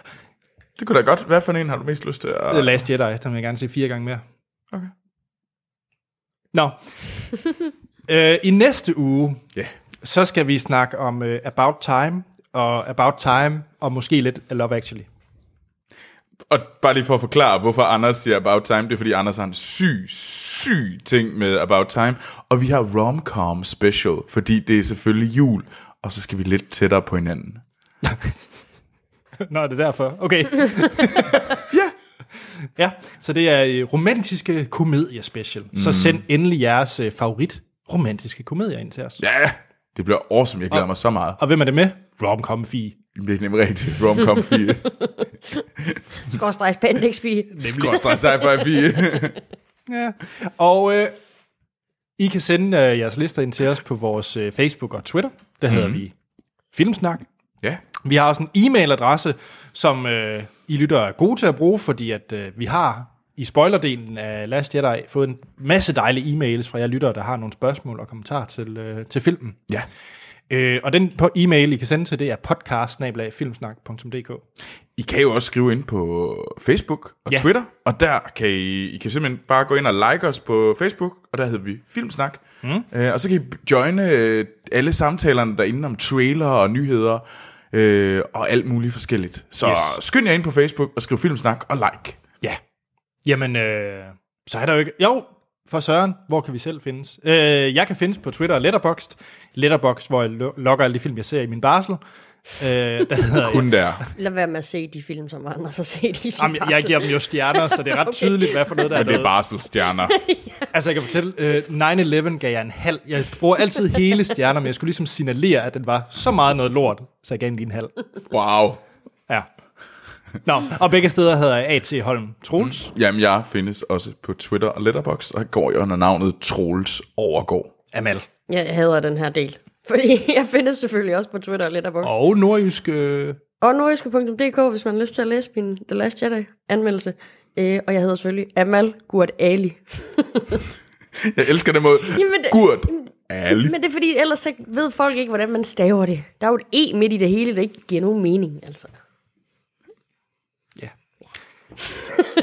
Det kunne da godt. Hvad for en har du mest lyst til at... The Last Jedi, den vil jeg gerne se fire gange mere. Okay. Nå. uh, I næste uge, Ja. Så skal vi snakke om uh, About Time, og About Time, og måske lidt af Love Actually. Og bare lige for at forklare, hvorfor Anders siger About Time, det er fordi Anders har en syg, syg ting med About Time. Og vi har romcom special, fordi det er selvfølgelig jul, og så skal vi lidt tættere på hinanden. Nå, det er derfor. Okay. ja. Ja, så det er øh, romantiske komedier special. Mm. Så send endelig jeres øh, favorit romantiske komedier ind til os. Ja, det bliver awesome. Jeg glæder mig så meget. Og hvem er det med? Romcom Fie. Det er nemlig rigtigt. Romcom 4. Skorstræks Pendix-fie. Skorstræk sci-fi 4. Ja. Og øh, I kan sende øh, jeres lister ind til os på vores øh, Facebook og Twitter. Der hedder Mhm. vi Filmsnak. ja. Vi har også en e-mailadresse, som øh, I lytter er gode til at bruge, fordi at øh, vi har i spoilerdelen af Last Jedi fået en masse dejlige e-mails fra jer lyttere, der har nogle spørgsmål og kommentarer til, øh, til filmen. Ja. Øh, og den på e-mail, I kan sende til, det er podcast I kan jo også skrive ind på Facebook og Ja. Twitter, og der kan I, I kan simpelthen bare gå ind og like os på Facebook, og der hedder vi Filmsnak. Mm. Øh, og så kan I joine øh, alle samtalerne derinde om trailer og nyheder, øh, og alt muligt forskelligt. Så yes. skynd jer ind på Facebook og skriv Filmsnak og like. Ja. Jamen, øh, så er der jo ikke... Jo, for Søren, hvor kan vi selv findes? Øh, jeg kan findes på Twitter og Letterboxd. Letterboxd, hvor jeg lo- logger alle de film, jeg ser i min barsel. Øh, der hedder Kun der. Lad være med at se de film, som har set i sin Jamen, jeg, jeg giver dem jo stjerner, så det er ret okay. tydeligt, hvad for noget, der er Men det er barselstjerner. Altså, jeg kan fortælle, øh, 9-11 gav jeg en halv. Jeg bruger altid hele stjerner, men jeg skulle ligesom signalere, at den var så meget noget lort, så jeg gav den lige en halv. Wow. Ja. Nå, og begge steder hedder jeg A.T. Holm Troels. Jamen, jeg findes også på Twitter og Letterboxd, og går jo under navnet Troels Overgård. Amal. Jeg hader den her del. Fordi jeg findes selvfølgelig også på Twitter og Letterboxd. Oh. Og nordjysk... Øh, Og nordjyske.dk, hvis man har lyst til at læse min The Last Jedi anmeldelse. Øh, og jeg hedder selvfølgelig Amal Gurt Ali. Jeg elsker den måde. Jamen, Gurt. Ali. Men det er fordi, ellers så ved folk ikke, hvordan man staver det. Der er jo et E midt i det hele, der ikke giver nogen mening, altså.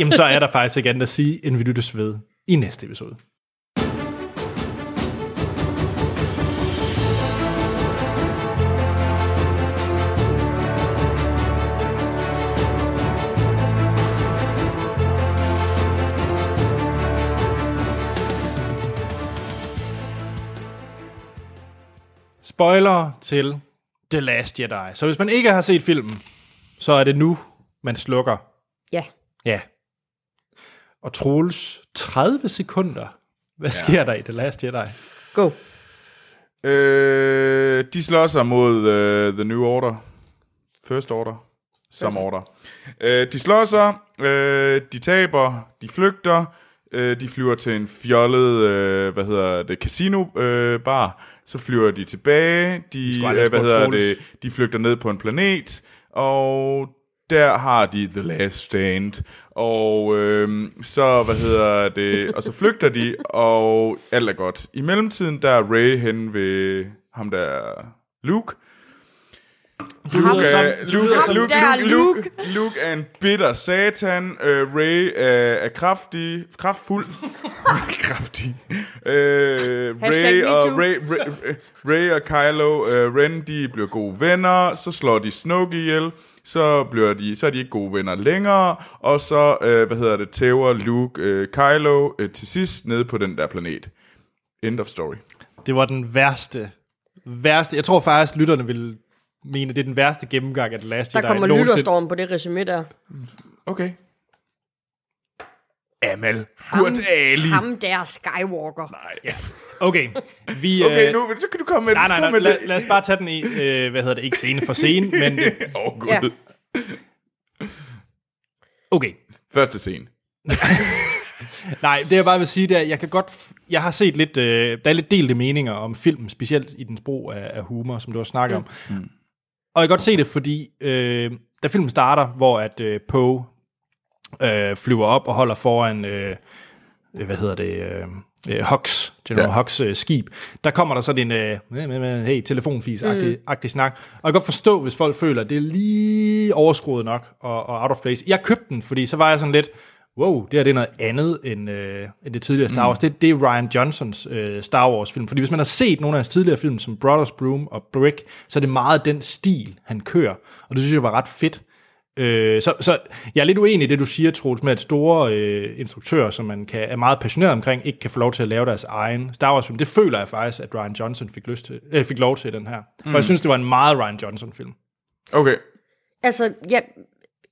Jamen, så er der faktisk ikke andet at sige, end vi lyttes ved i næste episode. Spoiler til The Last Jedi. Så hvis man ikke har set filmen, så er det nu, man slukker Ja. Ja. Og Troels, 30 sekunder. Hvad ja. sker der i The Last Jedi? Go. Øh, de slår sig mod uh, The New Order. First Order. som order. Øh, de slår sig, øh, de taber, de flygter, øh, de flyver til en fjollet, øh, hvad hedder det, casino øh, bar, så flyver de tilbage, de, aldrig øh, hvad hedder spurgt det, de flygter ned på en planet, og der har de The Last Stand, og øh, så, hvad hedder det, og så flygter de, og alt er godt. I mellemtiden, der er Ray hen ved ham der Luke, Luke er, Luke, Luke, er Luke, Luke, Luke er en bitter satan. Uh, Ray er, er kraftig, kraftfuld. kraftig. Uh, Ray, og. Ray, Ray, Ray og Kylo uh, Ren, de bliver gode venner. Så slår de Snoke ihjel. Så, bliver de, så er de ikke gode venner længere. Og så, uh, hvad hedder det, tæver Luke uh, Kylo uh, til sidst nede på den der planet. End of story. Det var den værste, værste. Jeg tror faktisk, lytterne vil mene, det er den værste gennemgang af The Last Der Jedi kommer nogensinde. lytterstorm på det resume der. Okay. Amal. Gurt Ali. Ham der Skywalker. Ja. Okay, vi... Okay, øh, nu så kan du komme med Nej, nej, nej, med lad, lad os bare tage den i, øh, hvad hedder det, ikke scene for scene, men Åh, oh, gud. Ja. Okay. Første scene. Nej, det jeg bare vil sige, det er, jeg kan godt, jeg har set lidt, øh, der er lidt delte meninger om filmen, specielt i dens brug af, af humor, som du har snakket om. Mm. Og jeg kan godt se det, fordi øh, da filmen starter, hvor at øh, Poe øh, flyver op og holder foran, øh, øh, hvad hedder det, øh, øh, Hux, General Ja. Hux øh, skib, der kommer der sådan en, øh, hey, telefonfis-agtig mm. agtig snak. Og jeg kan godt forstå, hvis folk føler, at det er lige overskruet nok og, og out of place. Jeg købte den, fordi så var jeg sådan lidt, wow, det her det er noget andet end, øh, end det tidligere Star Wars. Mm. Det, det er Ryan Johnsons øh, Star Wars-film. Fordi hvis man har set nogle af hans tidligere film, som Brothers Broom og Brick, så er det meget den stil, han kører. Og det synes jeg var ret fedt. Øh, så, så jeg er lidt uenig i det, du siger, Troels, med at store øh, instruktører, som man kan, er meget passioneret omkring, ikke kan få lov til at lave deres egen Star Wars-film. Det føler jeg faktisk, at Ryan Johnson fik, lyst til, øh, fik lov til den her. For jeg synes, det var en meget Ryan Johnson-film. Okay. Altså, jeg,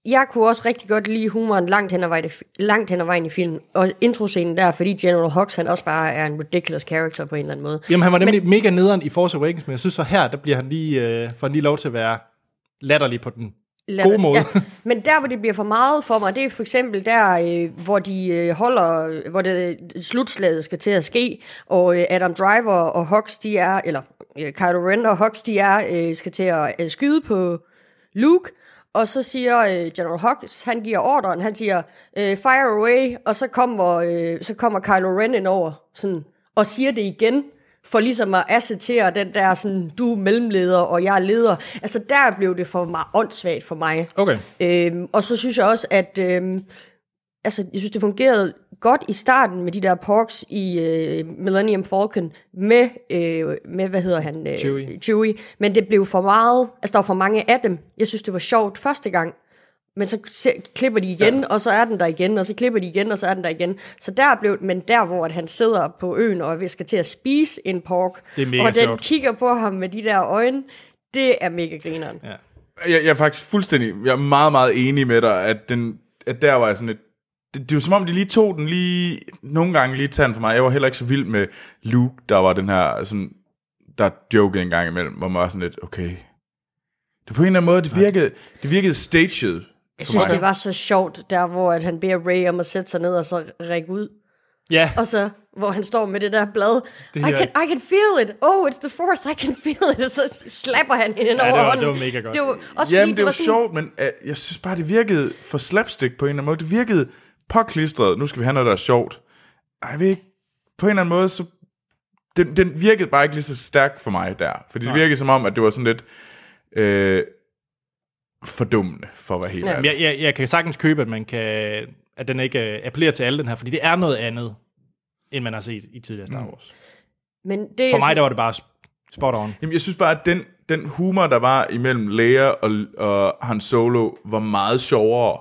jeg kunne også rigtig godt lide humoren langt hen ad vejen, langt hen ad vejen i filmen. Og introscenen der, fordi General Hux, han også bare er en ridiculous character på en eller anden måde. Jamen, han var nemlig men, mega nederen i Force Awakens, men jeg synes så her, der bliver han lige, øh, får han lige lov til at være latterlig på den gode måde. Ja. Men der, hvor det bliver for meget for mig, det er for eksempel der, øh, hvor de øh, holder, hvor det slutslaget skal til at ske, og øh, Adam Driver og Hux, de er, eller øh, Kylo Ren og Hux, de er, øh, skal til at øh, skyde på Luke, og så siger øh, General Hux, han giver ordren, han siger, øh, fire away, og så kommer, øh, så kommer Kylo Ren ind over, sådan, og siger det igen, for ligesom at acceptere den der sådan, du er mellemleder, og jeg er leder. Altså der blev det for mig åndssvagt for mig. Okay. Øhm, og så synes jeg også, at øhm, altså, jeg synes, det fungerede godt i starten med de der porks i øh, Millennium Falcon med, øh, med, hvad hedder han? Øh, Chewie. Chewie. Men det blev for meget, altså der var for mange af dem. Jeg synes, det var sjovt første gang. Men så se, klipper de igen, ja. og så er den der igen, og så klipper de igen, og så er den der igen. Så der blev, men der hvor at han sidder på øen og er skal til at spise en pork, Det er mega og den sjovt. kigger på ham med de der øjne, det er mega grineren. Ja. Jeg, jeg er faktisk fuldstændig, jeg er meget, meget enig med dig, at, den, at der var jeg sådan et, det, det var som om, de lige tog den lige, nogle gange lige tanden for mig. Jeg var heller ikke så vild med Luke, der var den her, sådan, der jokede en gang imellem, hvor man var sådan lidt, okay. Det på en eller anden måde, det virkede, det virkede staged. Jeg synes, mig. det var så sjovt, der hvor at han beder Ray om at sætte sig ned og så række ud. Ja, Og så, hvor han står med det der blad. Det I her- can, I can feel it. Oh, it's the force. I can feel it. Og så slapper han hende det over var- hånden. det var mega godt. Det var også Jamen, fordi, det var sådan, sjovt, men uh, jeg synes bare, det virkede for slapstick på en eller anden måde. Det virkede påklistret. Nu skal vi have noget, der er sjovt. Ej, jeg ved ikke, på en eller anden måde, så... Den, den virkede bare ikke lige så stærkt for mig der. Fordi det Nej. virkede som om, at det var sådan lidt... Øh, fordummende, for at være helt Ja. jeg, jeg, jeg kan sagtens købe, at man kan, at den ikke øh, appellerer til alle den her, fordi det er noget andet, end man har set i tidligere Star Wars. Men det, For mig, der var det bare spot on. Jamen, jeg synes bare, at den, den humor, der var imellem Leia og, og Han Solo, var meget sjovere.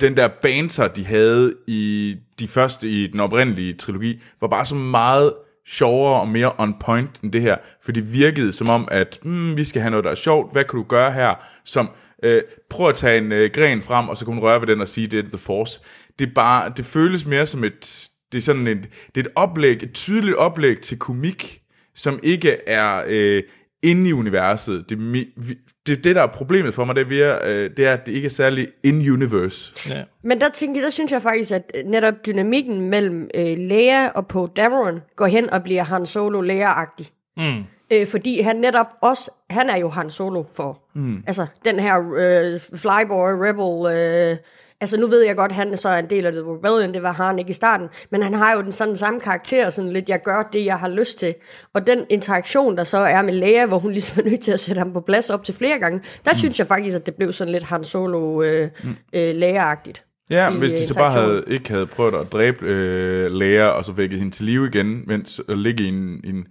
Den der banter, de havde i de første, i den oprindelige trilogi, var bare så meget sjovere og mere on point end det her. For det virkede som om, at mm, vi skal have noget, der er sjovt. Hvad kan du gøre her? Som, øh, prøv at tage en øh, gren frem, og så kan hun røre ved den og sige, det er The Force. Det, er bare, det føles mere som et, det er sådan et, det er et oplæg, et tydeligt oplæg til komik, som ikke er øh, inde i universet. Det, vi- det, det der er problemet for mig, det er, øh, det er, at det ikke er særlig in-universe. Ja. Men der, tænker, der synes jeg faktisk, at netop dynamikken mellem øh, Leia og Poe Dameron går hen og bliver Han Solo Leia-agtig. Mm. Øh, fordi han netop også, han er jo Han Solo for, mm. altså den her øh, Flyboy Rebel, øh, altså nu ved jeg godt, han så er en del af The Rebellion, det var han ikke i starten, men han har jo den sådan samme karakter, sådan lidt, jeg gør det, jeg har lyst til. Og den interaktion, der så er med Leia, hvor hun ligesom er nødt til at sætte ham på plads op til flere gange, der mm. synes jeg faktisk, at det blev sådan lidt Han Solo øh, mm. øh, Leia-agtigt. Ja, i, hvis de øh, så bare havde, ikke havde prøvet at dræbe øh, Leia, og så vækket hende til live igen, mens at ligge i en, en,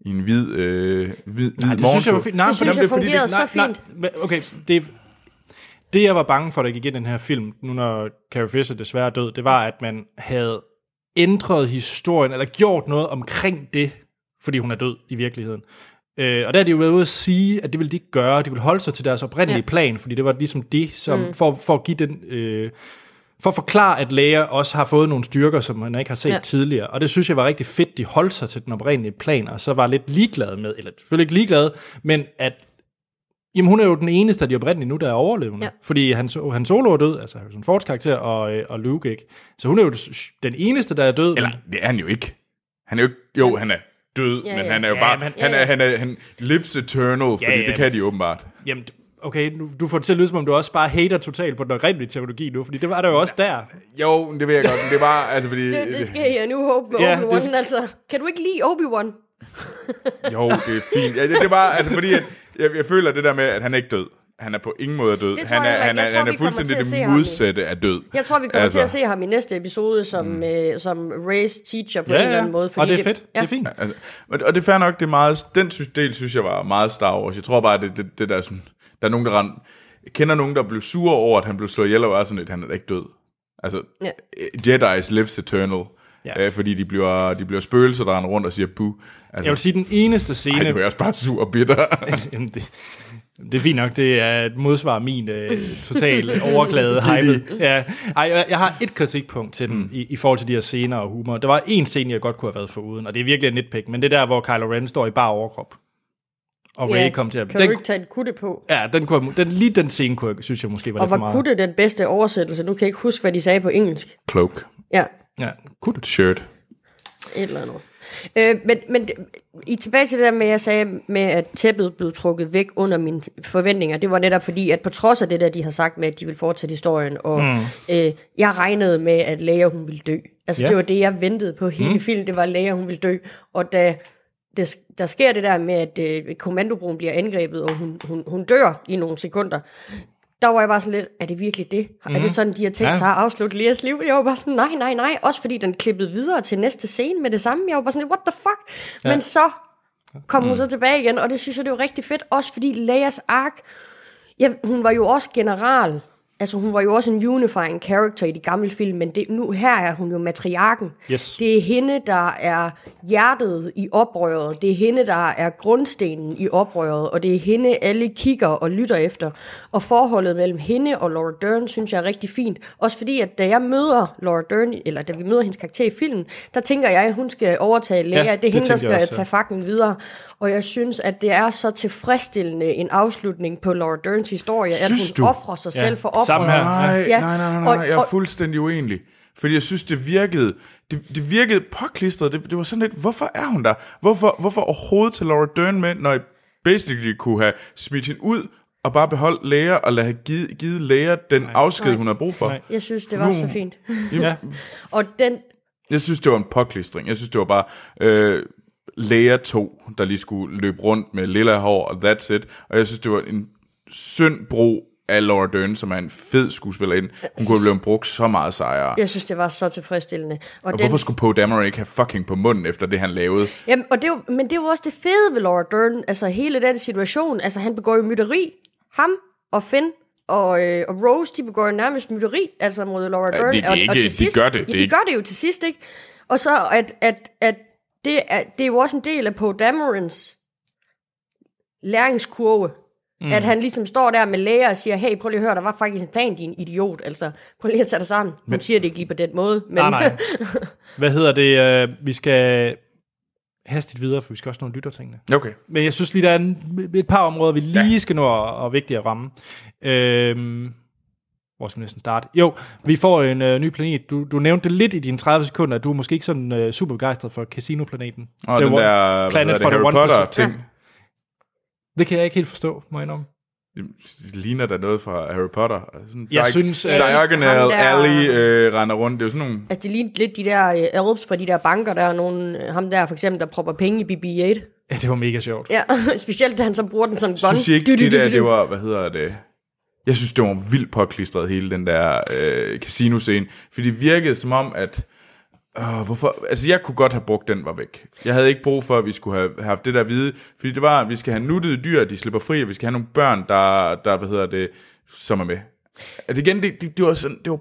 i en hvid, øh, hvid, Nej, hvid det synes jeg var fint. Nej, Det for synes dem, jeg det er fordi, fungerede det, nej, så nej, fint. men okay, det, det jeg var bange for, der gik i den her film, nu når Carrie Fisher desværre er død, det var, at man havde ændret historien, eller gjort noget omkring det, fordi hun er død i virkeligheden. Øh, og der har de jo været ude at sige, at det ville de ikke gøre. De ville holde sig til deres oprindelige Ja. plan, fordi det var ligesom det, som mm. for, for at give den... Øh, for at forklare, at læger også har fået nogle styrker, som man ikke har set ja. tidligere. Og det synes jeg var rigtig fedt, de holdt sig til den oprindelige plan, og så var lidt ligeglade med, eller selvfølgelig ikke ligeglade, men at Jamen, hun er jo den eneste af de oprindelige nu, der er overlevende. Ja. Ja. Fordi han, han Solo er død, altså Harrison Fords karakter, og, øh, og Luke ikke. Så hun er jo den eneste, der er død. Eller, det er han jo ikke. Han er jo ikke, jo, han er død, Ja, men ja. han er jo Ja, bare, men- han, Ja, er, ja. han, er, han lives eternal, fordi ja, det kan de åbenbart. Jamen, okay, nu, du får det til at lyde, som om du også bare hater totalt på den oprindelige teknologi nu, fordi det var der jo også der. Jo, det ved jeg godt, men det er bare, altså fordi... Det, det skal jeg nu håbe med Ja, Obi-Wan, det- altså. Kan du ikke lide Obi-Wan? Jo, det er fint. Ja, det, det er bare, altså fordi, at jeg, jeg føler det der med, at han er ikke død. Han er på ingen måde død. Det Han er, han ikke. er, Jeg tror, han er fuldstændig det modsatte af død. Jeg tror, vi kommer Altså. til at se ham i næste episode som, mm. øh, som race teacher på Ja, en eller ja, anden måde. og det er fedt. Ja. Det er fint. Altså, og det er fair nok, det er meget, den del synes jeg var meget Star Wars. Jeg tror bare, det, det, det der sådan, der er nogen, der rend, jeg kender nogen, der blev sure over, at han blev slået ihjel, og var sådan lidt, han er ikke død. Altså, Ja. ja. Jedi's lives eternal. Ja. Ja. Øh, fordi de bliver, de bliver spøgelser, der render rundt og siger buh. Altså, Jeg vil sige, den eneste scene... ej, det var jeg også bare sur og bitter. Jamen, det, det er fint nok, det er et modsvar af min øh, total overglade hype. Ja. Ej, jeg, jeg har et kritikpunkt til den, Mm. i, i forhold til de her scener og humor. Der var en scene, jeg godt kunne have været foruden, og det er virkelig en nitpick, men det er der, hvor Kylo Ren står i bar overkrop. Og Ray kom til at... Kan du Den, ikke tage et kutte på? ja, den kunne, den, lige den scene kunne jeg, synes jeg måske var Og lidt for var meget. kutte den bedste oversættelse? Nu kan jeg ikke huske, hvad de sagde på engelsk. Cloak. Ja, Ja, kutte. Shirt. et eller andet. Øh, men, men i tilbage til det der med, jeg sagde med, at tæppet blev trukket væk under mine forventninger, det var netop fordi, at på trods af det der, de har sagt med, at de vil fortsætte historien, og mm. øh, jeg regnede med, at Leia, hun ville dø. Altså, Ja. det var det, jeg ventede på hele mm. filmen, det var, at Leia, hun ville dø. Og da det, der sker det der med, at øh, kommandobroen bliver angrebet, og hun, hun, hun dør i nogle sekunder, der var jeg bare sådan lidt, er det virkelig det? Mm. Er det sådan, de har tænkt Ja. sig at afslutte Leas liv? Jeg var bare sådan, nej, nej, nej. Også fordi den klippede videre til næste scene med det samme. Jeg var bare sådan, what the fuck? Ja. Men så kom hun så tilbage igen, og det synes jeg, det var rigtig fedt. Også fordi Leias ark, ja, hun var jo også general. Altså hun var jo også en unifying character i de gamle film, men det, nu her er hun jo matriarken. Yes. Det er hende, der er hjertet i oprøret. Det er hende, der er grundstenen i oprøret. Og det er hende, alle kigger og lytter efter. Og forholdet mellem hende og Laura Dern, synes jeg er rigtig fint. Også fordi, at da jeg møder Laura Dern, eller da vi møder hendes karakter i filmen, der tænker jeg, at hun skal overtage Lea. Ja, det er det hende, der skal også, ja. tage faklen videre. Og jeg synes, at det er så tilfredsstillende en afslutning på Laura Derns historie, at Synes hun du? offrer sig Ja, selv for oprøret. Nej, Ja. nej, nej, nej, nej. Jeg er fuldstændig uenig. Fordi jeg synes, det virkede, det, det virkede påklistret. Det, det var sådan lidt, hvorfor er hun der? Hvorfor, hvorfor overhovedet til Laura Dern med, når jeg basically kunne have smidt hende ud, og bare beholdt læger, og lade have givet, givet læger den Nej. afsked, Nej. hun har brug for. Nej. Jeg synes, det var så fint. Ja. Og den, Jeg synes, det var en påklistring. Jeg synes, det var bare øh, læger to, der lige skulle løbe rundt med lilla hår, og that's it. Og jeg synes, det var en synd brug af Laura Dern, som er en fed skuespillerinde. Hun kunne have blevet brugt så meget sejere. jeg synes, det var så tilfredsstillende. Og, Og den, hvorfor skulle Poe Dameron ikke have fucking på munden efter det, han lavede? Jamen, og det er jo, men det er jo også det fede ved Laura Dern, altså hele den situation, altså han begår jo mytteri, ham og Finn og, øh, og Rose, de begår nærmest mytteri, altså mod Laura Dern. det er og, ikke- og de til sidst, gør det, det er Ja, de ikke- gør det jo til sidst, ikke? Og så, at, at, at det, er, det er jo også en del af Poe Damerons læringskurve, mm. at han ligesom står der med læger og siger, hey, prøv lige at høre, der var faktisk en plan, din idiot, altså, prøv lige at tage dig sammen. Hun siger det ikke lige på den måde, men Nej, nej. Hvad hedder det? øh, Vi skal... hastigt videre, for vi skal også nå en lyttertingene. Okay. Men jeg synes lige, der er en, et par områder, vi lige ja. skal nå og, og vigtigt at ramme. Øhm, hvor skal vi næsten starte? Jo, vi får en øh, ny planet. Du, du nævnte det lidt i dine 30 sekunder, at du er måske ikke sådan øh, super begejstret for Casino-planeten. Og Det den var der Planet for Harry One Potter Percent. ting. Det kan jeg ikke helt forstå, må jeg indrømme. Det ligner der noget fra Harry Potter. Sådan Jeg Di- synes, øh, Diagonal der- Alley øh, render rundt. Det er jo sådan nogle... Altså, det lignede lidt de der øh, elves fra de der banker, der er nogen, øh, ham der for eksempel, der propper penge i BB-8. Ja, det var mega sjovt. Ja, specielt da han så bruger den sådan gun. Synes I ikke, det der, det var, hvad hedder det? Jeg synes, det var vildt påklistret, hele den der øh, casino-scene. For det virkede som om, at... Øh, hvorfor? Altså, jeg kunne godt have brugt den var væk. Jeg havde ikke brug for, at vi skulle have haft det der hvide. Fordi det var, at vi skal have nuttede dyr, de slipper fri, og vi skal have nogle børn, der, der hvad hedder det, som er med. At igen, det, det, det var sådan... Det var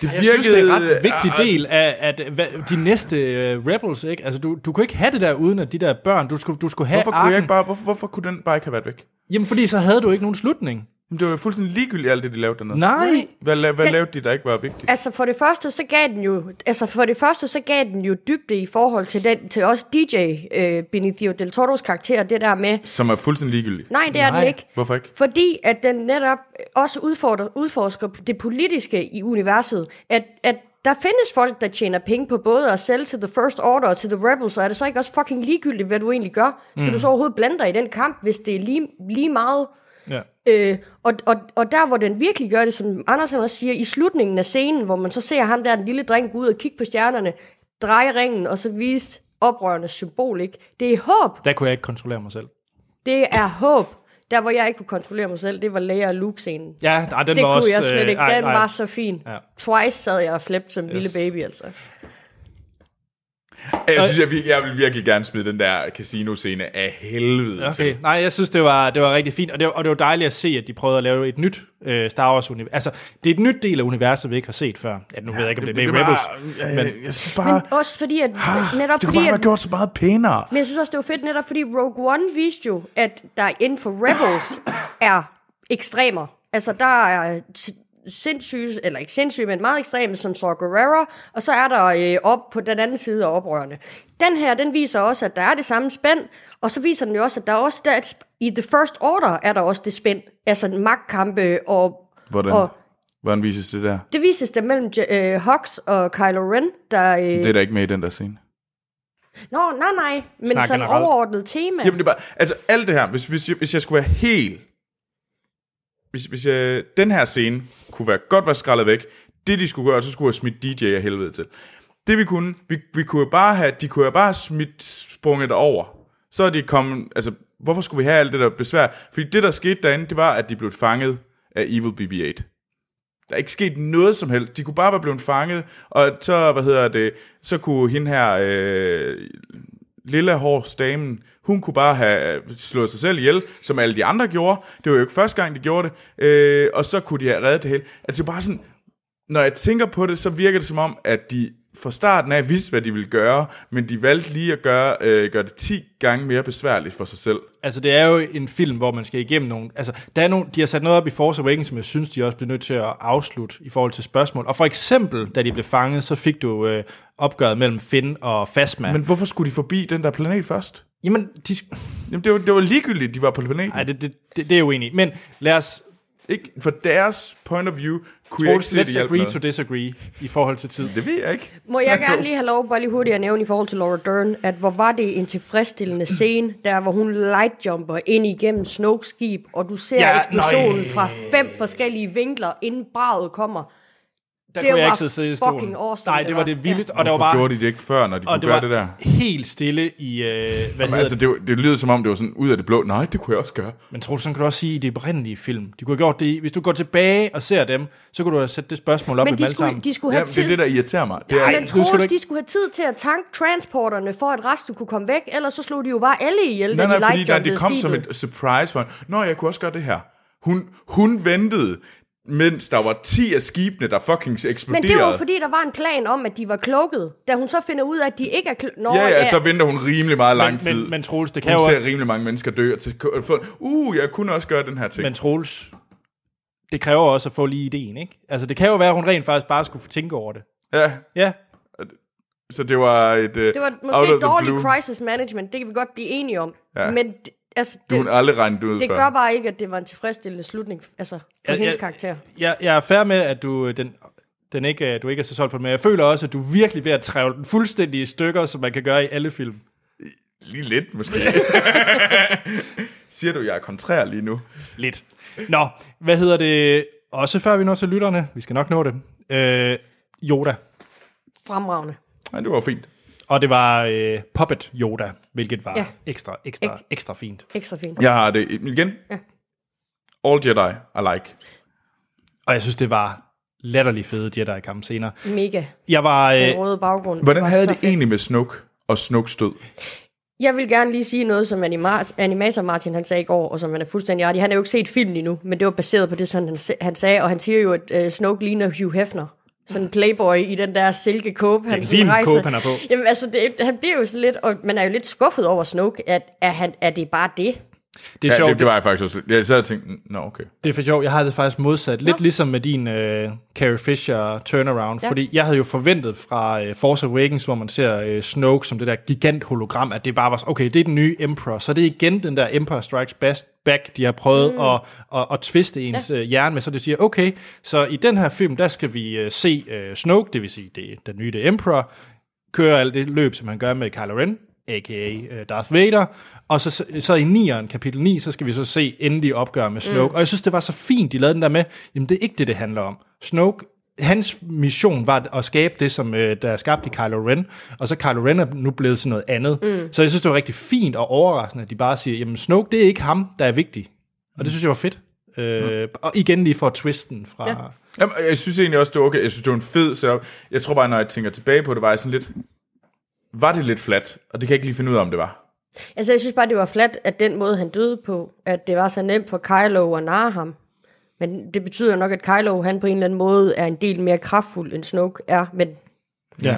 det Jeg synes, det er en ret vigtig ah, del af at, hvad, de næste uh, Rebels, ikke? Altså, du, du kunne ikke have det der uden at de der børn. Du skulle, du skulle have Hvorfor kunne, arken. jeg ikke bare, hvorfor, hvorfor kunne den bare ikke have været væk? Jamen, fordi så havde du ikke nogen slutning. Jamen, det var jo fuldstændig ligegyldigt alt det, de lavede dernede. Nej. Hvad, la- hvad Den- lavede de, der ikke var vigtigt? Altså for det første, så gav den jo, altså for det første, så gav den jo dybde i forhold til den, til også DJ, øh, Benicio Del Toros karakter, det der med, Som er fuldstændig ligegyldigt. nej, det er Nej. den ikke. Hvorfor ikke? Fordi at den netop også udfordrer, udforsker det politiske i universet. At, at der findes folk, der tjener penge på både at sælge til The First Order og til The Rebels, og er det så ikke også fucking ligegyldigt, hvad du egentlig gør? Skal mm. du så overhovedet blande dig i den kamp, hvis det er lige, lige meget... Ja. Øh, og, og, og der, hvor den virkelig gør det, som Anders han også siger, i slutningen af scenen, hvor man så ser ham der, den lille dreng, gå ud og kigge på stjernerne, dreje ringen, og så vise oprørende symbol, ikke? Det er håb. Der kunne jeg ikke kontrollere mig selv. Det er håb. Der, hvor jeg ikke kunne kontrollere mig selv, det var Leia og Luke-scenen. Ja, nej, den Det var kunne også... jeg slet øh, ikke. ej, Den ej. var så fin. Ja. Twice sad jeg og flippede som. Yes. lille baby, altså. Jeg synes, jeg, vil- jeg vil virkelig gerne smide den der casino-scene af helvede Okay, til. nej, jeg synes, det var, det var rigtig fint, og det, var, og det var dejligt at se, at de prøvede at lave et nyt øh, Star Wars-univers. Altså, det er et nyt del af universet, vi ikke har set før. Ja, nu ved jeg ikke, om det, det er med Rebels. jeg, men- jeg, jeg synes bare, Men også fordi, at netop det kunne fordi, bare have gjort så meget pænere. men jeg synes også, det var fedt netop fordi Rogue One viste jo, at der inden for Rebels er ekstremer. Altså, der er t- sindssyge, eller ikke sindssyge, men meget ekstreme, som Saw Gerrera, og så er der øh, op på den anden side af oprørende. Den her, den viser også, at der er det samme spænd, og så viser den jo også, at der er også der, er i The First Order er der også det spænd, altså magtkampe og, Hvordan, og hvordan vises det der? Det vises der mellem øh, Hux og Kylo Ren, der... Øh... Det er der ikke med i den der scene. Nå, nej, nej, men Snak sådan generelt. overordnet tema. Jamen det er bare, altså alt det her, hvis, hvis, jeg, hvis jeg skulle være helt, hvis, hvis jeg, den her scene kunne være godt være skrællet væk, det de skulle gøre, så skulle jeg smidt DJ af helvede til. Det vi kunne, vi, vi kunne bare have, de kunne jo bare have smidt sprunget over. Så er de kommet, altså hvorfor skulle vi have alt det der besvær? Fordi det der skete derinde, det var, at de blev fanget af Evil BB-8. Der er ikke sket noget som helst. De kunne bare være blevet fanget, og så, hvad hedder det, så kunne hende her, øh, lille hårs damen, hun kunne bare have øh, slået sig selv ihjel, som alle de andre gjorde. Det var jo ikke første gang, de gjorde det. Øh, og så kunne de have reddet det hele. Altså det er bare sådan, når jeg tænker på det, så virker det som om, at de fra starten af vidste, hvad de ville gøre, men de valgte lige at gøre, øh, gøre det 10 gange mere besværligt for sig selv. Altså, det er jo en film, hvor man skal igennem nogle... Altså, der er nogle, de har sat noget op i Force Awakens, som jeg synes, de også bliver nødt til at afslutte i forhold til spørgsmål. Og for eksempel, da de blev fanget, så fik du øh, opgøret mellem Finn og Phasma. Men hvorfor skulle de forbi den der planet først? Jamen, de, Jamen, det var, det var ligegyldigt, de var på planeten. nej, det, det, det, det er jeg uenig i. Men lad os... Ikke, for deres point of view kunne jeg ikke Troels, se, let's agree to disagree i forhold til tid. Det ved jeg ikke. Må jeg gerne lige have lov bare lige hurtigt at nævne i forhold til Laura Dern, at hvor var det en tilfredsstillende scene, der hvor hun lightjumper ind igennem Snokes skib, og du ser Ja, eksplosionen nøj. fra fem forskellige vinkler, inden braget kommer. Der Det kunne jeg var ikke sidde- sidde i stolen. fucking awesome, Nej, det det var var. det vildeste, Ja. og der var bare... gjorde de det ikke før, når de kunne det gøre var det der? helt stille i... Øh, hvad Jamen, hedder altså, det? det, lyder som om, det var sådan ud af det blå. Nej, det kunne jeg også gøre. Men Troels, sådan kan du også sige i det oprindelige film. De kunne have gjort det. Hvis du går tilbage og ser dem, så kunne du have sat det spørgsmål op Men med dem de alle skulle, sammen. de skulle Ja, have det er tid det, der irriterer mig. Det er, Ej, Men du Troels, ikke- de skulle have tid til at tanke transporterne, for at resten kunne komme væk, ellers så slog de jo bare alle ihjel, nej, da de nej, fordi der, lightjumpede det kom som skibet. et surprise for hende. Nå, jeg kunne også gøre det her. Hun, hun ventede, mens der var 10 af skibene, der fucking Men eksploderede. det var jo fordi, der var en plan om, at de var klukket. Da hun så finder ud af, at de ikke er klukket. Ja, ja, så venter hun rimelig meget lang men, tid. men, men Troels, det kan hun jo ser også, rimelig mange mennesker dø. Og til, uh, jeg kunne også gøre den her ting. men Troels, det kræver også at få lige ideen, ikke? Altså, det kan jo være, at hun rent faktisk bare skulle få tænke over det. ja, Ja. Så det var et... Uh, Det var of måske the dårlig blue. crisis management, det kan vi godt blive enige om. Ja. Men altså, Du det, har aldrig regnet ud det før. gør bare ikke, at det var en tilfredsstillende slutning altså, for ja, hendes karakter. Jeg, jeg er fair med, at du, den, den ikke, du ikke er så solgt på den, men jeg føler også, at du er virkelig ved at træve den fuldstændig i stykker, som man kan gøre i alle film. Lige lidt, måske. Siger du, jeg er kontrær lige nu? Lidt. Nå, hvad hedder det? Også før vi når til lytterne, vi skal nok nå det. Øh, Yoda. Fremragende. Nej, det var fint. Og det var øh, Puppet Yoda, hvilket var ja. Ekstra, ekstra, Ikke? ekstra fint. Ekstra fint. Jeg har det igen. Ja. All Jedi, I like. Og jeg synes, det var latterlig fede Jedi kamp senere. Mega. Jeg var... Den Øh, røde baggrund. Hvordan var havde det fedt. egentlig med Snoke og Snokes død? Jeg vil gerne lige sige noget, som animat- animator Martin han sagde i går, og som han er fuldstændig i. Han har jo ikke set filmen endnu, men det var baseret på det, som han, han sagde, og han siger jo, at uh, Snoke ligner Hugh Hefner. Sådan en playboy i den der silkekåbe, han sådan rejser. kåbe, han er på. Jamen altså, det, han bliver jo så lidt, og man er jo lidt skuffet over Snoke, at er, han, er det bare det? Det er Ja, sjovt. det, det, var jeg faktisk også. Jeg sad og tænkte, nå okay. Det er for sjovt. Jeg havde det faktisk modsat. Lidt ligesom med din uh, Carrie Fisher turnaround. Ja. Ja. Fordi jeg havde jo forventet fra uh, Force Awakens, hvor man ser uh, Snoke som det der gigant hologram, at det bare var så, okay, det er den nye Emperor. Så det er igen den der Empire Strikes Best Back, de har prøvet mm. at, at, at twiste ens ja. uh, hjerne med. Så det siger, okay, så i den her film, der skal vi uh, se uh, Snoke, det vil sige, det er den nye er Emperor, køre alt det løb, som han gør med Kylo Ren, a.k.a. øh, Darth Vader, og så, så, i 9'eren, kapitel 9, så skal vi så se endelig opgør med Snoke, mm. og jeg synes, det var så fint, de lavede den der med, jamen det er ikke det, det handler om. Snoke, hans mission var at skabe det, som øh, der er skabt i Kylo Ren, og så Kylo Ren er nu blevet til noget andet. Mm. Så jeg synes, det var rigtig fint og overraskende, at de bare siger, jamen Snoke, det er ikke ham, der er vigtig. Og det synes jeg var fedt. Øh, og igen lige for twisten fra... Ja. Jamen, jeg synes egentlig også, det var okay. Jeg synes, det var en fed setup. Jeg tror bare, når jeg tænker tilbage på det, var jeg sådan lidt... Var det lidt flat? Og det kan jeg ikke lige finde ud af, om det var. Altså, jeg synes bare, det var flat, at den måde, han døde på, at det var så nemt for Kylo at narre ham. Men det betyder jo nok, at Kylo, han på en eller anden måde, er en del mere kraftfuld, end Snoke er. Men Ja.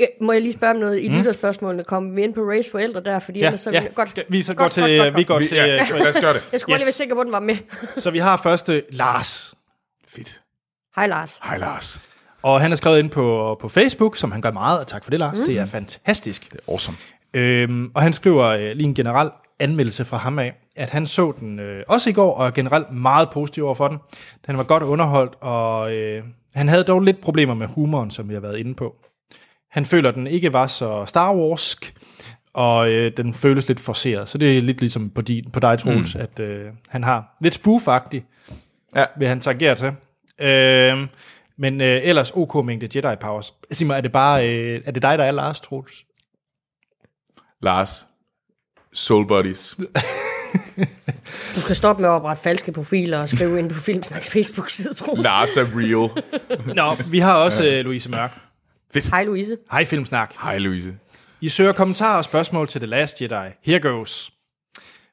øh, må jeg lige spørge om noget i mm. lytterspørgsmålene? Kommer vi ind på Rays forældre der? Fordi Ja, ellers så ja. vi godt, Skal, vi så godt, går til, godt, godt, vi godt. går Vi, til, ja, øh, lad os gøre det. Jeg skulle yes. lige være sikker på, at den var med. så vi har første Lars. Fedt. Hej Lars. Hej, Lars. Og han er skrevet ind på, på Facebook, som han gør meget, og tak for det, Lars. Mm. Det er fantastisk. Det er awesome. Øhm, og han skriver øh, lige en generel anmeldelse fra ham af, at han så den øh, også i går, og er generelt meget positiv over for den. Den var godt underholdt, og øh, han havde dog lidt problemer med humoren, som vi har været inde på. Han føler, at den ikke var så Star Warsk, og øh, den føles lidt forceret. Så det er lidt ligesom på, din, på dig, Troels, mm. at øh, han har lidt spoofagtigt, Ja. vil han tangere til. Øh, men øh, ellers OK mængde Jedi Powers. Sig mig, er det bare øh, er det dig, der er Lars, Troels? Lars. Soul Buddies. Du kan stoppe med at oprette falske profiler og skrive ind på Filmsnaks Facebook-side, tror jeg. Lars er real. Nå, vi har også øh, Louise Mørk. Hej Louise. Hej Filmsnak. Hej, Louise. I søger kommentarer og spørgsmål til The Last Jedi. Here goes.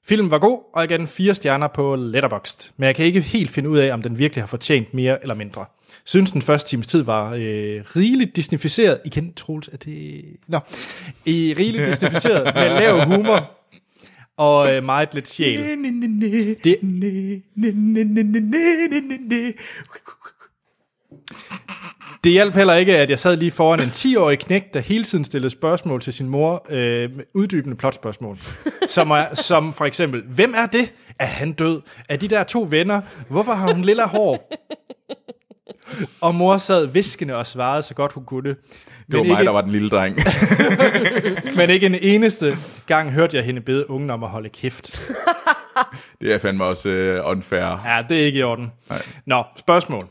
Filmen var god, og jeg gav den fire stjerner på Letterboxd, men jeg kan ikke helt finde ud af, om den virkelig har fortjent mere eller mindre. Synes den første times tid var øh, rigeligt disnificeret. Igen, Troels, er det... Nå. I rigeligt disnificeret med lav humor og øh, meget lidt sjæl. Det, det hjalp heller ikke, at jeg sad lige foran en 10-årig knæk, der hele tiden stillede spørgsmål til sin mor, øh, med uddybende plotspørgsmål. Som, er, som for eksempel, hvem er det? Er han død? Er de der to venner? Hvorfor har hun lilla hår? Og mor sad viskende og svarede så godt hun kunne. Det var Men mig, ikke, der var den lille dreng. men ikke en eneste gang hørte jeg hende bede ungen om at holde kæft. det er fandme også uh, unfair. Ja, det er ikke i orden. Nej. Nå, spørgsmål.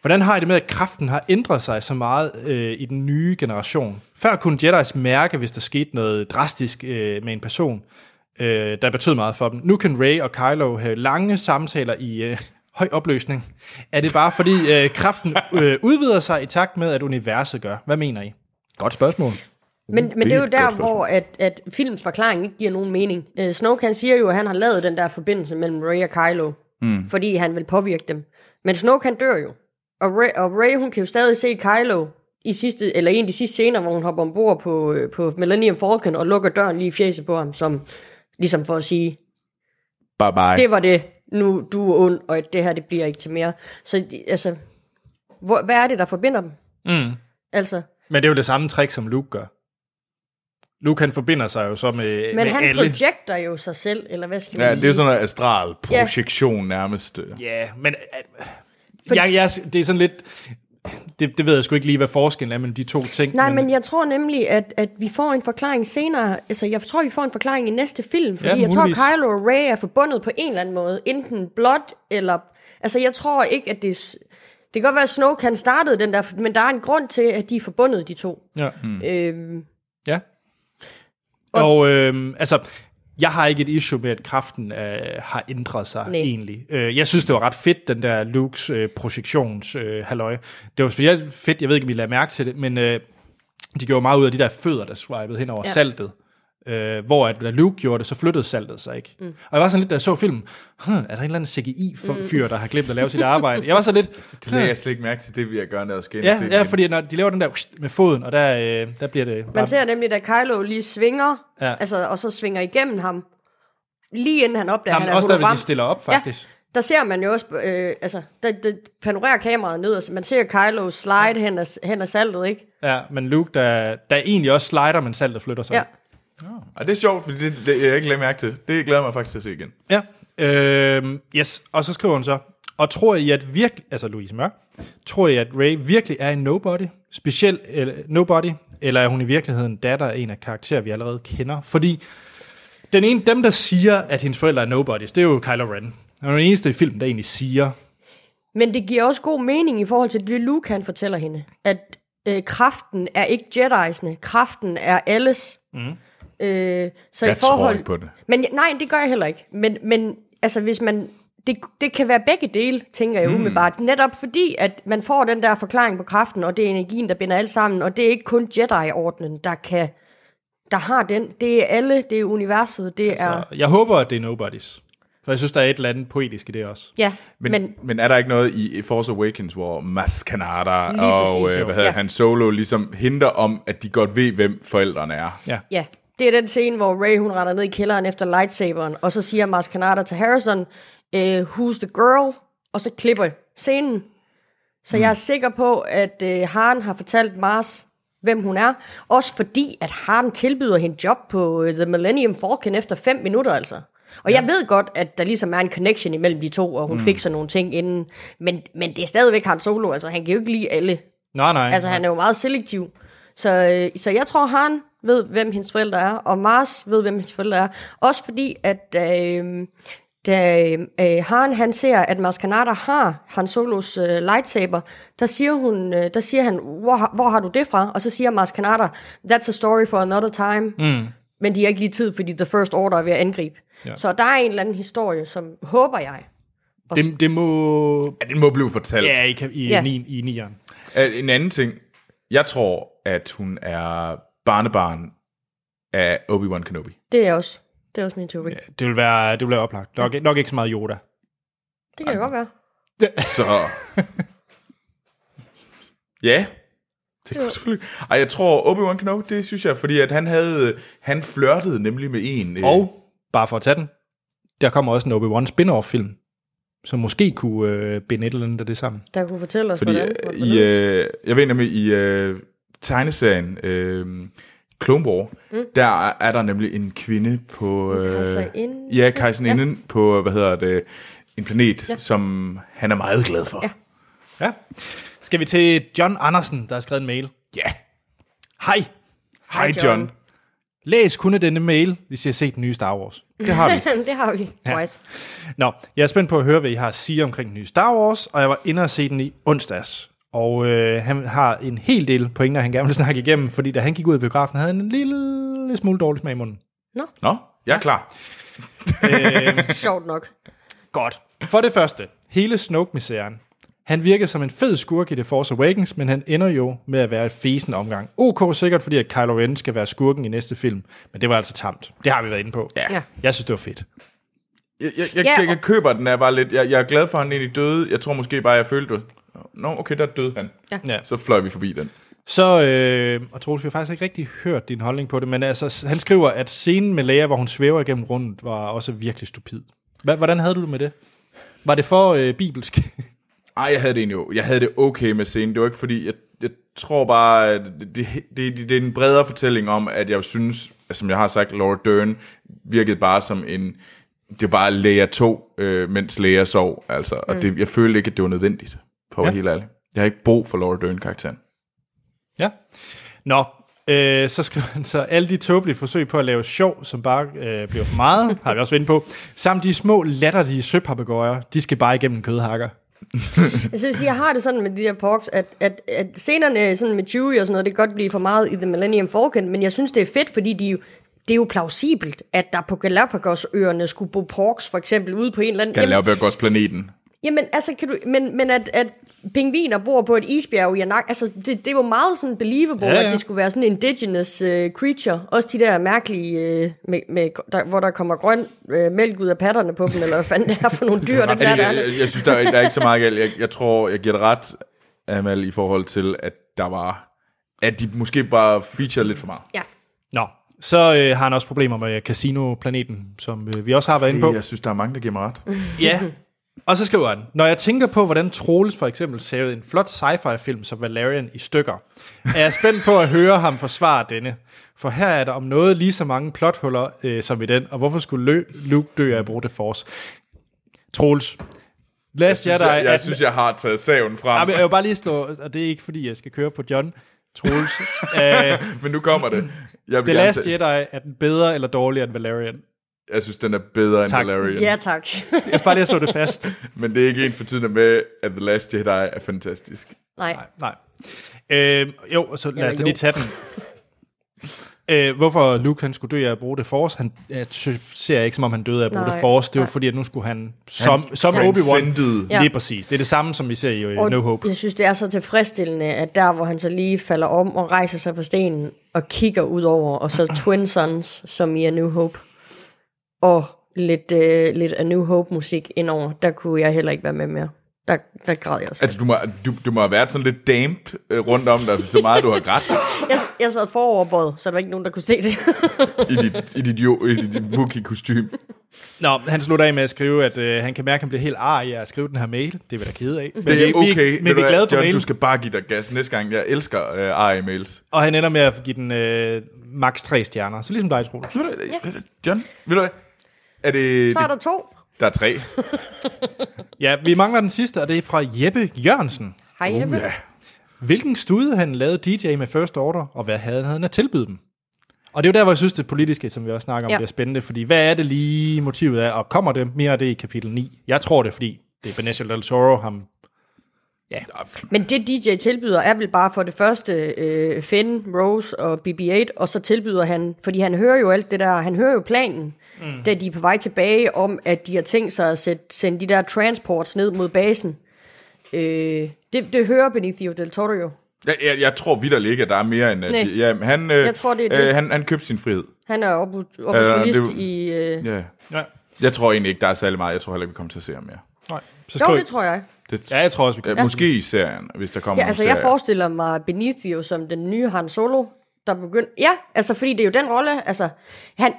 Hvordan har I det med, at kraften har ændret sig så meget øh, i den nye generation? Før kunne Jedi's mærke, hvis der skete noget drastisk øh, med en person, øh, der betød meget for dem. Nu kan Rey og Kylo have lange samtaler i øh, høj opløsning. Er det bare fordi øh, kraften øh, udvider sig i takt med, at universet gør? Hvad mener I? Godt spørgsmål. Men, men det det er jo der, hvor at, at filmens forklaring ikke giver nogen mening. Uh, Snoke han siger jo, at han har lavet den der forbindelse mellem Rey og Kylo, mm. fordi han vil påvirke dem. Men Snoke han dør jo. Og Rey, og Rey hun kan jo stadig se Kylo i sidste, eller en af de sidste scener, hvor hun hopper ombord på, øh, på Millennium Falcon og lukker døren lige i fjeset på ham, som ligesom for at sige, Bye bye. det var det, nu du er ond, og det her det bliver ikke til mere. Så altså, hvor, hvad er det, der forbinder dem? Mm. Altså, Men det er jo det samme trick, som Luke gør. Luke han forbinder sig jo så med, Men med han alle. projekter jo sig selv, eller hvad skal man Ja, sige? det er sådan noget astral projektion nærmest. Ja, men øh, jeg, jeg, det er sådan lidt... Det, det ved jeg sgu ikke lige, hvad forskellen er mellem de to ting. Nej, men jeg tror nemlig, at, at vi får en forklaring senere. Altså, jeg tror, vi får en forklaring i næste film, fordi Ja, jeg tror, muligvis. Kylo og Rey er forbundet på en eller anden måde. Enten blot, eller... Altså, jeg tror ikke, at det er... Det kan godt være, at Snoke han startede den der, men der er en grund til, at de er forbundet, de to. Ja. Øhm, Ja. Og øhm, altså, jeg har ikke et issue med, at kraften øh, har ændret sig Nej. egentlig. Øh, jeg synes, det var ret fedt, den der Lukes øh, projektions øh, halløj. Det var specielt fedt, jeg ved ikke, om I lader mærke til det, men øh, de gjorde meget ud af de der fødder, der swipede hen over. Ja. saltet. Øh, hvor at, da Luke gjorde det, så flyttede saltet sig ikke. Mm. Og jeg var sådan lidt, da jeg så filmen, huh, er der en eller anden CGI-fyr, der har glemt at lave sit arbejde? Jeg var så lidt, Det lagde jeg slet ikke mærke til, det vil jeg gøre, når jeg skal ja, ja, fordi når de laver den der med foden, og der, øh, der bliver det bare man ser nemlig, da Kylo lige svinger, Ja. ja. altså, og så svinger igennem ham, lige inden han opdager, Jamen, han er også der, hologram. hvis de stiller op, faktisk. Der ser man jo også, øh, altså, der, der panorerer kameraet ned, og man ser Kylo slide hen ad, hen ad saltet, ikke? Ja, men Luke, der, der egentlig også slider, men saltet flytter sig. Ja. Og det er sjovt, fordi det, det jeg ikke lagde mærke til. Det glæder jeg mig faktisk til at se igen. ja. Øhm, yes, og så skriver hun så, og tror I, at virkelig, altså Louise Mørk, tror I, at Ray virkelig er en nobody? Specielt eller, nobody? Eller er hun i virkeligheden datter af en af karakterer, vi allerede kender? Fordi den ene, dem, der siger, at hendes forældre er nobodies, det er jo Kylo Ren. Han er den eneste i filmen, der egentlig siger, Men det giver også god mening i forhold til det, Luke han fortæller hende. At øh, kraften er ikke Jedi'sne, kraften er alles. Mm. Øh, så Jeg i forhold... tror ikke på det. Men nej, det gør jeg heller ikke. Men, men altså, hvis man... Det, det kan være begge dele, tænker jeg mm. umiddelbart. Netop fordi, at man får den der forklaring på kraften, og det er energien, der binder alt sammen, og det er ikke kun Jedi-ordnen, der kan der har den. Det er alle, det er universet, det altså, er... jeg håber, at det er nobodies. For jeg synes, der er et eller andet poetisk i det også. Ja, Men, men, men, er der ikke noget i Force Awakens, hvor Mas Kanata Lige og øh, hvad hedder Ja. han Solo ligesom hinter om, at de godt ved, hvem forældrene er? Ja. Ja, det er den scene, hvor Ray hun render ned i kælderen efter lightsaberen, og så siger Mars Kanata til Harrison, eh, who's the girl? Og så klipper scenen. Så jeg er sikker på, at uh, Han har fortalt Mars, hvem hun er. Også fordi, at Han tilbyder hende job på uh, The Millennium Falcon efter fem minutter altså. Og ja. jeg ved godt, at der ligesom er en connection imellem de to, og hun mm. fikser nogle ting inden. Men, men det er stadigvæk Han Solo, altså han kan jo ikke lide alle. Nej, nej. Altså, han er jo meget selektiv. Så, øh, så jeg tror, han ved, hvem hendes forældre er, og Mars ved, hvem hendes forældre er. Også fordi, at øh, da øh, Han, han ser, at Mars Kanata har Han Solos øh, lightsaber, der siger, hun, øh, der siger han, hvor, har- hvor har du det fra? Og så siger Mars Kanata, that's a story for another time. Mm. Men de har ikke lige tid, fordi The First Order er ved at angribe. Ja. Så der er en eller anden historie, som håber jeg. det, det må... Ja, det må blive fortalt. Ja, i, i, Ja. ja. i, i nieren. Øh, En anden ting. Jeg tror, at hun er barnebarn af Obi-Wan Kenobi. Det er også, det er også min teori. Ja. Det vil være, det vil være oplagt. Nok, nok ikke så meget Yoda. Det kan det godt være. Så... ja. Det kunne selvfølgelig... Ej, jeg tror, Obi-Wan Kenobi, det synes jeg, fordi at han havde... Han flørtede nemlig med en... øh, Og, bare for at tage den, der kommer også en Obi-Wan spin-off-film, som måske kunne øh, binde et eller andet af det sammen. Der kunne fortælle os, Fordi hvordan. øh, hvordan- i, øh, jeg ved nemlig, i øh, tegneserien øh, Clone War, mm. der er, er der nemlig en kvinde på... Øh, kejserinde? ja, kejserinden ja. på, hvad hedder det, en planet, ja. som han er meget glad for. Ja. Ja. Skal vi til John Andersen, der har skrevet en mail. ja. Hej, Hej John. John. læs kun af denne mail, hvis I har set den nye Star Wars. Det har vi. det har vi. Twice. Nå, jeg er spændt på at høre, hvad I har at sige omkring den nye Star Wars, og jeg var inde og se den i onsdags. Og øh, han har en hel del pointer, han gerne vil snakke igennem, fordi da han gik ud af biografen, havde han en lille smule dårlig smag i munden. Nå, jeg er klar. Sjovt nok. Godt. For det første, hele Snoke-misæren. Han virker som en fed skurk i The Force Awakens, men han ender jo med at være et fesen omgang. OK sikkert, fordi at Kylo Ren skal være skurken i næste film, men det var altså tamt. Det har vi været inde på. Ja. Ja. Jeg synes, det var fedt. Jeg, jeg, jeg, Ja, jeg, jeg køber den, er bare lidt... Jeg, jeg er glad for, at han egentlig døde. Jeg tror måske bare, jeg følte... Nå, okay, der døde han. Ja. Ja. Så fløj vi forbi den. Så, øh, og Troels, vi har faktisk ikke rigtig hørt din holdning på det, men altså, han skriver, at scenen med Leia, hvor hun svæver igennem rundt, var også virkelig stupid. Hva- Hvordan havde du det med det? Var det for øh, bibelsk? Ej, jeg havde det egentlig jo. Jeg havde det okay med scenen. Det var ikke fordi, jeg, jeg tror bare, at det, det, det, det er en bredere fortælling om, at jeg synes, som jeg har sagt, Laura Dern virkede bare som en, det er bare Leia 2, øh, mens Leia sov, altså, og det, jeg følte ikke, at det var nødvendigt, for at være Ja. helt ærlig. Jeg har ikke brug for Laura Dern-karakteren. Ja. Nå, øh, så skriver han så, alle de tåbelige forsøg på at lave sjov, som bare øh, bliver for meget, har vi også været på, samt de små latterlige søpapegøjer, de skal bare igennem kødhakker. Jeg synes, jeg har det sådan med de her porks, at, at, at scenerne sådan med Chewie og sådan noget, det kan godt blive for meget i The Millennium Falcon, men jeg synes, det er fedt, fordi de jo, det er jo plausibelt, at der på Galapagos-øerne skulle bo porks, for eksempel, ude på en eller anden... Galapagos planeten. Jamen, altså, kan du, men, men at, at pingviner bor på et isbjerg i Anak, altså, det, det var meget sådan believable, Ja, ja, at det skulle være sådan en indigenous uh, creature. Også de der mærkelige, uh, med, med, der, hvor der kommer grøn uh, mælk ud af patterne på dem, eller hvad fanden det er for nogle dyr, det der, Jeg, der er. jeg, jeg synes, der er, der er ikke så meget galt. Jeg, jeg tror, jeg giver det ret, Amal, i forhold til, at der var... At de måske bare feature lidt for meget. Ja. Nå, så øh, har han også problemer med Casino-planeten, som øh, vi også har været inde på. Jeg synes, der er mange, der giver mig ret. Ja. Og så skriver han, når jeg tænker på, hvordan Troels for eksempel savede en flot sci-fi film som Valerian i stykker, er jeg spændt på at høre ham forsvare denne. For her er der om noget lige så mange plothuller øh, som i den, og hvorfor skulle Lø- Luke dø af at bruge det force? Troels, Last Jeg, Jedi... jeg, jeg er- synes, jeg har taget saven frem. Ja, men jeg vil bare lige slå, og det er ikke fordi, jeg skal køre på John, Troels. uh, Men nu kommer det. Jeg, vil The Last tage- Jedi, er den bedre eller dårligere end Valerian? Jeg synes, den er bedre end Tak. Valerian. Ja, tak. Jeg skal bare lige slå det fast. Men det er ikke en for tiden med, at The Last Jedi er fantastisk. Nej. Nej. Øh, jo, så lad os lige tage den. Øh, hvorfor Luke han skulle dø af at bruge det force, han jeg ser ikke som om han døde af at bruge Nej, det force. Det var nej. fordi, at nu skulle han som, han, som. Obi-Wan. Ja. Lige præcis. Det er det samme, som vi ser i Og uh, No Hope. jeg synes, det er så tilfredsstillende, at der, hvor han så lige falder om og rejser sig på stenen og kigger ud over, og så Twin Sons, som i A New Hope, og lidt, øh, lidt A New Hope-musik indover, der kunne jeg heller ikke være med mere. Der, der græd jeg også. Altså, du må, du, du må have været sådan lidt damp øh, rundt om dig, så meget du har grædt Jeg, jeg sad foroverbøjet, så der var ikke nogen, der kunne se det. i dit, i dit, jo, i dit Wookiee-kostyme. Nå, han slutter af med at skrive, at øh, han kan mærke, at han bliver helt ar i at skrive den her mail. Det er vi da kede af. Men Det er okay. Vi, men vi er glade for John, mailen. du skal bare give dig gas næste gang. Jeg elsker øh, e-mails. Og han ender med at give den øh, max 3 stjerner. Så ligesom dig, Troels. Ved du, ja. John, ved du hvad? Er det, Så er der to. der er tre. Ja, vi mangler den sidste, og det er fra Jeppe Jørgensen. Hej, Jeppe. Ja. Hvilken studie han lavede DJ med First Order, og hvad havde han at tilbyde dem? Og det er jo der, hvor jeg synes, det politiske, som vi også snakker om, ja. Ja. bliver spændende, fordi hvad er det lige motivet er, og kommer det mere af det i kapitel 9? Jeg tror det, fordi det er Benicio del Toro, ham... Men det DJ tilbyder er vel bare for det første øh, Finn, Rose og BB-8, og så tilbyder han, fordi han hører jo alt det der, han hører jo planen, mm. da de er på vej tilbage om, at de har tænkt sig at sætte, sende de der transports ned mod basen. Øh, det, det hører Benicio del Toro jo. Jeg, jeg, jeg tror vidt ikke, at der er mere end... At, Nej. ja, han, øh, Jeg tror, det er det. Øh, han, han købte sin frihed. Han er oppo- opportunist Ja, det i... Øh... Ja. Ja. Jeg tror egentlig ikke, der er særlig meget. Jeg tror heller ikke, vi kommer til at se ham mere. Nej. Så Jo, det tror jeg. Det, ja, jeg tror også, vi kan. ja. Måske i serien, hvis der kommer Ja, altså jeg forestiller mig Benicio som den nye Han Solo, der begynder... Ja, altså fordi det er jo den rolle, altså... Han,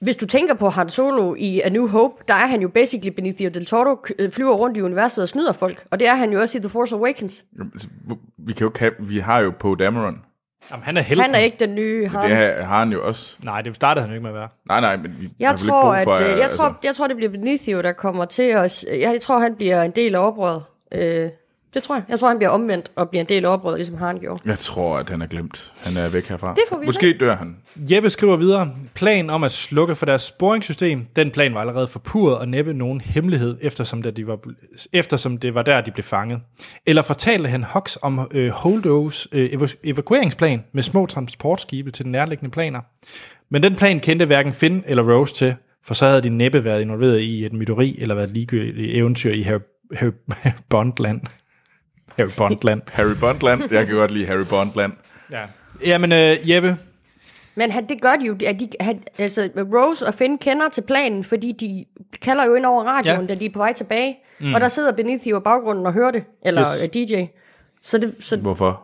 hvis du tænker på Han Solo i A New Hope, der er han jo basically Benicio del Toro, øh, flyver rundt i universet og snyder folk. Og det er han jo også i The Force Awakens. Vi, kan jo have, vi har jo Poe Dameron. Jamen, han er helten. Han er ikke den nye Han. Det har, har han jo også. Nej, det startede han jo ikke med at være. Nej, nej, men vi Jeg tror, at, for, øh, jeg, altså- tror, jeg tror, det bliver Benicio, der kommer til os. Jeg, jeg tror, han bliver en del af oprøret. Øh, det tror jeg. Jeg tror, han bliver omvendt og bliver en del af oprøret, ligesom han gjorde. Jeg tror, at han er glemt. Han er væk herfra. Det får vi Måske dør han. Jeppe skriver videre, plan om at slukke for deres sporingssystem, den plan var allerede forpurret og næppe nogen hemmelighed, eftersom det, de var, eftersom det var der, de blev fanget. Eller fortalte han Hux om øh, Holdos øh, evaku- evakueringsplan med små transportskibe til de nærliggende planer. Men den plan kendte hverken Finn eller Rose til, for så havde de næppe været involveret i et myteri eller været ligegyldigt eventyr i Harry, Harry Bondland. Harry Bondland. Harry Bondland. Jeg kan godt lide Harry Bondland. Ja. Jamen, øh, Jeppe, Men han, det gør de jo, at de, han, altså Rose og Finn kender til planen, fordi de kalder jo ind over radioen, Ja. da de er på vej tilbage. Mm. Og der sidder Benicio i baggrunden og hører det, eller Yes. yes. DJ. Så det, så, Hvorfor?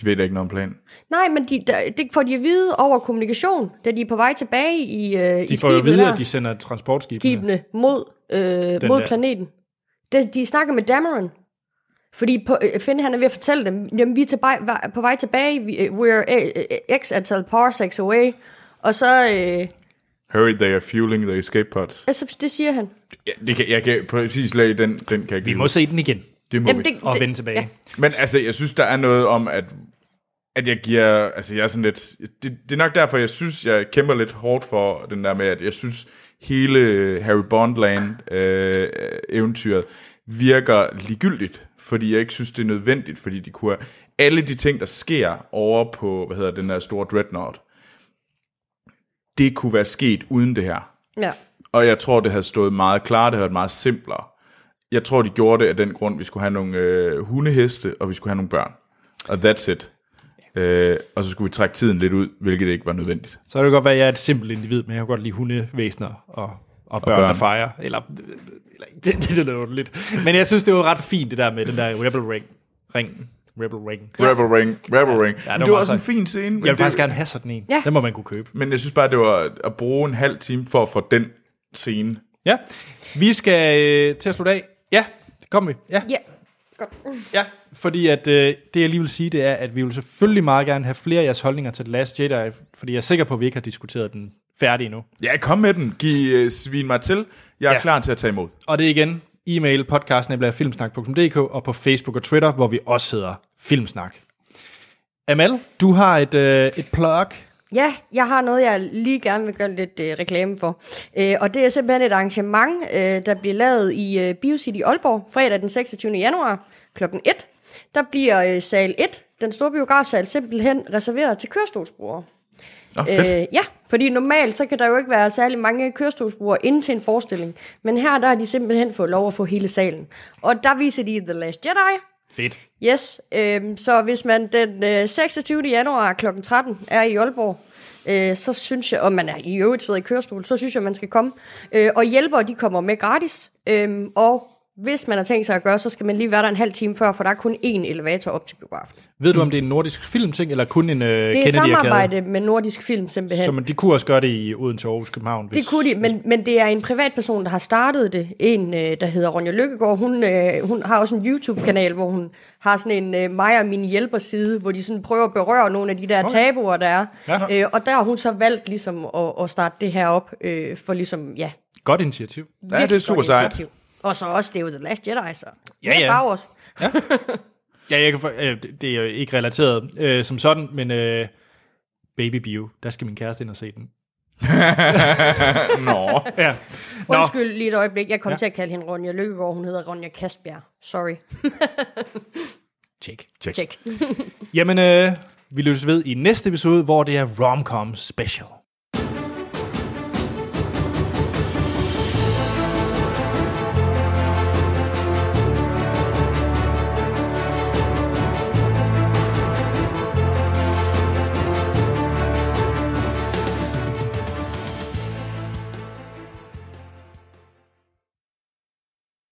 De ved da ikke noget om planen. nej, men de, der, det får de at vide over kommunikation, da de er på vej tilbage i, øh, de i får jo at vide, der, at de sender transportskibene. skibene mod, øh, mod der. planeten. De, de snakker med Dameron. Fordi på, øh, Finn han er ved at fortælle dem, jamen vi er tilbage, på vej tilbage, vi, øh, we're øh, x antal parsecs away, og så, øh, Hurry, they are fueling the escape pods. altså det siger han. Ja, det kan, jeg kan præcis lade den, den kan jeg ikke Vi må se den igen det må Jamen, vi. det, og vende tilbage. Ja. Men altså, jeg synes, der er noget om, at, at jeg giver... Altså, jeg er sådan lidt... Det, det er nok derfor, jeg synes, jeg kæmper lidt hårdt for den der med, at jeg synes, hele Harry Bondland øh, eventyret virker ligegyldigt, fordi jeg ikke synes, det er nødvendigt, fordi de kunne have, alle de ting, der sker over på, hvad hedder den der store dreadnought, det kunne være sket uden det her. ja. Og jeg tror, det havde stået meget klart, det havde været meget simplere. Jeg tror, de gjorde det af den grund, vi skulle have nogle øh, hundeheste, og vi skulle have nogle børn. Og that's it. Øh, og så skulle vi trække tiden lidt ud, hvilket ikke var nødvendigt. Så kan det godt være, at jeg er et simpelt individ, men jeg kan godt lide hundevæsener og, og børn, og børn. der fejrer. Eller, eller det, det, det er lidt. Men jeg synes, det var ret fint, det der med den der Rebel Ring. Ring. Rebel Ring. Ja. Rebel Ring, Rebel Ring. Ja, det det, det var også en fin scene. Men, Jeg vil faktisk det, gerne have sådan en. Ja. Den må man kunne købe. men jeg synes bare, det var at bruge en halv time for at få den scene. Ja. Vi skal øh, til at slutte af. Ja, det kommer vi. Ja. Ja, godt. Ja, fordi at, øh, det jeg lige vil sige, det er, at vi vil selvfølgelig meget gerne have flere af jeres holdninger til The Last Jedi, fordi jeg er sikker på, at vi ikke har diskuteret den færdig endnu. Ja, kom med den. Giv uh, svin mig til. Jeg er Ja. ja. klar til at tage imod. Og det er igen e-mail podcasten filmsnak.dk og på Facebook og Twitter, hvor vi også hedder Filmsnak. Amal, du har et, øh, et plug. Ja, jeg har noget, jeg lige gerne vil gøre lidt øh, reklame for. Øh, og det er simpelthen et arrangement, øh, der bliver lavet i øh, BioCity Aalborg, fredag den 26. januar kl. 1. Der bliver øh, sal 1, den store biografsal, simpelthen reserveret til kørestolsbrugere. Fedt. Øh, ja, fordi normalt så kan der jo ikke være særlig mange kørestolsbrugere inden til en forestilling. Men her der har de simpelthen fået lov at få hele salen. Og der viser de The Last Jedi, Fedt. Yes, øhm, så hvis man den øh, 26. januar kl. 13 er i Aalborg, øh, så synes jeg, og man er i øvrigt sidder i kørestol, så synes jeg, man skal komme. Øh, og hjælpere, de kommer med gratis. Øhm, og hvis man har tænkt sig at gøre, så skal man lige være der en halv time før, for der er kun én elevator op til biografen. Ved du, om det er en nordisk filmting, eller kun en øh, Det er samarbejde med Nordisk Film simpelthen. Så man, de kunne også gøre det i Odense, Aarhus, København. Hvis, Det kunne de, men, men det er en privatperson, der har startet det. En, øh, der hedder Ronja Lykkegaard. Hun, øh, hun har også en YouTube-kanal, hvor hun har sådan en øh, mig og min hjælper-side, hvor de sådan prøver at berøre nogle af de der tabuer, der er. Ja. Øh, og der har hun så valgt ligesom at, at starte det her op øh, for ligesom, ja, Godt initiativ. det er super sejt. initiativ. Og så også, det er jo The Last Jedi, så Ja, ja. Star Wars. Ja, jeg kan, for- øh, det- er jo ikke relateret øh, som sådan, men øh, Baby Bio, der skal min kæreste ind og se den. Nå. Ja. Nå, Undskyld lige et øjeblik, jeg kom ja. til at kalde hende Ronja Lykkegaard, hun hedder Ronja Kastbjerg. Sorry. check. Check. Jamen, øh, vi løses ved i næste episode, hvor det er romcom special.